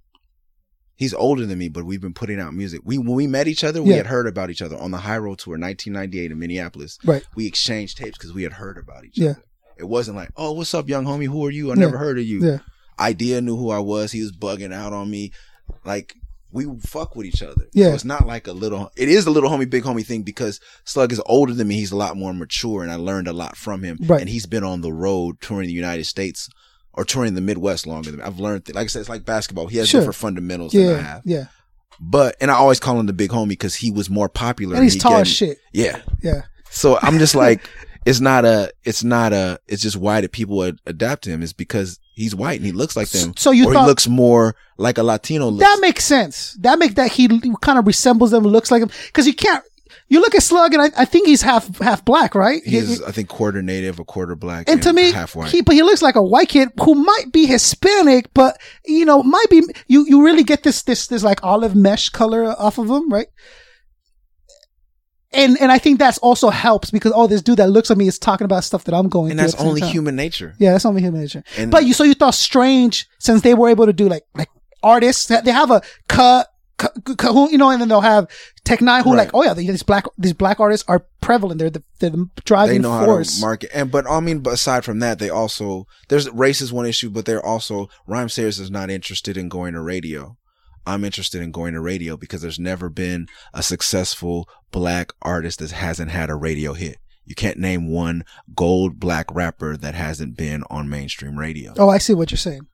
B: He's older than me, but we've been putting out music. We when we met each other, we
C: Yeah.
B: had heard about each other on the High Road Tour, 1998 in Minneapolis.
C: Right.
B: We exchanged tapes because we had heard about each
C: Yeah.
B: other. It wasn't like, oh, what's up, young homie? Who are you? I
C: Yeah.
B: never heard of you.
C: Yeah.
B: Idea knew who I was. He was bugging out on me. Like we fuck with each other.
C: Yeah.
B: So it's not like a little. It is a little homie, big homie thing because Slug is older than me. He's a lot more mature, and I learned a lot from him.
C: Right.
B: And he's been on the road touring the United States or touring the Midwest longer than me. I've learned. Th- like I said, it's like basketball. He has
C: Sure.
B: different fundamentals than I
C: Yeah.
B: have.
C: Yeah.
B: But and I always call him the big homie because he was more popular.
C: And he's
B: he
C: tall as shit.
B: Yeah.
C: Yeah.
B: So I'm just like, it's not a, it's not a, it's just why do people ad- adapt to him? Is because he's white and he looks like them.
C: So you
B: or
C: thought-
B: he looks more like a Latino. Looks.
C: That makes sense. That make that he kind of resembles them, looks like them, Cause you can't, you look at Slug and I, I think he's half, half black, right?
B: He's, I think, quarter native, a quarter black,
C: and to me,
B: half white.
C: he, but he looks like a white kid who might be Hispanic, but you know, might be, you, you really get this, this, this like olive mesh color off of him, right? And, and I think that's also helps because, oh, this dude that looks at me is talking about stuff that I'm going
B: and that's
C: at the same
B: only human nature.
C: Yeah, that's only human nature.
B: And-
C: but you, so you thought strange since they were able to do like, like artists, they have a cut, who, you know, and then they'll have Tech N9ne who
B: Right.
C: like, oh yeah, these black, these black artists are prevalent. They're the, they're the
B: They
C: driving
B: know
C: force.
B: how to market, and but I mean, but aside from that, they also there's race is one issue, but they're also Rhymesayers is not interested in going to radio. I'm interested in going to radio because there's never been a successful black artist that hasn't had a radio hit. You can't name one gold black rapper that hasn't been on mainstream radio.
C: oh, I see what you're saying.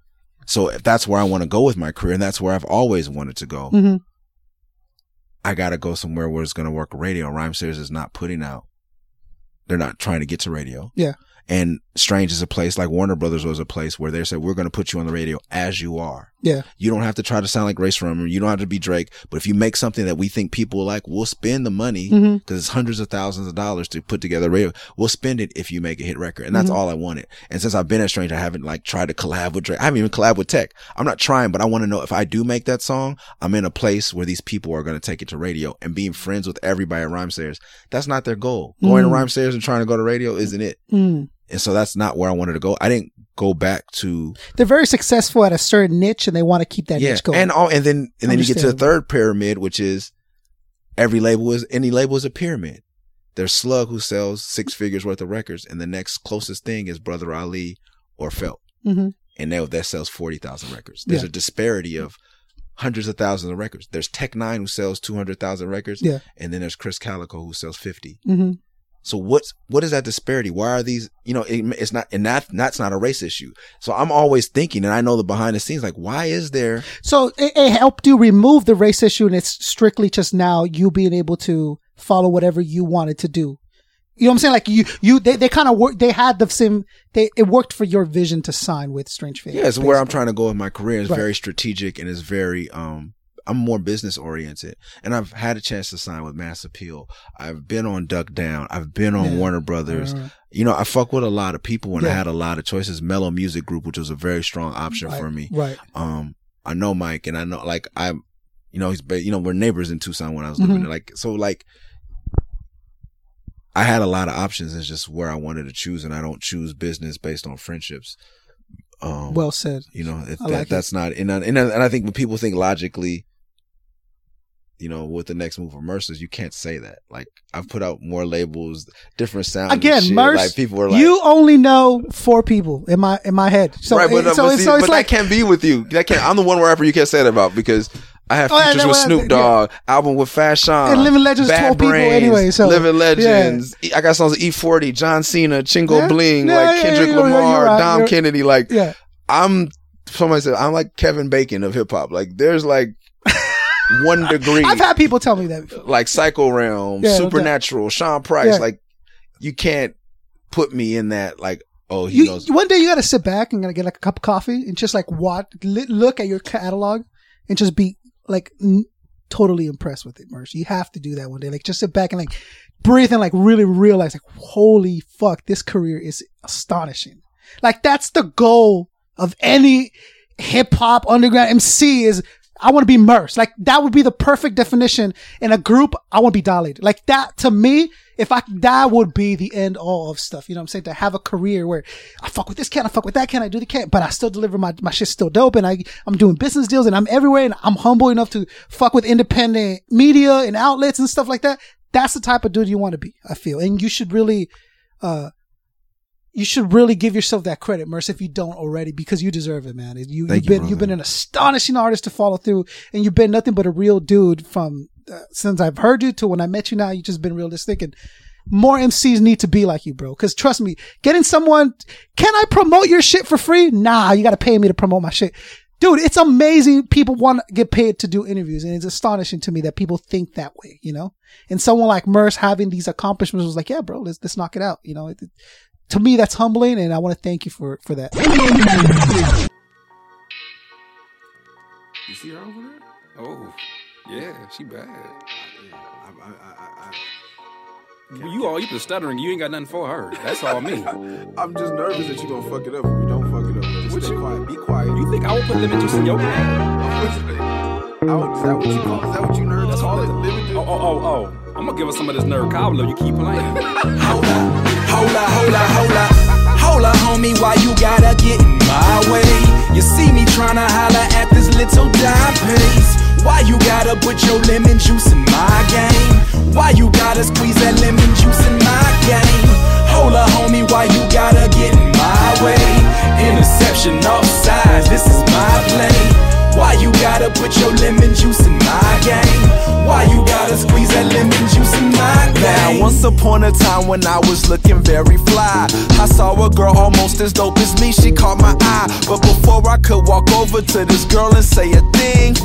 B: So if that's where I want to go with my career, and that's where I've always wanted to go,
C: hmm
B: I got to go somewhere where it's going to work radio. Rhymesayers is not putting out. They're not trying to get to radio.
C: Yeah.
B: And Strange is a place like Warner Brothers was a place where they said, we're going to put you on the radio as you are.
C: Yeah.
B: You don't have to try to sound like Rae Sremmurd. You don't have to be Drake. But if you make something that we think people will like, we'll spend the money because
C: Mhm.
B: it's hundreds of thousands of dollars to put together a radio. We'll spend it if you make a hit record. And
C: Mm-hmm.
B: that's all I wanted. And since I've been at Strange, I haven't like tried to collab with Drake. I haven't even collabed with Tech. I'm not trying, but I want to know if I do make that song, I'm in a place where these people are going to take it to radio and being friends with everybody at Rhymesayers. That's not their goal. Going to Rhymesayers and trying to go to radio isn't it. And so that's not where I wanted to go. I didn't go back to
C: They're very successful at a certain niche and they want to keep that
B: yeah,
C: niche going.
B: and all, and then and then you get to the third pyramid, which is every label is any label is a pyramid. There's Slug who sells six figures worth of records, and the next closest thing is Brother Ali or Felt,
C: Mhm.
B: and that that sells forty thousand records. There's
C: Yeah.
B: a disparity of hundreds of thousands of records. There's Tech N9ne who sells two hundred thousand records,
C: Yeah.
B: and then there's Krizz Kaliko who sells fifty.
C: hmm
B: So what's what is that disparity? Why are these? You know, it, it's not, and that that's not a race issue. So I'm always thinking, and I know the behind the scenes, like why is there?
C: So it, it helped you remove the race issue and it's strictly just now you being able to follow whatever you wanted to do. You know what I'm saying? Like you, you, they, they kind of work. They had the same. They it worked for your vision to sign with Strange Fate.
B: Yeah, it's where I'm trying to go with my career. It's
C: Right.
B: very strategic and it's very um I'm more business oriented. And I've had a chance to sign with Mass Appeal. I've been on Duck Down. I've been on
C: Yeah.
B: Warner Brothers.
C: Uh,
B: You know, I fuck with a lot of people and I had a lot of choices. Mellow Music Group, which was a very strong option
C: right,
B: for me.
C: Right.
B: Um I know Mike and I know like I'm you know, he's but you know, we're neighbors in Tucson when I was living
C: Mhm.
B: there. Like so like I had a lot of options. It's just where I wanted to choose and I don't choose business based on friendships. Um
C: Well said.
B: you know, that,
C: like it.
B: that's not, and I, and I, and I think when people think logically, you know, with the next move of Murs's, you can't say that. Like I've put out more labels, different sounds.
C: Again,
B: shit.
C: Murs,
B: like people are like,
C: you only know four people in my in my head. So,
B: right, but,
C: it- so, uh,
B: but,
C: it's
B: see,
C: so it's
B: but
C: like
B: that can't be with you. That can't. I'm the one rapper you can't say that about because. I have
C: Oh, yeah,
B: features with
C: was-
B: Snoop
C: yeah.
B: Dogg, album with Fashawn,
C: And Living Legends
B: Bad
C: 12 people
B: Brains,
C: anyway, so-
B: Living Legends. I got songs with E40, John Cena, Chingo
C: Yeah.
B: Bling,
C: Yeah,
B: like Kendrick
C: yeah, you're-
B: Lamar,
C: you're right.
B: Dom
C: You're-
B: Kennedy. Like
C: yeah.
B: I'm somebody said I'm like Kevin Bacon of hip hop. Like there's like one degree,
C: I've had people tell me that before.
B: like Psycho Realm,
C: Yeah, no.
B: Supernatural, Sean Price.
C: Yeah.
B: Like you can't put me in that. Like oh he
C: You,
B: knows.
C: one day you got to sit back and get like a cup of coffee and just like watch, look at your catalog and just be like n- totally impressed with it, Merce. You have to do that one day. Like just sit back and like breathe and like really realize like, holy fuck, this career is astonishing. Like that's the goal of any hip hop underground MC is I want to be Murs. Like that would be the perfect definition in a group. I want to be dilated. Like that to me, if I, that would be the end all of stuff. You know what I'm saying? To have a career where I fuck with this can, I fuck with that can, I do the can, but I still deliver my, my shit's still dope and I, I'm doing business deals and I'm everywhere and I'm humble enough to fuck with independent media and outlets and stuff like that. That's the type of dude you want to be, I feel. And you should really, uh, you should really give yourself that credit, Murs, if you don't already, because you deserve it, man. You,
B: you,
C: been, you've been an astonishing artist to follow through, and you've been nothing but a real dude from uh, since I've heard you to when I met you. Now you've just been realistic, and more MCs need to be like you, bro. Because trust me, getting someone, can I promote your shit for free? Nah, you got to pay me to promote my shit. Dude, it's amazing. People want to get paid to do interviews, and it's astonishing to me that people think that way, you know. And someone like Murs having these accomplishments was like, "Yeah, bro, let's let's knock it out," you know. It- to me, that's humbling, and I want to thank you for for that.
H: You see her over there? Oh, yeah, she bad. You all you been stuttering. You ain't got nothing for her. That's all me.
G: I'm just nervous that you're gonna fuck it up. If you don't fuck it up, just
H: What
G: stay
H: you-
G: quiet. Be quiet.
H: You think I will put lemon juice in your game?
G: Oh, is that what you call? Is that what you nerds call it? Lemon juice?
H: Oh, oh, oh, oh. I'm gonna give her some of this nerd cobbler. You keep playing.
G: Hola, hola, hola, hola. Hola, homie, why you gotta get in my way? You see me tryna holla at this little dime piece. Why you gotta put your lemon juice in my game? Why you gotta squeeze that lemon juice in my game? Hola, homie, why you gotta get in my way? Interception offsides, upon a time when I was looking very fly, I saw a girl almost as dope as me. She caught my eye, but before I could walk over to this girl and say a thing,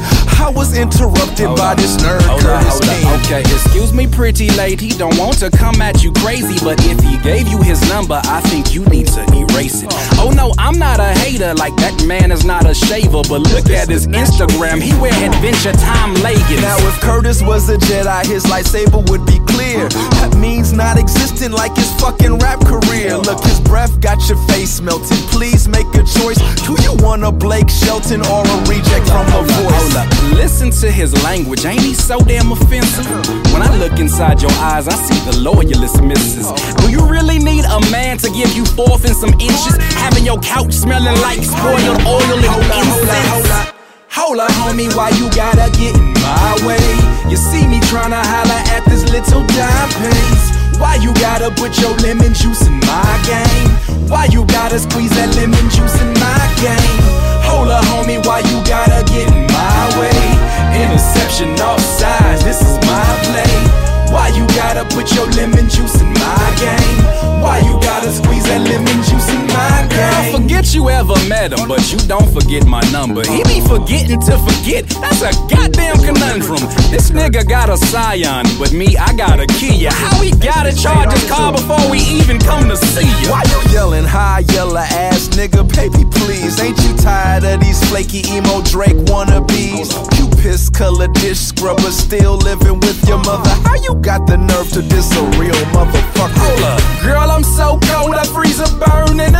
G: I was interrupted by this nerd
H: Hold up,
G: Curtis
H: hold
G: King.
H: up. Okay, excuse me, pretty lady. He don't want to come at you crazy, but if he gave you his number, I think you need to erase it. Oh no, I'm not a hater. Like that man is not a shaver, but look at his Instagram. He wear Adventure Time leggings.
G: Now, if Curtis was a Jedi, his lightsaber would be clear. Uh-huh. That means not existent like his fucking rap career. Look, his breath got your face melted. Please make a choice. Do you want a Blake Shelton or a reject from her
H: Hold
G: voice?
H: up, listen to his language. Ain't he so damn offensive? When I look inside your eyes, I see the loyalist misses. Do you really need a man to give you fourth and some inches? Having your couch smelling like spoiled oil and
G: Hold up, hold up, hold up. Hold up, homie, why you gotta get in my way? You see me tryna holla at this little dime piece. Why you gotta put your lemon juice in my game? Why you gotta squeeze that lemon juice in my game? Hold up, homie, why you gotta get in my way? Interception offsides, this is my play. Why you gotta put your lemon juice in my game? Why you gotta squeeze that lemon juice
H: Girl, forget you ever met him, but you don't forget my number. He be forgetting to forget. That's a goddamn conundrum. This nigga got a Scion, but me, I got a Kia. How we got to charge his car before we even come to see you?
G: Why you yelling high, yellow ass nigga? Baby, please. Ain't you tired of these flaky emo Drake wannabes? You piss color dish scrubber, still living with your mother. How you got the nerve to diss a real motherfucker?
H: Hold up. Girl, I'm so cold, I freeze a burn in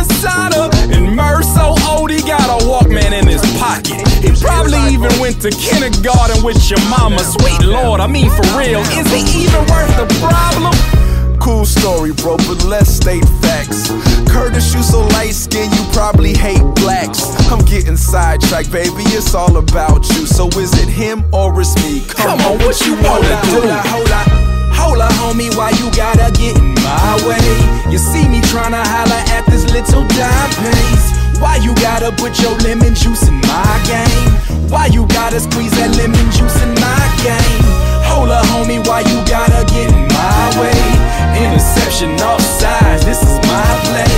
H: And Murs so old, he got a Walkman in his pocket. He probably even went to kindergarten with your mama. Sweet lord, I mean for real, is he even worth the problem?
G: Cool story, bro, but let's state facts. Curtis, you so light skinned, you probably hate blacks. I'm getting sidetracked, baby, it's all about you. So is it him or it's me?
H: Come on, what you wanna do?
G: Hold up, hold up.
H: Hold up, homie, why you gotta get in my way? You see me tryna holler at this little dime piece. Why you gotta put your lemon juice in my game? Why you gotta squeeze that lemon juice in my game? Hold up, homie, why you gotta get in my way? Interception offside, this is my play.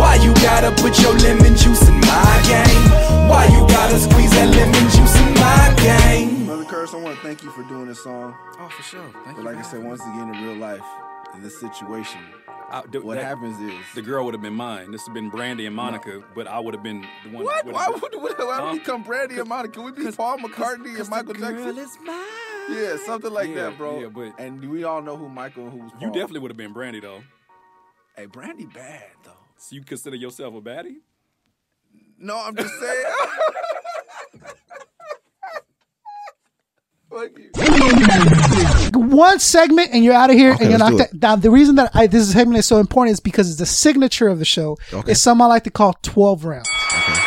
H: Why you gotta put your lemon juice in my game? Why you gotta squeeze that lemon juice in my game?
B: Brother Curse, I want to thank you for doing this song.
H: Oh, for sure. Thank
B: But like I said, once again, in real life, in this situation,
H: I, th-
B: what
H: that-
B: happens is
H: The girl would have been mine. This would have been Brandy and Monica, but I would have been the one.
B: What? Why would, why
H: Huh?
B: would we become Brandy and Monica? Can we be Paul McCartney and Michael Jackson?
H: Girl is mine.
B: yeah, something like
H: Yeah,
B: that, bro.
H: yeah, but-
B: and we all know who Michael and who's Paul.
H: You definitely would have been Brandy though.
B: Hey, Brandy bad though.
H: So you consider yourself a baddie?
B: No, I'm just saying. Fuck you.
C: One segment and you're out of here
B: Okay,
C: and you're
B: let's
C: knocked out. Now, the reason that I, this segment is so important is because it's the signature of the show.
B: Okay.
C: It's something I like to call 12 rounds.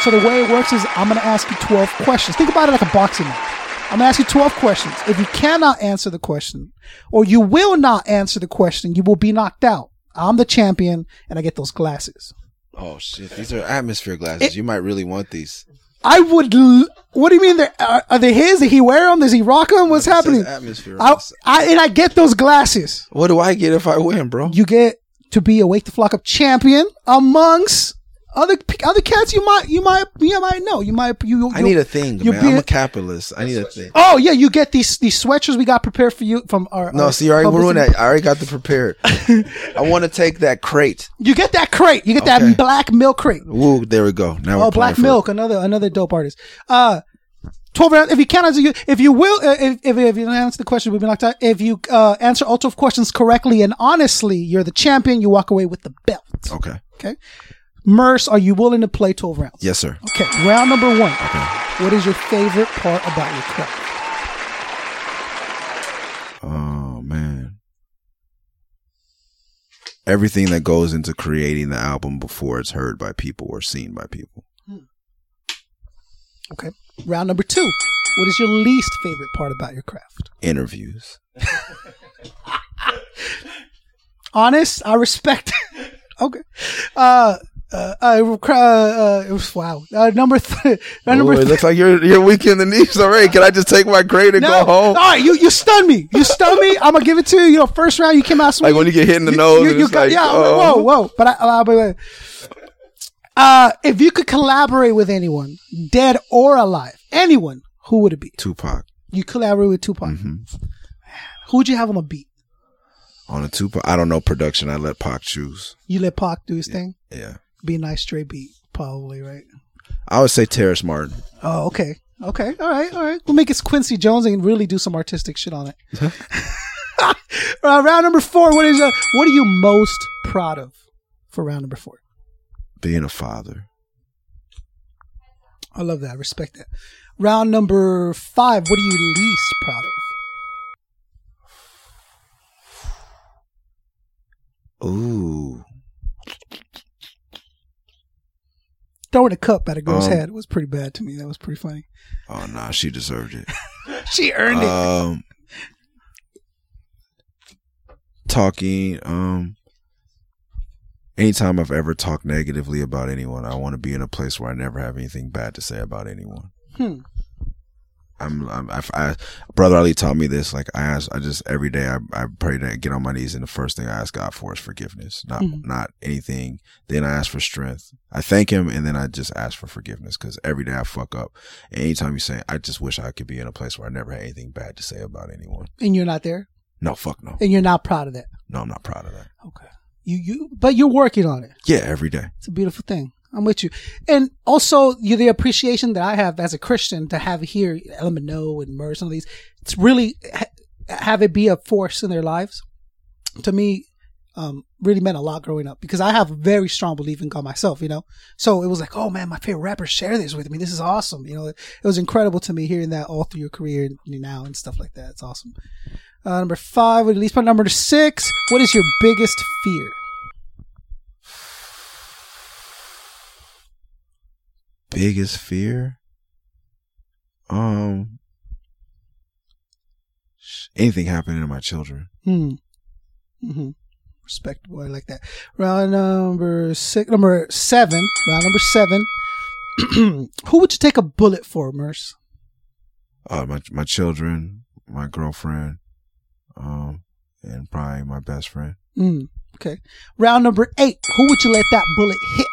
C: So the way it works is I'm going to ask you 12 questions. Think about it like a boxing match. I'm going to ask you 12 questions. If you cannot answer the question or you will not answer the question, you will be knocked out. I'm the champion and I get those glasses.
B: Oh shit! These are atmosphere glasses. you might really want these.
C: I would. L- what do you mean? They're, are, are they his? Did he wear them? Does he rock them? What's happening?
B: Atmosphere.
C: I, I, and I get those glasses.
B: what do I get if I win, bro?
C: You get to be a Wake the Flock Up champion amongst other other cats you might you might you might know. You might you.
B: I need a thing, man.
C: be
B: I'm
C: a-
B: capitalist. I need a thing.
C: Oh yeah, you get these these sweatshirts we got prepared for you from our.
B: No,
C: our
B: see, you already ruined that. I already got the prepared. I want to take that crate.
C: You get that crate. You get
B: Okay.
C: that black milk crate.
B: Woo, there we go. Now
C: Oh, Black Milk, another another dope artist. Uh, twelve rounds. If you can't answer, you if you will, uh, if if, if you don't answer the question, we'll be knocked out. If you uh, answer all twelve questions correctly and honestly, you're the champion. You walk away with the belt.
B: Okay.
C: Okay. Murs, are you willing to play twelve rounds?
B: Yes, sir.
C: Okay. Round number one.
B: Okay.
C: What is your favorite part about your craft?
B: Oh man. Everything that goes into creating the album before it's heard by people or seen by people.
C: Okay. Round number two. What is your least favorite part about your craft?
B: Interviews.
C: Honest, I respect. okay. Uh, uh, uh, uh, uh, it was wow. Uh, number three. Number
B: it looks like you're you're weak in the knees already. Can I just take my crate and
C: No.
B: go home?
C: All right, you you stun me. You stun me. I'm gonna give it to you. You know, first round you came out swinging.
B: Like when you get hit in the nose and it's like,
C: yeah.
B: Oh.
C: whoa, whoa. But I, uh, but, uh, uh, if you could collaborate with anyone, dead or alive, anyone, who would it be?
B: Tupac.
C: You collaborate with Tupac.
B: hmm
C: Who would you have on a beat?
B: On a Tupac, I don't know production. I let Pac choose.
C: You let Pac do his thing.
B: Yeah,
C: Be a nice straight beat, probably right.
B: I would say Terrace Martin.
C: Oh, okay. Okay. All right. All right. We'll make it Quincy Jones and really do some artistic shit on it. uh, round number four. What is uh, what are you most proud of for round number four?
B: Being a father.
C: I love that. I respect that. Round number five. What are you least proud of?
B: Ooh,
C: Throwing a cup at a girl's
B: Um,
C: head was pretty bad to me. That was pretty funny.
B: oh nah, she deserved it.
C: She earned it.
B: um, talking. Um, anytime I've ever talked negatively about anyone, I want to be in a place where I never have anything bad to say about anyone.
C: Hmm.
B: I'm, I'm I, I, Brother Ali taught me this. Like I ask, I just every day I, I pray to get on my knees, and the first thing I ask God for is forgiveness, not
C: Mhm.
B: not anything. Then I ask for strength. I thank Him, and then I just ask for forgiveness because every day I fuck up. And anytime you say, I just wish I could be in a place where I never had anything bad to say about anyone.
C: And you're not there,
B: No, fuck no,
C: and you're not proud of that.
B: no, I'm not proud of that.
C: Okay. You you, but you're working on it.
B: Yeah, every day.
C: It's a beautiful thing. I'm with you. And also you the appreciation that I have as a Christian to have here Element No and Murs and all these. It's really ha- have it be a force in their lives. To me, um, really meant a lot growing up because I have very strong belief in God myself, you know? So it was like, oh man, my favorite rapper share this with me. This is awesome. You know, it, it was incredible to me hearing that all through your career and now and stuff like that. It's awesome. Uh, number five, at least point number six. What is your biggest fear?
B: Biggest fear? Um, anything happening to my children.
C: Hmm. hmm Respectable. I like that. Round number six, number seven. Round number seven. Who would you take a bullet for, Murs?
B: Uh, my my children, my girlfriend, um, and probably my best friend.
C: Mm, okay. Round number eight. Who would you let that bullet hit?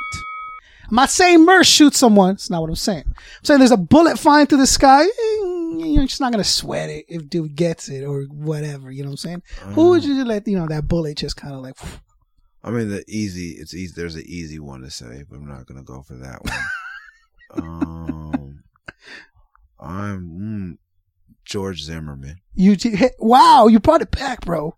C: I'm not saying Murs shoot someone. That's not what I'm saying. I'm saying there's a bullet flying through the sky. eh, You're just not gonna sweat it if dude gets it or whatever. You know what I'm saying? Who would you let you know that bullet just kind of like?
B: I mean, the easy. It's easy. There's an easy one to say, but I'm not gonna go for that one. um, I'm mm, George Zimmerman.
C: You hit, wow, you brought it back, bro.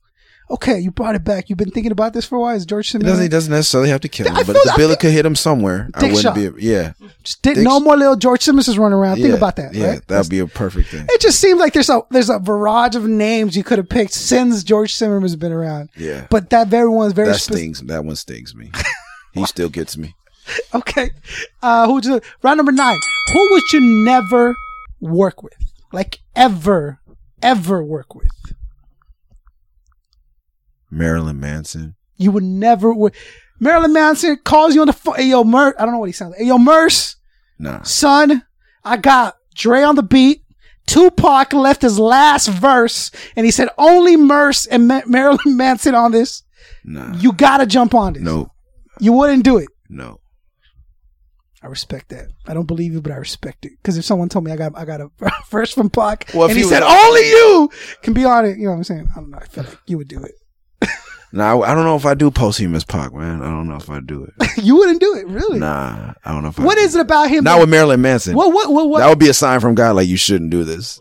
C: Okay, you brought it back. You've been thinking about this for a while. Is George Zimmerman?
B: doesn't. He doesn't necessarily have to kill him,
C: I
B: but if the bullet could hit him somewhere, I wouldn't
C: shot.
B: be. Yeah,
C: Just did,
B: Dick
C: no more little George Zimmerman is running around. Think about that.
B: Yeah,
C: right?
B: that'd be a perfect thing.
C: It just seems like there's a there's a barrage of names you could have picked since George Zimmerman has been around.
B: Yeah,
C: But that very one is very
B: that
C: specific.
B: stings. That one stings me. he still gets me.
C: Okay. Uh, who would you, round number nine. Who would you never work with? Like ever, ever work with?
B: Marilyn Manson.
C: You would never work. Marilyn Manson calls you on the phone. Hey, yo, Murs. I don't know what he sounds like. Hey, yo, Murs.
B: Nah.
C: son, I got Dre on the beat. Tupac left his last verse and he said only Murs and Ma- Marilyn Manson on this.
B: Nah.
C: You gotta jump on this.
B: No.
C: You wouldn't do it.
B: No.
C: I respect that. I don't believe you, but I respect it. Because if someone told me I got I got a verse from Pac
B: Well,
C: and he
B: he
C: said only you can be on it, you know what I'm saying? I don't know. I feel like you would do it.
B: Nah. I, I don't know if I do posthumous Pac, man. I don't know if I do it.
C: you wouldn't do it, really.
B: Nah. I don't know if I
C: What
B: do
C: it about him?
B: Not
C: that-
B: with Marilyn Manson.
C: what what what, what
B: That would be a sign from God, like you shouldn't do this.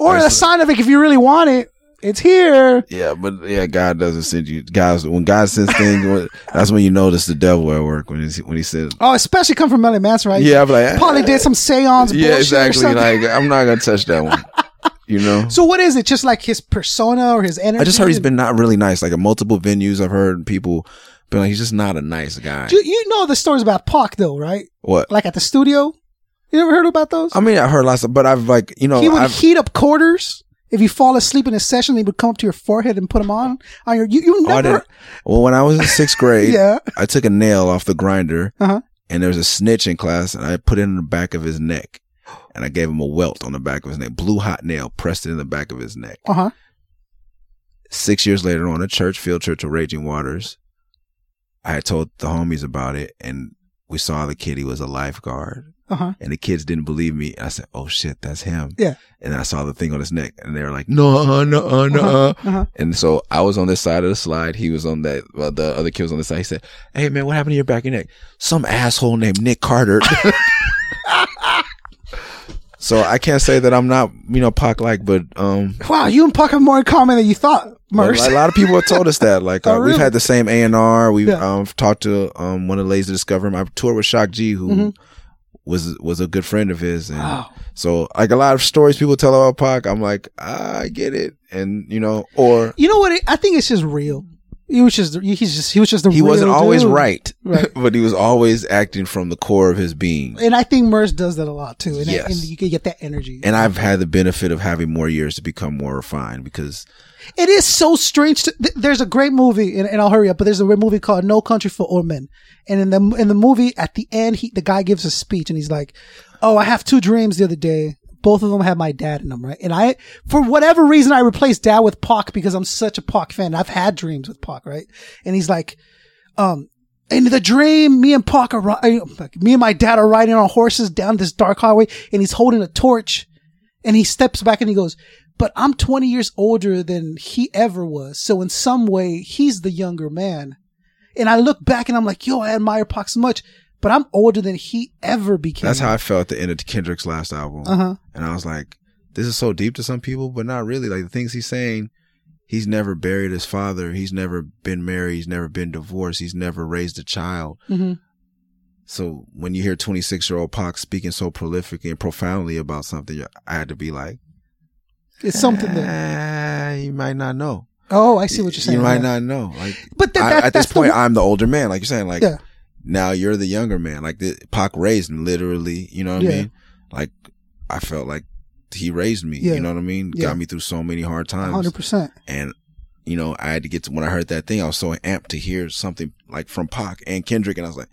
C: or a sign of it if you really want it, it's here.
B: Yeah, but yeah, God doesn't send you. Guys, when God sends things, that's when you notice the devil at work. When he when he says,
C: Oh, especially come from Marilyn Manson, right?
B: "Yeah," I'm like,
C: Probably did some seance
B: yeah, exactly. Like I'm not gonna touch that one. You know.
C: So what is it? Just like his persona or his energy?
B: I just heard he's been not really nice. Like at multiple venues, I've heard people been like, he's just not a nice guy.
C: You, you know the stories about Pac though, right?
B: What?
C: Like at the studio. You ever heard about those?
B: I mean, I heard lots of, but I've like, you know,
C: he would
B: I've,
C: heat up quarters. If you fall asleep in a session, he would come up to your forehead and put them on on your. You, you
B: oh,
C: never.
B: didn't- well, when I was in sixth grade,
C: Yeah.
B: I took a nail off the grinder,
C: Uh-huh.
B: and there was a snitch in class, and I put it in the back of his neck, and I gave him a welt on the back of his neck, blue hot nail, pressed it in the back of his neck.
C: Uh huh.
B: Six years later, on a church field trip to Raging Waters, I had told the homies about it, and we saw the kid. He was a lifeguard,
C: Uh huh.
B: and the kids didn't believe me. I said, "Oh shit, that's him."
C: Yeah.
B: And I saw the thing on his neck, and they were like, "No, no, no."
C: Uh-huh.
B: And so I was on this side of the slide. He was on that. Well, the other kid was on the side. He said, "Hey man, what happened to your back and neck?" Some asshole named Nick Carter. so I can't say that I'm not, you know, Pac like, but um,
C: Wow, you and Pac have more in common than you thought, Murs.
B: a lot of people have told us that. Like,
C: Oh,
B: uh,
C: really?
B: we've had the same A and R. We've
C: Yeah.
B: um talked to um one of the ladies to discover him. I've toured with Shock G, who
C: Mhm.
B: was was a good friend of his, and
C: Wow.
B: so like a lot of stories people tell about Pac, I'm like, I get it, and you know, or
C: you know what? It, I think it's just real. He was just. He's just. He was just a.
B: he wasn't always
C: dude.
B: right,
C: Right.
B: but he was always acting from the core of his being.
C: And I think Murs does that a lot too. And,
B: Yes.
C: and you can get that energy.
B: And I've had the benefit of having more years to become more refined because
C: It is so strange. To, th- there's a great movie, and, and I'll hurry up. But there's a great movie called No Country for Old Men, and in the in the movie, at the end, he the guy gives a speech, and he's like, "Oh, I have two dreams the other day. Both of them have my dad in them, right? And I, for whatever reason, I replaced dad with Pac because I'm such a Pac fan. I've had dreams with Pac, right? And he's like, um, in the dream, me and Pac are, uh, me and my dad are riding on horses down this dark highway and he's holding a torch and he steps back and he goes, but I'm 20 years older than he ever was. So in some way, he's the younger man. And I look back and I'm like, yo, I admire Pac so much, but I'm older than he ever became.
B: That's how I felt at the end of Kendrick's last album.
C: Uh-huh.
B: And I was like, this is so deep to some people, but not really. Like the things he's saying, he's never buried his father. He's never been married. He's never been divorced. He's never raised a child.
C: hmm
B: So when you hear 26 year old Pac speaking so prolifically and profoundly about something, I had to be like,
C: It's something that,
B: eh, you might not know.
C: oh, I see what you're saying.
B: You might
C: yeah.
B: not know. Like,
C: But that,
B: I- at this point,
C: the,
B: I'm the older man. Like you're saying, like
C: Yeah.
B: Now you're the younger man. Like the Pac raised me, literally. You know what
C: Yeah.
B: I mean? Like I felt like he raised me.
C: Yeah.
B: You know what I mean?
C: Yeah.
B: Got me through so many hard times.
C: 100%.
B: And you know, I had to get to when I heard that thing. I was so amped to hear something like from Pac and Kendrick, and I was like,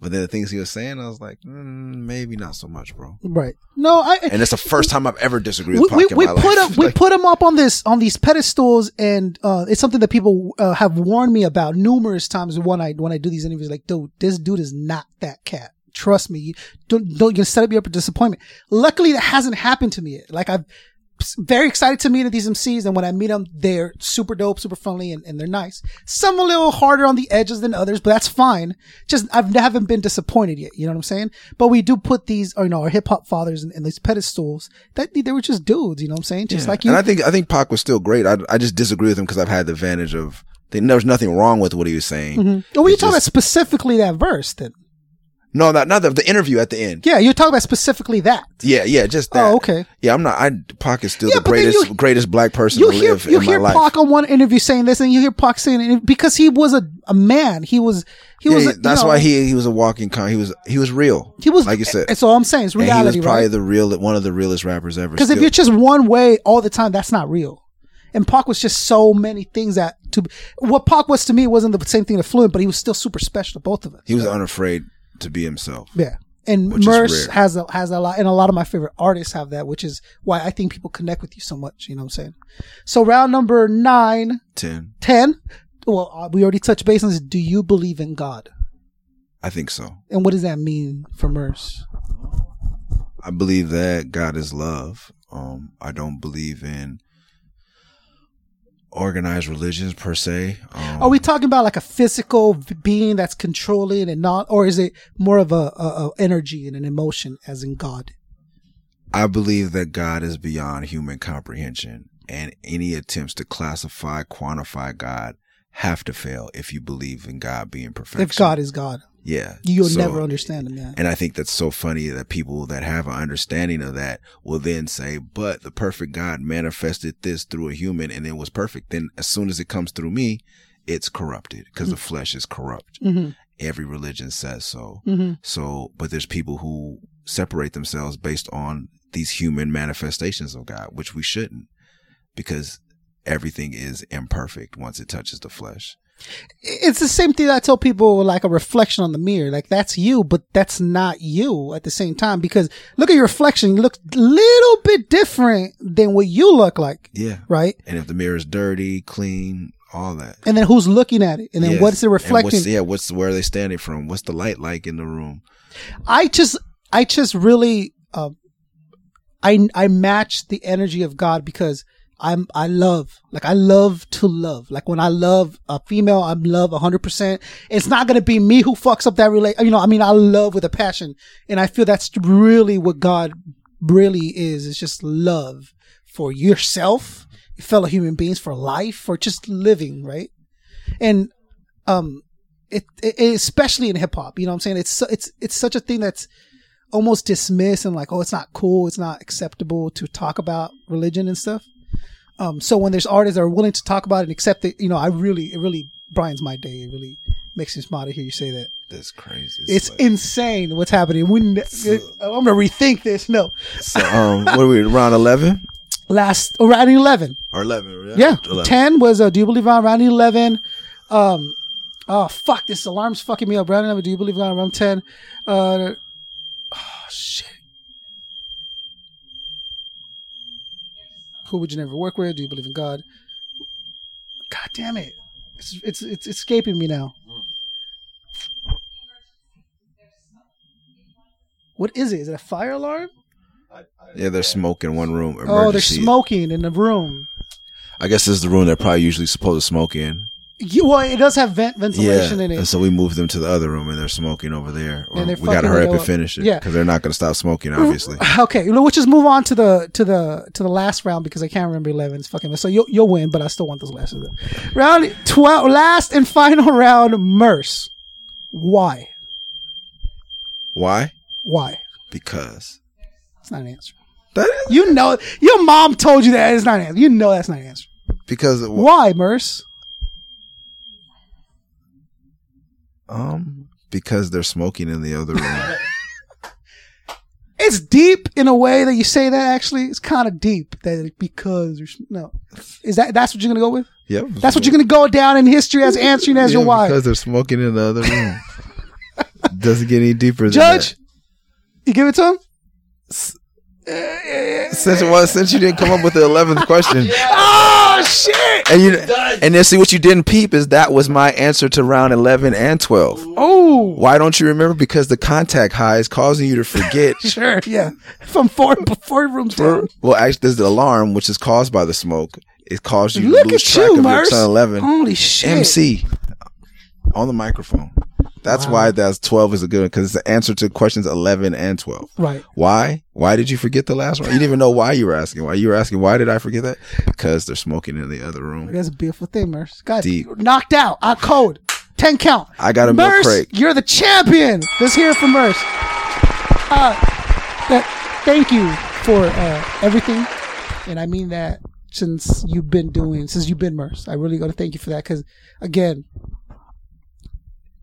B: but then the things he was saying, I was like, mm, maybe not so much, bro.
C: Right. No, I,
B: And it's the first time I've ever disagreed
C: we,
B: with Pac
C: we, we put him we put him up on this on these pedestals and uh it's something that people uh, have warned me about numerous times when I when I do these interviews like dude this dude is not that cat. Trust me. Don't don't you set up your up disappointment. Luckily that hasn't happened to me yet. Like I've very excited to meet at these MCs and when I meet them they're super dope super friendly and, and they're nice some a little harder on the edges than others but that's fine just I've haven't been disappointed yet you know what I'm saying but we do put these or you know our hip hop fathers in, in these pedestals that they were just dudes you know what I'm saying just
B: Yeah.
C: like you
B: And I think I think Pac was still great. I I just disagree with him because I've had the advantage of there was nothing wrong with what he was saying.
C: Mhm. Well, you talking about specifically that verse then?
B: No, not not the, the interview at the end.
C: Yeah, you're talking about specifically that.
B: Yeah, yeah, just that.
C: Oh, okay.
B: Yeah, I'm not. I Pac is still
C: Yeah,
B: the greatest
C: you-
B: greatest black person
C: You
B: to
C: hear
B: live
C: you hear
B: my life.
C: Pac on one interview saying this, and you hear Pac saying it because he was a, a man. He was he
B: Yeah,
C: was. a-
B: that's
C: know,
B: why he he was a walking con. He was he was real.
C: he was
B: like you said.
C: That's all I'm saying. It's
B: and
C: reality,
B: he was probably
C: right?
B: the real one of the realest rappers ever.
C: Because if you're just one way all the time, that's not real. And Pac was just so many things that to what Pac was to me wasn't the same thing to Fluent, but he was still super special to both of us.
B: he was unafraid to be himself.
C: Yeah. And
B: Murs
C: has a, has a lot, and a lot of my favorite artists have that, which is why I think people connect with you so much. You know what I'm saying? So round number nine,
B: Ten,
C: 10. Well, uh, we already touched base on this. Do you believe in God?
B: I think so.
C: And what does that mean for Murs?
B: I believe that God is love. Um, I don't believe in organized religions per se. Um,
C: Are we talking about like a physical being that's controlling and not, or is it more of a, a, a energy and an emotion as in God?
B: I believe that God is beyond human comprehension, and any attempts to classify, quantify God have to fail if you believe in God being perfect.
C: If God is God,
B: yeah,
C: you'll
B: So-
C: never understand him. Yeah.
B: And I think that's so funny that people that have an understanding of that will then say, but the perfect God manifested this through a human and it was perfect. Then as soon as it comes through me, it's corrupted because the flesh is corrupt.
C: Mhm.
B: Every religion says so.
C: Mhm.
B: So, but there's people who separate themselves based on these human manifestations of God, which we shouldn't because everything is imperfect once it touches the flesh.
C: It's the same thing I tell people like a reflection on the mirror. Like that's you, but that's not you at the same time because look at your reflection. You look a little bit different than what you look like.
B: Yeah.
C: Right.
B: And if the mirror is dirty, clean, all that.
C: And then who's looking at it? And then
B: Yes.
C: what's it reflecting?
B: What's, yeah, what's where are they standing from? What's the light like in the room?
C: I just, I just really, um, I, I match the energy of God because I'm, I love, like, I love to love. Like, when I love a female, I'm love 100%. It's not going to be me who fucks up that relate. You know, I mean, I love with a passion. And I feel that's really what God really is. It's just love for yourself, fellow human beings, for life, for just living, right? And, um, it, it especially in hip hop, you know what I'm saying? It's, it's, it's such a thing that's, almost dismiss and like, oh, it's not cool, it's not acceptable to talk about religion and stuff. Um, so when there's artists that are willing to talk about it and accept it, you know, I really, it really brightens my day. It really makes me smile to hear you say that.
B: That's crazy.
C: It's
B: like-
C: insane what's happening. We, ne- I'm gonna rethink this. No,
B: so, um, what are we around eleven
C: last oh, round eleven.
B: or eleven?
C: Yeah,
B: 11.
C: ten was uh, do you believe on round eleven? Um, oh fuck, this alarm's fucking me up. Round eleven, do you believe on round ten? Uh, oh shit. Who would you never work with? Do you believe in God? God damn it! It's it's it's escaping me now. What is it? Is it a fire alarm?
B: Yeah, there's smoke in one room.
C: Oh, they're smoking in the room.
B: I guess this is the room they're probably usually supposed to smoke in.
C: You, well, it does have vent ventilation
B: yeah,
C: in it.
B: and so we moved them to the other room, and they're smoking over there. Or
C: And
B: we got to hurry up and finish it,
C: Yeah.
B: because they're not going to stop smoking, obviously.
C: Okay, we'll just move on to the to the to the last round because I can't remember eleven. It's fucking so you'll you'll win, but I still want those last round. Twelve, last and final round. Murs, why?
B: Why?
C: Why?
B: Because
C: It's not an answer. You know, your mom told you that it's not an answer. You know that's not an answer.
B: because
C: Why, Murs?
B: Um because they're smoking in the other room.
C: It's deep in a way that you say that. Actually, it's kind of deep. That because no, is that that's what you're gonna go with?
B: yep,
C: That's what you're gonna go down in history as answering as
B: Yeah,
C: your wife
B: because they're smoking in the other room. Doesn't get any deeper. Than
C: Judge, you give it to him.
B: since well, since you didn't come up with the eleventh question,
C: Oh shit!
B: and you and then see what you didn't peep is that was my answer to round eleven and twelve.
C: Oh,
B: Why don't you remember? Because the contact high is causing you to forget.
C: sure, yeah. From four four rooms down.
B: well, actually, there's the alarm, which is caused by the smoke. It caused you
C: Look
B: to lose
C: at
B: track
C: you,
B: of your
C: Murs.
B: turn eleven.
C: Holy shit!
B: MC on the microphone. That's why that's twelve is a good one because it's the answer to questions eleven and twelve.
C: Right.
B: Why? Why did you forget the last one? You didn't even know why you were asking. Why you were asking? Why did I forget that? Because they're smoking in the other room.
C: That's a beautiful thing, Murs. God,
B: Deep.
C: knocked out. I code. Ten count.
B: I got a milk
C: Murs,
B: crate.
C: you're the champion. Let's hear it from Murs. Uh, that, thank you for uh, everything, and I mean that since you've been doing, since you've been Murs. I really got to thank you for that because, again,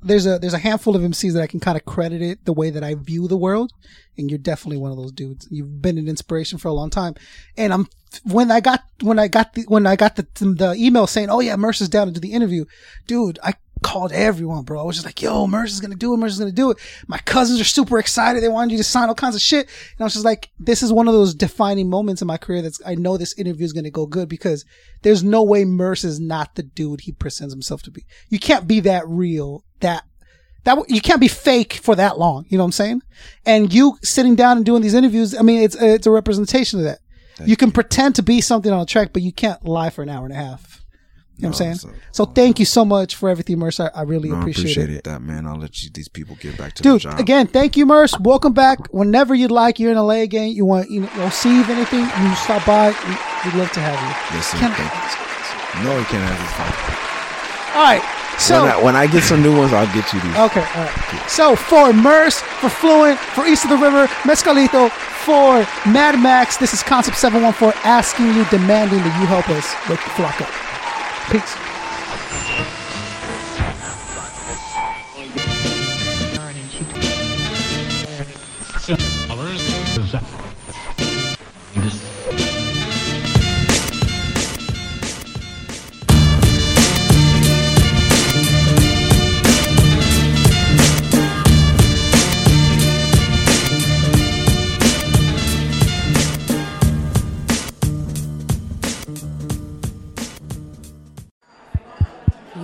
C: there's a there's a handful of MCs that I can kind of credit it the way that I view the world, and you're definitely one of those dudes. You've been an inspiration for a long time, and I'm when I got when I got the when I got the the email saying, "Oh yeah, Murs's down to do the interview," dude, I called everyone, bro. I was just like, "Yo, Murs's gonna do it. Murs's gonna do it." My cousins are super excited. They wanted you to sign all kinds of shit, and I was just like, "This is one of those defining moments in my career that's I know this interview is gonna go good because there's no way Mercer is not the dude he presents himself to be. You can't be that real that." that you can't be fake for that long. You know what I'm saying? And you sitting down and doing these interviews, I mean, it's it's a representation of that. you can pretend to be something on a track, but you can't lie for an hour and a half. You know what I'm saying? So, thank you so much for everything, Murs. I, I really
B: No,
C: appreciate,
B: appreciate
C: it.
B: it. That man, I'll let you, these people get back to their
C: Dude,
B: job.
C: again, thank you, Murs. Welcome back. Whenever you'd like, you're in a LA again. You want, you know, see if anything, you stop by. We- We'd love to have you.
B: Listen,
C: Can I-
B: No, you can't have this.
C: All right. So,
B: when, I, when I get some new ones, I'll get you these.
C: Okay, all right. So for Murs, for Fluent, for East of the River, Mezcalito, for Mad Max, this is Concept 714 asking you, demanding that you help us wake the flock up. Peace.